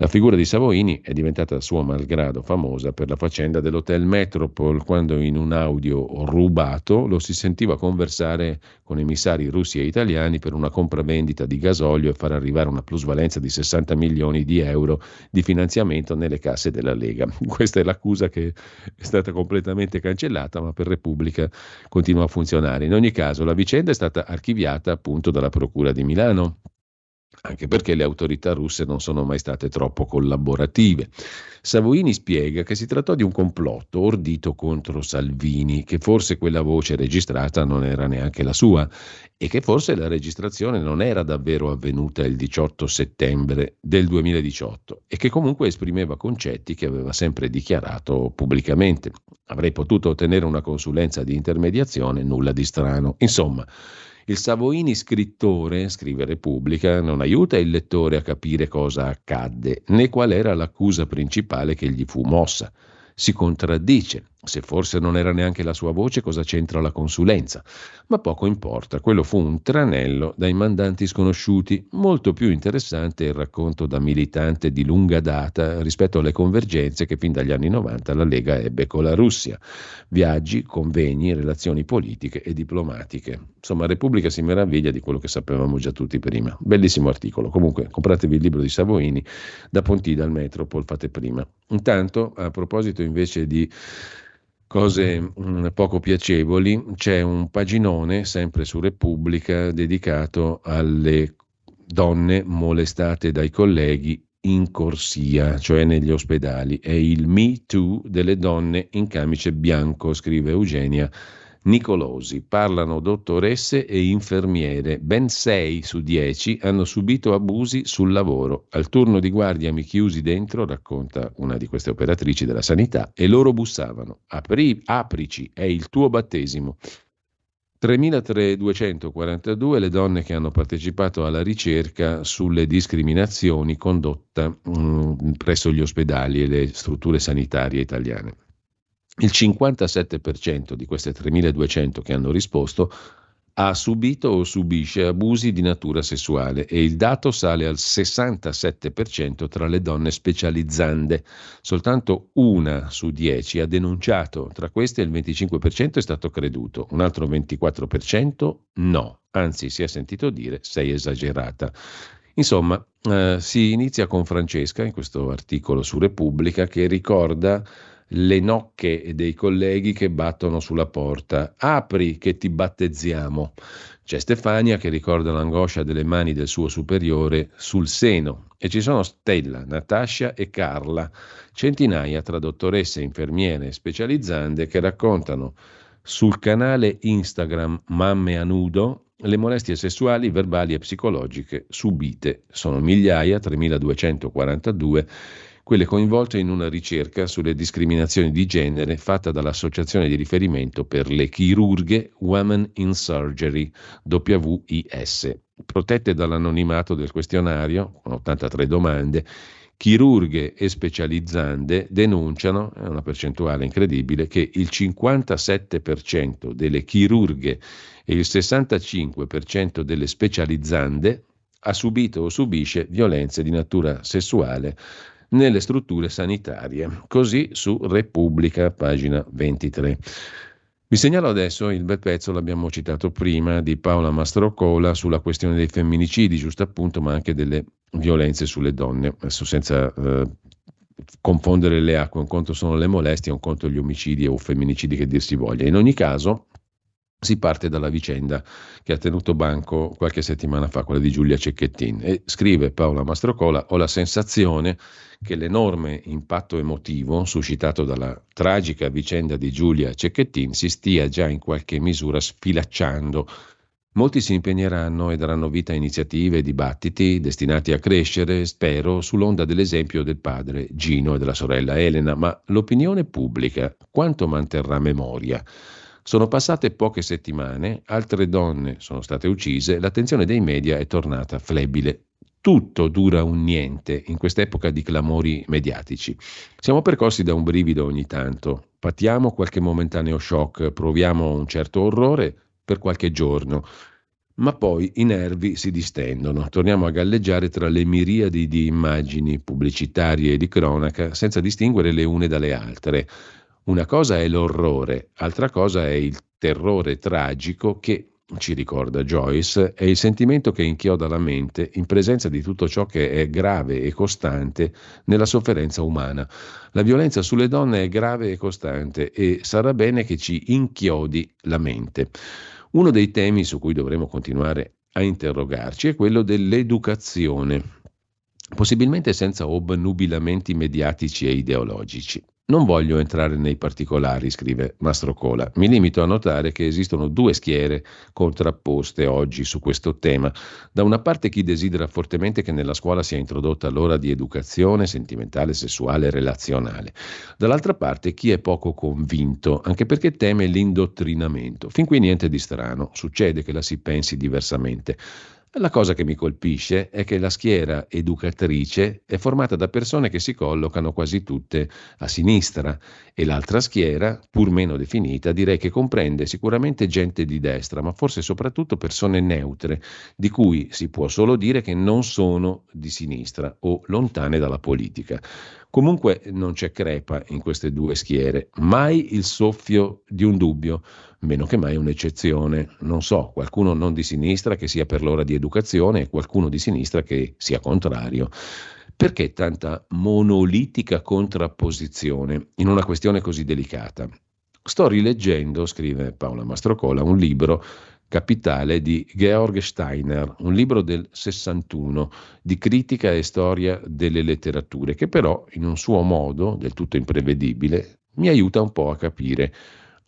La figura di Savoini è diventata a suo malgrado famosa per la faccenda dell'Hotel Metropol, quando in un audio rubato lo si sentiva conversare con emissari russi e italiani per una compravendita di gasolio e far arrivare una plusvalenza di 60 milioni di euro di finanziamento nelle casse della Lega. Questa è l'accusa che è stata completamente cancellata, ma per Repubblica continua a funzionare. In ogni caso, la vicenda è stata archiviata appunto dalla Procura di Milano anche perché le autorità russe non sono mai state troppo collaborative. Savoini spiega che si trattò di un complotto ordito contro Salvini, che forse quella voce registrata non era neanche la sua e che forse la registrazione non era davvero avvenuta il 18 settembre del 2018 e che comunque esprimeva concetti che aveva sempre dichiarato pubblicamente. Avrei potuto ottenere una consulenza di intermediazione, nulla di strano. Insomma, il Savoini scrittore, scrive Repubblica, non aiuta il lettore a capire cosa accadde, né qual era l'accusa principale che gli fu mossa si contraddice. Se forse non era neanche la sua voce, cosa c'entra la consulenza? Ma poco importa, quello fu un tranello dai mandanti sconosciuti. Molto più interessante il racconto da militante di lunga data rispetto alle convergenze che fin dagli anni 90 la Lega ebbe con la Russia. Viaggi, convegni, relazioni politiche e diplomatiche. Insomma, Repubblica si meraviglia di quello che sapevamo già tutti prima. Bellissimo articolo. Comunque, compratevi il libro di Savoini, da Pontida al Metropol, fate prima. Intanto, a proposito invece di cose mm, poco piacevoli, c'è un paginone sempre su Repubblica dedicato alle donne molestate dai colleghi in corsia, cioè negli ospedali. È il Me Too delle donne in camice bianco, scrive Eugenia Nicolosi. Parlano dottoresse e infermiere. Ben 6 su 10 hanno subito abusi sul lavoro. Al turno di guardia mi chiusi dentro, racconta una di queste operatrici della sanità, e loro bussavano. Apri, aprici, è il tuo battesimo. 3.242 le donne che hanno partecipato alla ricerca sulle discriminazioni condotta mh, mm, presso gli ospedali e le strutture sanitarie italiane. Il 57% di queste 3.200 che hanno risposto ha subito o subisce abusi di natura sessuale e il dato sale al 67% tra le donne specializzande. Soltanto una su dieci ha denunciato, tra queste il 25% è stato creduto, un altro 24% no, anzi si è sentito dire sei esagerata. Insomma, eh, si inizia con Francesca in questo articolo su Repubblica che ricorda le nocche dei colleghi che battono sulla porta. Apri che ti battezziamo. C'è Stefania che ricorda l'angoscia delle mani del suo superiore sul seno e ci sono Stella, Natascia e Carla, centinaia tra dottoresse, infermiere e specializzande che raccontano sul canale Instagram Mamme a nudo le molestie sessuali, verbali e psicologiche subite. Sono migliaia, 3242 quelle coinvolte in una ricerca sulle discriminazioni di genere fatta dall'Associazione di riferimento per le chirurghe Women in Surgery, WIS. Protette dall'anonimato del questionario, con 83 domande, chirurghe e specializzande denunciano, è una percentuale incredibile, che il 57% delle chirurghe e il 65% delle specializzande ha subito o subisce violenze di natura sessuale nelle strutture sanitarie. Così su Repubblica, pagina 23. Vi segnalo adesso il bel pezzo, l'abbiamo citato prima, di Paola Mastrocola sulla questione dei femminicidi, giusto appunto, ma anche delle violenze sulle donne, adesso senza eh, confondere le acque, un conto sono le molestie, un conto gli omicidi o femminicidi che dir si voglia. In ogni caso, si parte dalla vicenda che ha tenuto banco qualche settimana fa, quella di Giulia Cecchettin. E scrive Paola Mastrocola: Ho la sensazione che l'enorme impatto emotivo suscitato dalla tragica vicenda di Giulia Cecchettin si stia già in qualche misura sfilacciando. Molti si impegneranno e daranno vita a iniziative e dibattiti destinati a crescere, spero, sull'onda dell'esempio del padre Gino e della sorella Elena, ma l'opinione pubblica quanto manterrà memoria? Sono passate poche settimane, altre donne sono state uccise, l'attenzione dei media è tornata flebile. Tutto dura un niente in quest'epoca di clamori mediatici. Siamo percorsi da un brivido ogni tanto, patiamo qualche momentaneo shock, proviamo un certo orrore per qualche giorno, ma poi i nervi si distendono, torniamo a galleggiare tra le miriadi di immagini pubblicitarie e di cronaca senza distinguere le une dalle altre. Una cosa è l'orrore, altra cosa è il terrore tragico che, ci ricorda Joyce, è il sentimento che inchioda la mente in presenza di tutto ciò che è grave e costante nella sofferenza umana. La violenza sulle donne è grave e costante e sarà bene che ci inchiodi la mente. Uno dei temi su cui dovremo continuare a interrogarci è quello dell'educazione, possibilmente senza obnubilamenti mediatici e ideologici. Non voglio entrare nei particolari, scrive Mastro Cola. Mi limito a notare che esistono due schiere contrapposte oggi su questo tema. Da una parte chi desidera fortemente che nella scuola sia introdotta l'ora di educazione sentimentale, sessuale e relazionale. Dall'altra parte chi è poco convinto, anche perché teme l'indottrinamento. Fin qui niente di strano, succede che la si pensi diversamente. La cosa che mi colpisce è che la schiera educatrice è formata da persone che si collocano quasi tutte a sinistra e l'altra schiera, pur meno definita, direi che comprende sicuramente gente di destra, ma forse soprattutto persone neutre, di cui si può solo dire che non sono di sinistra o lontane dalla politica. Comunque non c'è crepa in queste due schiere, mai il soffio di un dubbio, meno che mai un'eccezione. Non so, qualcuno non di sinistra che sia per l'ora di educazione e qualcuno di sinistra che sia contrario. Perché tanta monolitica contrapposizione in una questione così delicata? Sto rileggendo, scrive Paola Mastrocola, un libro capitale di Georg Steiner, un libro del 61 di critica e storia delle letterature, che però in un suo modo, del tutto imprevedibile, mi aiuta un po' a capire.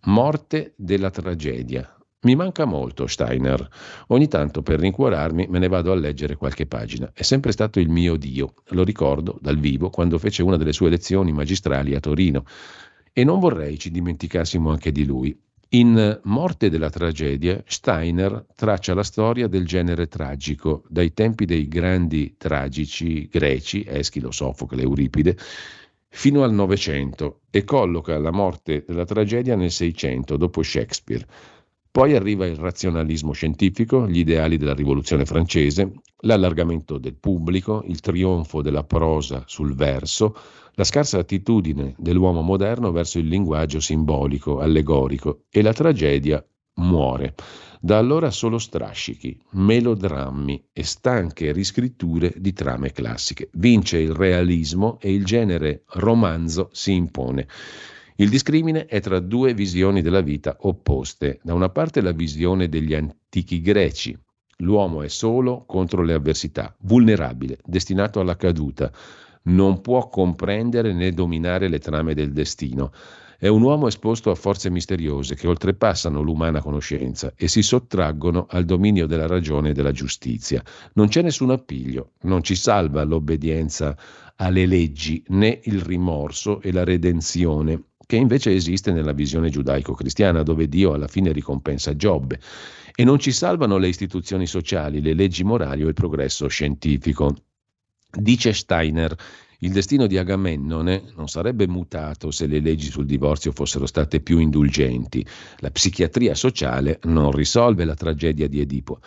Morte della tragedia. Mi manca molto Steiner. Ogni tanto per rincuorarmi me ne vado a leggere qualche pagina. È sempre stato il mio Dio. Lo ricordo dal vivo quando fece una delle sue lezioni magistrali a Torino. E non vorrei ci dimenticassimo anche di lui. In Morte della tragedia, Steiner traccia la storia del genere tragico, dai tempi dei grandi tragici greci, Eschilo, Sofocle, Euripide, fino al Novecento e colloca la morte della tragedia nel Seicento, dopo Shakespeare. Poi arriva il razionalismo scientifico, gli ideali della rivoluzione francese, l'allargamento del pubblico, il trionfo della prosa sul verso, la scarsa attitudine dell'uomo moderno verso il linguaggio simbolico, allegorico e la tragedia muore. Da allora solo strascichi, melodrammi e stanche riscritture di trame classiche. Vince il realismo e il genere romanzo si impone. Il discrimine è tra due visioni della vita opposte. Da una parte la visione degli antichi greci. L'uomo è solo contro le avversità, vulnerabile, destinato alla caduta. Non può comprendere né dominare le trame del destino. È un uomo esposto a forze misteriose che oltrepassano l'umana conoscenza e si sottraggono al dominio della ragione e della giustizia. Non c'è nessun appiglio, non ci salva l'obbedienza alle leggi né il rimorso e la redenzione che invece esiste nella visione giudaico-cristiana, dove Dio alla fine ricompensa Giobbe. E non ci salvano le istituzioni sociali, le leggi morali o il progresso scientifico. Dice Steiner, il destino di Agamennone non sarebbe mutato se le leggi sul divorzio fossero state più indulgenti. La psichiatria sociale non risolve la tragedia di Edipo.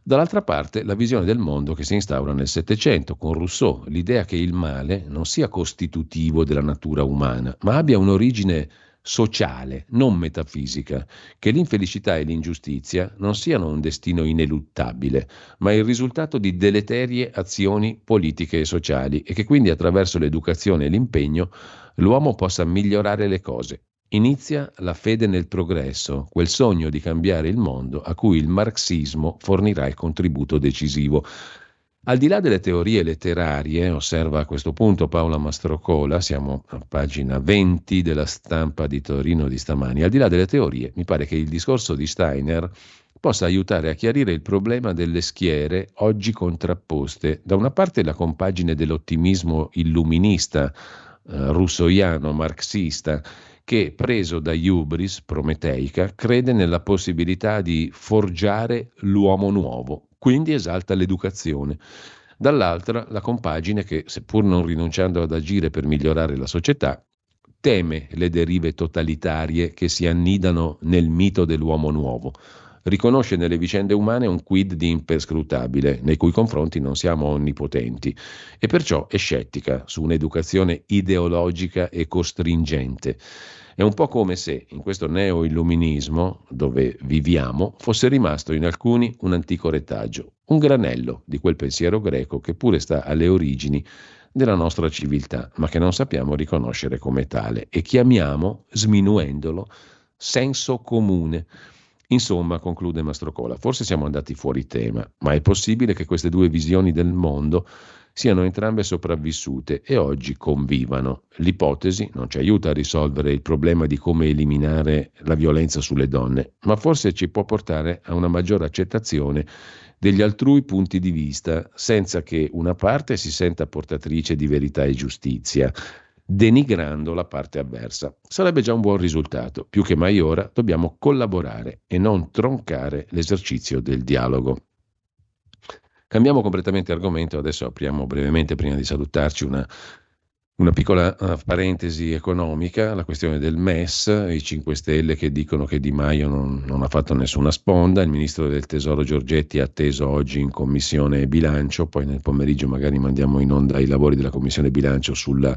Dall'altra parte la visione del mondo che si instaura nel Settecento con Rousseau, l'idea che il male non sia costitutivo della natura umana, ma abbia un'origine sociale, non metafisica, che l'infelicità e l'ingiustizia non siano un destino ineluttabile, ma il risultato di deleterie azioni politiche e sociali e che quindi attraverso l'educazione e l'impegno l'uomo possa migliorare le cose, Inizia la fede nel progresso, quel sogno di cambiare il mondo a cui il marxismo fornirà il contributo decisivo. Al di là delle teorie letterarie, osserva a questo punto Paola Mastrocola, siamo a pagina 20 della stampa di Torino di stamani, al di là delle teorie, mi pare che il discorso di Steiner possa aiutare a chiarire il problema delle schiere oggi contrapposte. Da una parte la compagine dell'ottimismo illuminista, eh, russoiano, marxista, che, preso da Iubris prometeica, crede nella possibilità di forgiare l'uomo nuovo, quindi esalta l'educazione. Dall'altra, la compagine che, seppur non rinunciando ad agire per migliorare la società, teme le derive totalitarie che si annidano nel mito dell'uomo nuovo. Riconosce nelle vicende umane un quid di imperscrutabile, nei cui confronti non siamo onnipotenti, e perciò è scettica su un'educazione ideologica e costringente. È un po' come se in questo neo-illuminismo dove viviamo fosse rimasto in alcuni un antico retaggio, un granello di quel pensiero greco che pure sta alle origini della nostra civiltà, ma che non sappiamo riconoscere come tale e chiamiamo, sminuendolo, senso comune. Insomma, conclude Mastrocola, forse siamo andati fuori tema, ma è possibile che queste due visioni del mondo siano entrambe sopravvissute e oggi convivano. L'ipotesi non ci aiuta a risolvere il problema di come eliminare la violenza sulle donne, ma forse ci può portare a una maggiore accettazione degli altrui punti di vista, senza che una parte si senta portatrice di verità e giustizia, denigrando la parte avversa. Sarebbe già un buon risultato. Più che mai ora dobbiamo collaborare e non troncare l'esercizio del dialogo. Cambiamo completamente argomento, adesso apriamo brevemente, prima di salutarci, una, una piccola uh, parentesi economica, la questione del MES, i 5 Stelle che dicono che Di Maio non, non, ha fatto nessuna sponda, il ministro del Tesoro Giorgetti è atteso oggi in commissione bilancio, poi nel pomeriggio magari mandiamo in onda i lavori della commissione bilancio sulla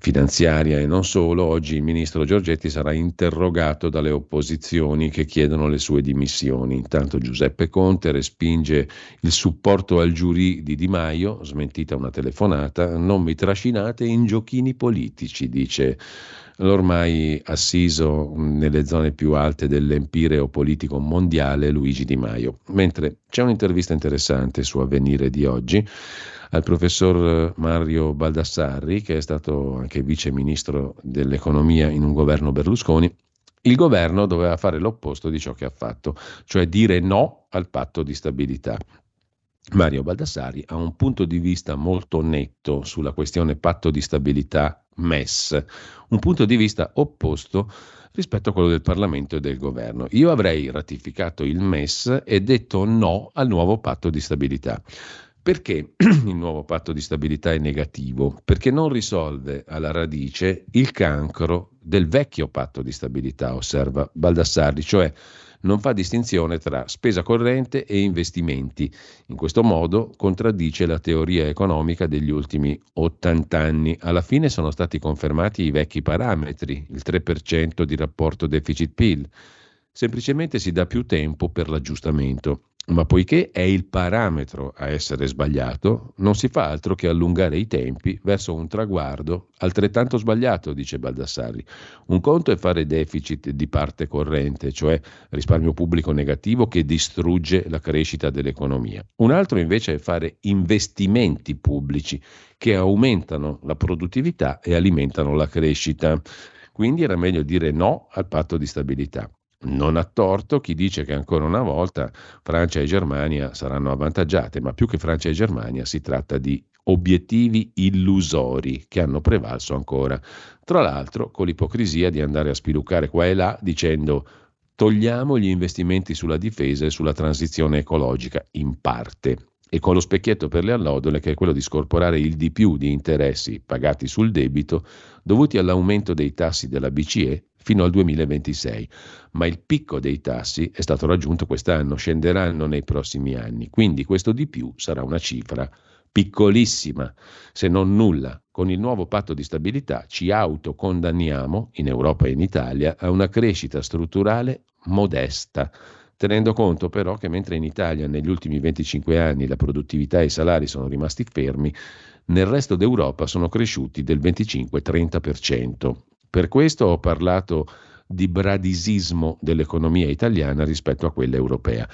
finanziaria e non solo, oggi il ministro Giorgetti sarà interrogato dalle opposizioni che chiedono le sue dimissioni. Intanto Giuseppe Conte respinge il supporto al giurì di Di Maio, smentita una telefonata, non mi trascinate in giochini politici, dice l'ormai assiso nelle zone più alte dell'empireo politico mondiale Luigi Di Maio. Mentre c'è un'intervista interessante su Avvenire di oggi al professor Mario Baldassarri, che è stato anche vice ministro dell'economia in un governo Berlusconi, Il governo doveva fare l'opposto di ciò che ha fatto, cioè dire no al patto di stabilità. Mario Baldassari ha un punto di vista molto netto sulla questione patto di stabilità MES, un punto di vista opposto rispetto a quello del Parlamento e del governo. Io avrei ratificato il MES e detto no al nuovo patto di stabilità. Perché il nuovo patto di stabilità è negativo? Perché non risolve alla radice il cancro del vecchio patto di stabilità, osserva Baldassarri, cioè non fa distinzione tra spesa corrente e investimenti. In questo modo contraddice la teoria economica degli ultimi 80 anni. Alla fine sono stati confermati i vecchi parametri, il 3% di rapporto deficit-PIL. Semplicemente si dà più tempo per l'aggiustamento. Ma poiché è il parametro a essere sbagliato, non si fa altro che allungare i tempi verso un traguardo altrettanto sbagliato, dice Baldassari. Un conto è fare deficit di parte corrente, cioè risparmio pubblico negativo che distrugge la crescita dell'economia. Un altro invece è fare investimenti pubblici che aumentano la produttività e alimentano la crescita. Quindi era meglio dire no al patto di stabilità. Non ha torto chi dice che ancora una volta Francia e Germania saranno avvantaggiate, ma più che Francia e Germania si tratta di obiettivi illusori che hanno prevalso ancora. Tra l'altro con l'ipocrisia di andare a spiluccare qua e là dicendo togliamo gli investimenti sulla difesa e sulla transizione ecologica in parte e con lo specchietto per le allodole che è quello di scorporare il di più di interessi pagati sul debito dovuti all'aumento dei tassi della BCE fino al 2026, ma il picco dei tassi è stato raggiunto quest'anno, scenderanno nei prossimi anni, quindi questo di più sarà una cifra piccolissima, se non nulla. Con il nuovo patto di stabilità ci autocondanniamo, in Europa e in Italia, a una crescita strutturale modesta, tenendo conto però che mentre in Italia negli ultimi 25 anni la produttività e i salari sono rimasti fermi, nel resto d'Europa sono cresciuti del 25-30%. Per questo ho parlato di bradisismo dell'economia italiana rispetto a quella europea.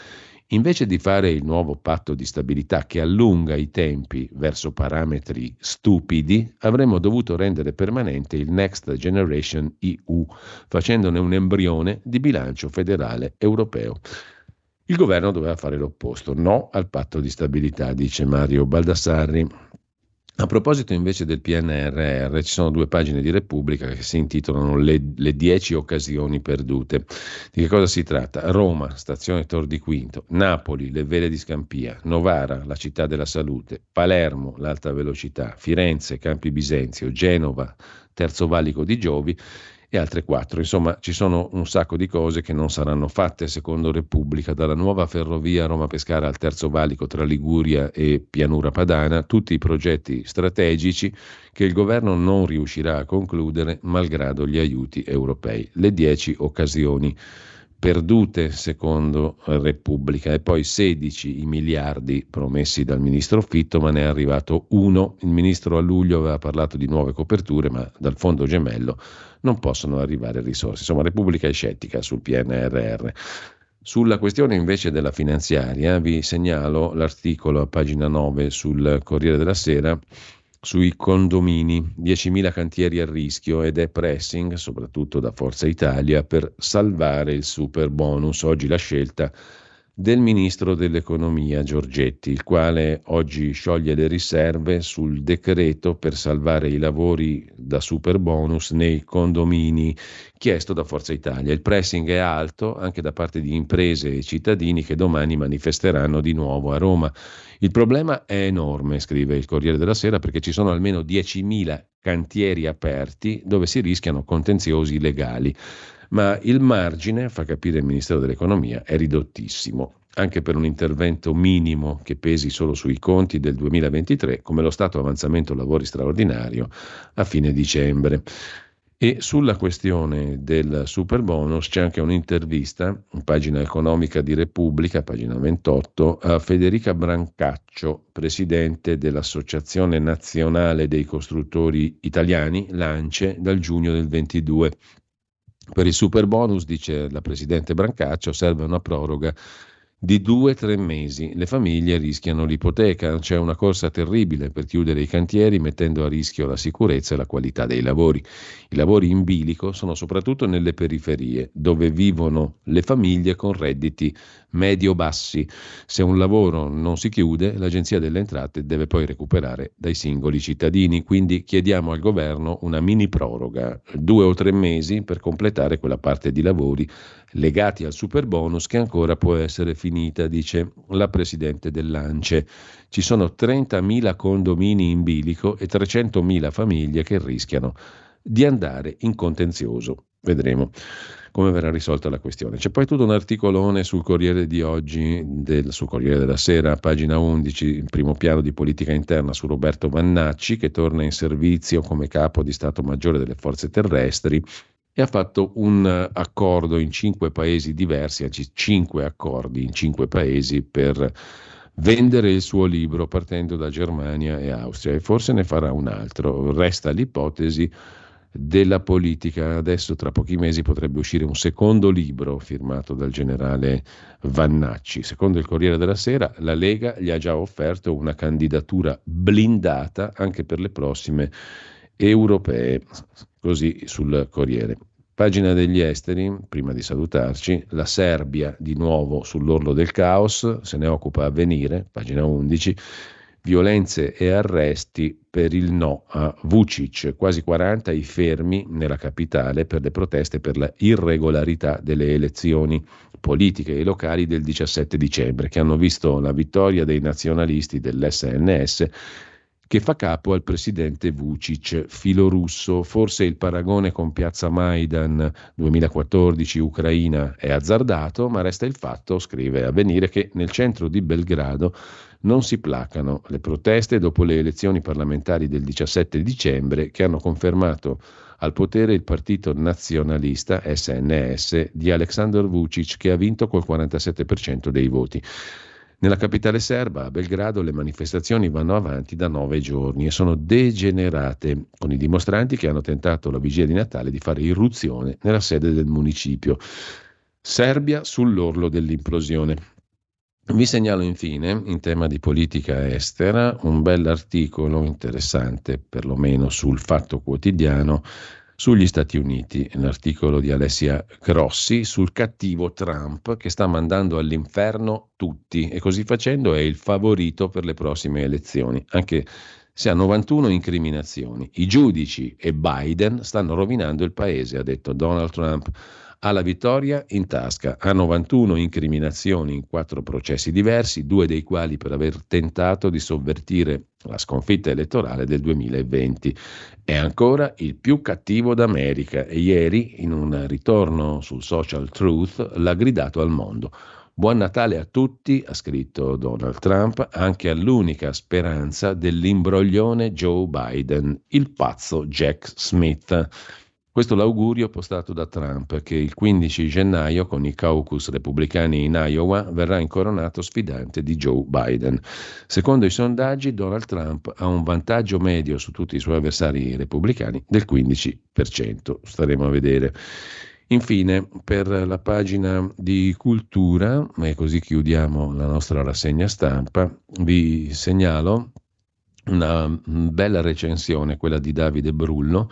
Invece di fare il nuovo patto di stabilità che allunga i tempi verso parametri stupidi, avremmo dovuto rendere permanente il Next Generation EU, facendone un embrione di bilancio federale europeo. Il governo doveva fare l'opposto, no al patto di stabilità, dice Mario Baldassarri. A proposito invece del PNRR, ci sono due pagine di Repubblica che si intitolano Le, le dieci occasioni perdute. Di che cosa si tratta? Roma, stazione Tor di Quinto, Napoli, le vele di Scampia, Novara, la città della salute, Palermo, l'alta velocità, Firenze, Campi Bisenzio, Genova, Terzo Valico di Giovi e altre quattro. Insomma, ci sono un sacco di cose che non saranno fatte secondo Repubblica, dalla nuova ferrovia Roma-Pescara al terzo valico tra Liguria e Pianura Padana, tutti i progetti strategici che il governo non riuscirà a concludere malgrado gli aiuti europei. Le dieci occasioni perdute secondo Repubblica e poi 16 i miliardi promessi dal ministro Fitto, ma ne è arrivato uno. Il ministro a luglio aveva parlato di nuove coperture, ma dal fondo gemello non possono arrivare risorse. Insomma, Repubblica è scettica sul PNRR. Sulla questione invece della finanziaria vi segnalo l'articolo a pagina 9 sul Corriere della Sera sui condomini, 10.000 cantieri a rischio ed è pressing, soprattutto da Forza Italia, per salvare il super bonus. Oggi la scelta del ministro dell'economia Giorgetti, il quale oggi scioglie le riserve sul decreto per salvare i lavori da super bonus nei condomini chiesto da Forza Italia. Il pressing è alto anche da parte di imprese e cittadini che domani manifesteranno di nuovo a Roma. Il problema è enorme, scrive il Corriere della Sera, perché ci sono almeno 10.000 cantieri aperti dove si rischiano contenziosi legali ma il margine, fa capire il Ministero dell'Economia, è ridottissimo, anche per un intervento minimo che pesi solo sui conti del 2023, come lo stato avanzamento lavori straordinario a fine dicembre. E sulla questione del super bonus c'è anche un'intervista, in pagina economica di Repubblica, pagina 28, a Federica Brancaccio, presidente dell'Associazione Nazionale dei Costruttori Italiani, l'ANCE, dal giugno del 22. Per il super bonus, dice la Presidente Brancaccio, serve una proroga di due o tre mesi. Le famiglie rischiano l'ipoteca, c'è una corsa terribile per chiudere i cantieri mettendo a rischio la sicurezza e la qualità dei lavori. I lavori in bilico sono soprattutto nelle periferie, dove vivono le famiglie con redditi medio-bassi. Se un lavoro non si chiude, l'Agenzia delle Entrate deve poi recuperare dai singoli cittadini, quindi chiediamo al governo una mini proroga, due o tre mesi per completare quella parte di lavori legati al super bonus che ancora può essere finita, dice la Presidente dell'ANCE. Ci sono 30.000 condomini in bilico e 300.000 famiglie che rischiano di andare in contenzioso. Vedremo come verrà risolta la questione. C'è poi tutto un articolone sul Corriere di oggi, del, sul Corriere della Sera, pagina 11, il primo piano di politica interna su Roberto Vannacci, che torna in servizio come capo di Stato Maggiore delle Forze Terrestri e ha fatto un accordo in cinque paesi diversi, anzi cinque accordi in cinque paesi per vendere il suo libro partendo da Germania e Austria e forse ne farà un altro. Resta l'ipotesi della politica. Adesso tra pochi mesi potrebbe uscire un secondo libro firmato dal generale Vannacci. Secondo il Corriere della Sera, la Lega gli ha già offerto una candidatura blindata anche per le prossime europee così sul Corriere. Pagina degli esteri, prima di salutarci, la Serbia di nuovo sull'orlo del caos, se ne occupa a venire, pagina 11, violenze e arresti per il no a Vucic, quasi 40 i fermi nella capitale per le proteste per la irregolarità delle elezioni politiche e locali del 17 dicembre, che hanno visto la vittoria dei nazionalisti dell'SNS che fa capo al presidente Vucic, filorusso. Forse il paragone con Piazza Maidan 2014 Ucraina è azzardato, ma resta il fatto, scrive Avvenire, che nel centro di Belgrado non si placano le proteste dopo le elezioni parlamentari del 17 dicembre che hanno confermato al potere il partito nazionalista SNS di Aleksandr Vucic che ha vinto col 47% dei voti. Nella capitale serba, a Belgrado, le manifestazioni vanno avanti da nove giorni e sono degenerate, con i dimostranti che hanno tentato la vigilia di Natale di fare irruzione nella sede del municipio. Serbia sull'orlo dell'implosione. Vi segnalo infine, in tema di politica estera, un bell'articolo interessante, perlomeno sul Fatto Quotidiano, sugli Stati Uniti, l'articolo di Alessia Grossi sul cattivo Trump che sta mandando all'inferno tutti e così facendo è il favorito per le prossime elezioni, anche se ha 91 incriminazioni. I giudici e Biden stanno rovinando il paese, ha detto Donald Trump ha la vittoria in tasca, ha 91 incriminazioni in quattro processi diversi, due dei quali per aver tentato di sovvertire la sconfitta elettorale del 2020. È ancora il più cattivo d'America e ieri, in un ritorno sul social truth, l'ha gridato al mondo. Buon Natale a tutti, ha scritto Donald Trump, anche all'unica speranza dell'imbroglione Joe Biden, il pazzo Jack Smith. Questo l'augurio postato da Trump, che il 15 gennaio, con i caucus repubblicani in Iowa, verrà incoronato sfidante di Joe Biden. Secondo i sondaggi, Donald Trump ha un vantaggio medio su tutti i suoi avversari repubblicani del 15%. Staremo a vedere. Infine, per la pagina di cultura, e così chiudiamo la nostra rassegna stampa, vi segnalo una bella recensione, quella di Davide Brullo,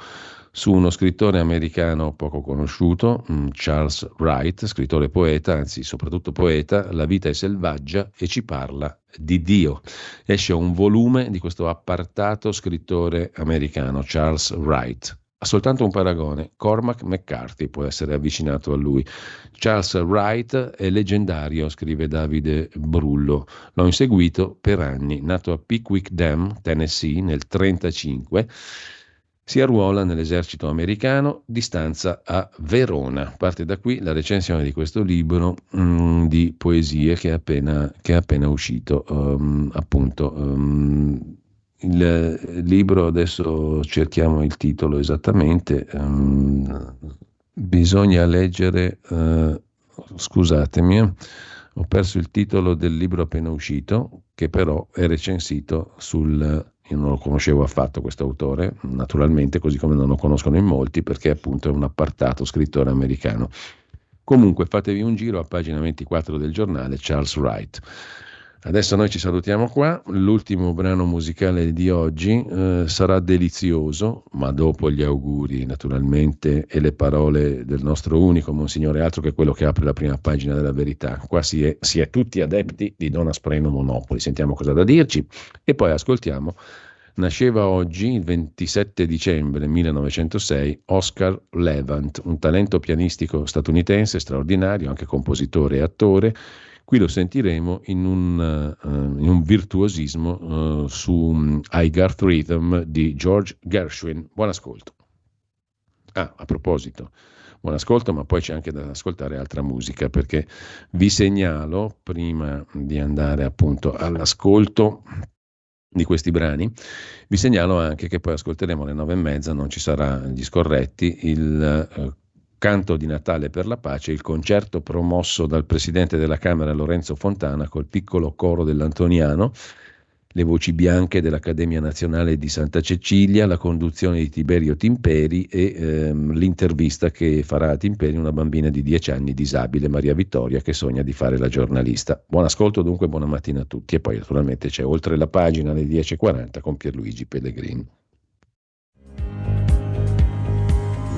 su uno scrittore americano poco conosciuto, mm, Charles Wright, scrittore poeta, anzi soprattutto poeta, La vita è selvaggia e ci parla di Dio. Esce un volume di questo appartato scrittore americano, Charles Wright. Ha soltanto un paragone, Cormac McCarthy può essere avvicinato a lui. Charles Wright è leggendario, scrive Davide Brullo. L'ho inseguito per anni, nato a Pickwick Dam, Tennessee, nel 1935 si arruola nell'esercito americano di stanza a Verona. Parte da qui la recensione di questo libro mm, di poesie che è appena, che è appena uscito. Um, appunto, um, il libro, adesso cerchiamo il titolo esattamente, um, bisogna leggere, uh, scusatemi, eh, ho perso il titolo del libro appena uscito, che però è recensito sul io non lo conoscevo affatto questo autore, naturalmente, così come non lo conoscono in molti, perché appunto è un appartato scrittore americano. Comunque fatevi un giro a pagina 24 del giornale Charles Wright. Adesso noi ci salutiamo qua, l'ultimo brano musicale di oggi eh, sarà delizioso, ma dopo gli auguri naturalmente e le parole del nostro unico Monsignore, altro che quello che apre la prima pagina della verità. Qua si è, si è tutti adepti di Don Aspreno Monopoli, sentiamo cosa da dirci e poi ascoltiamo. Nasceva oggi, il 27 dicembre 1906, Oscar Levant, un talento pianistico statunitense straordinario, anche compositore e attore Qui lo sentiremo in un, uh, in un virtuosismo uh, su um, I Garth Rhythm di George Gershwin. Buon ascolto. Ah, a proposito, buon ascolto, ma poi c'è anche da ascoltare altra musica perché vi segnalo, prima di andare appunto all'ascolto di questi brani, vi segnalo anche che poi ascolteremo alle nove e mezza, non ci sarà gli scorretti, il uh, Canto di Natale per la pace, il concerto promosso dal presidente della Camera Lorenzo Fontana col piccolo coro dell'Antoniano, le voci bianche dell'Accademia Nazionale di Santa Cecilia, la conduzione di Tiberio Timperi e ehm, l'intervista che farà a Timperi una bambina di 10 anni disabile, Maria Vittoria, che sogna di fare la giornalista. Buon ascolto dunque, buona mattina a tutti e poi naturalmente c'è oltre la pagina alle 10.40 con Pierluigi Pellegrini.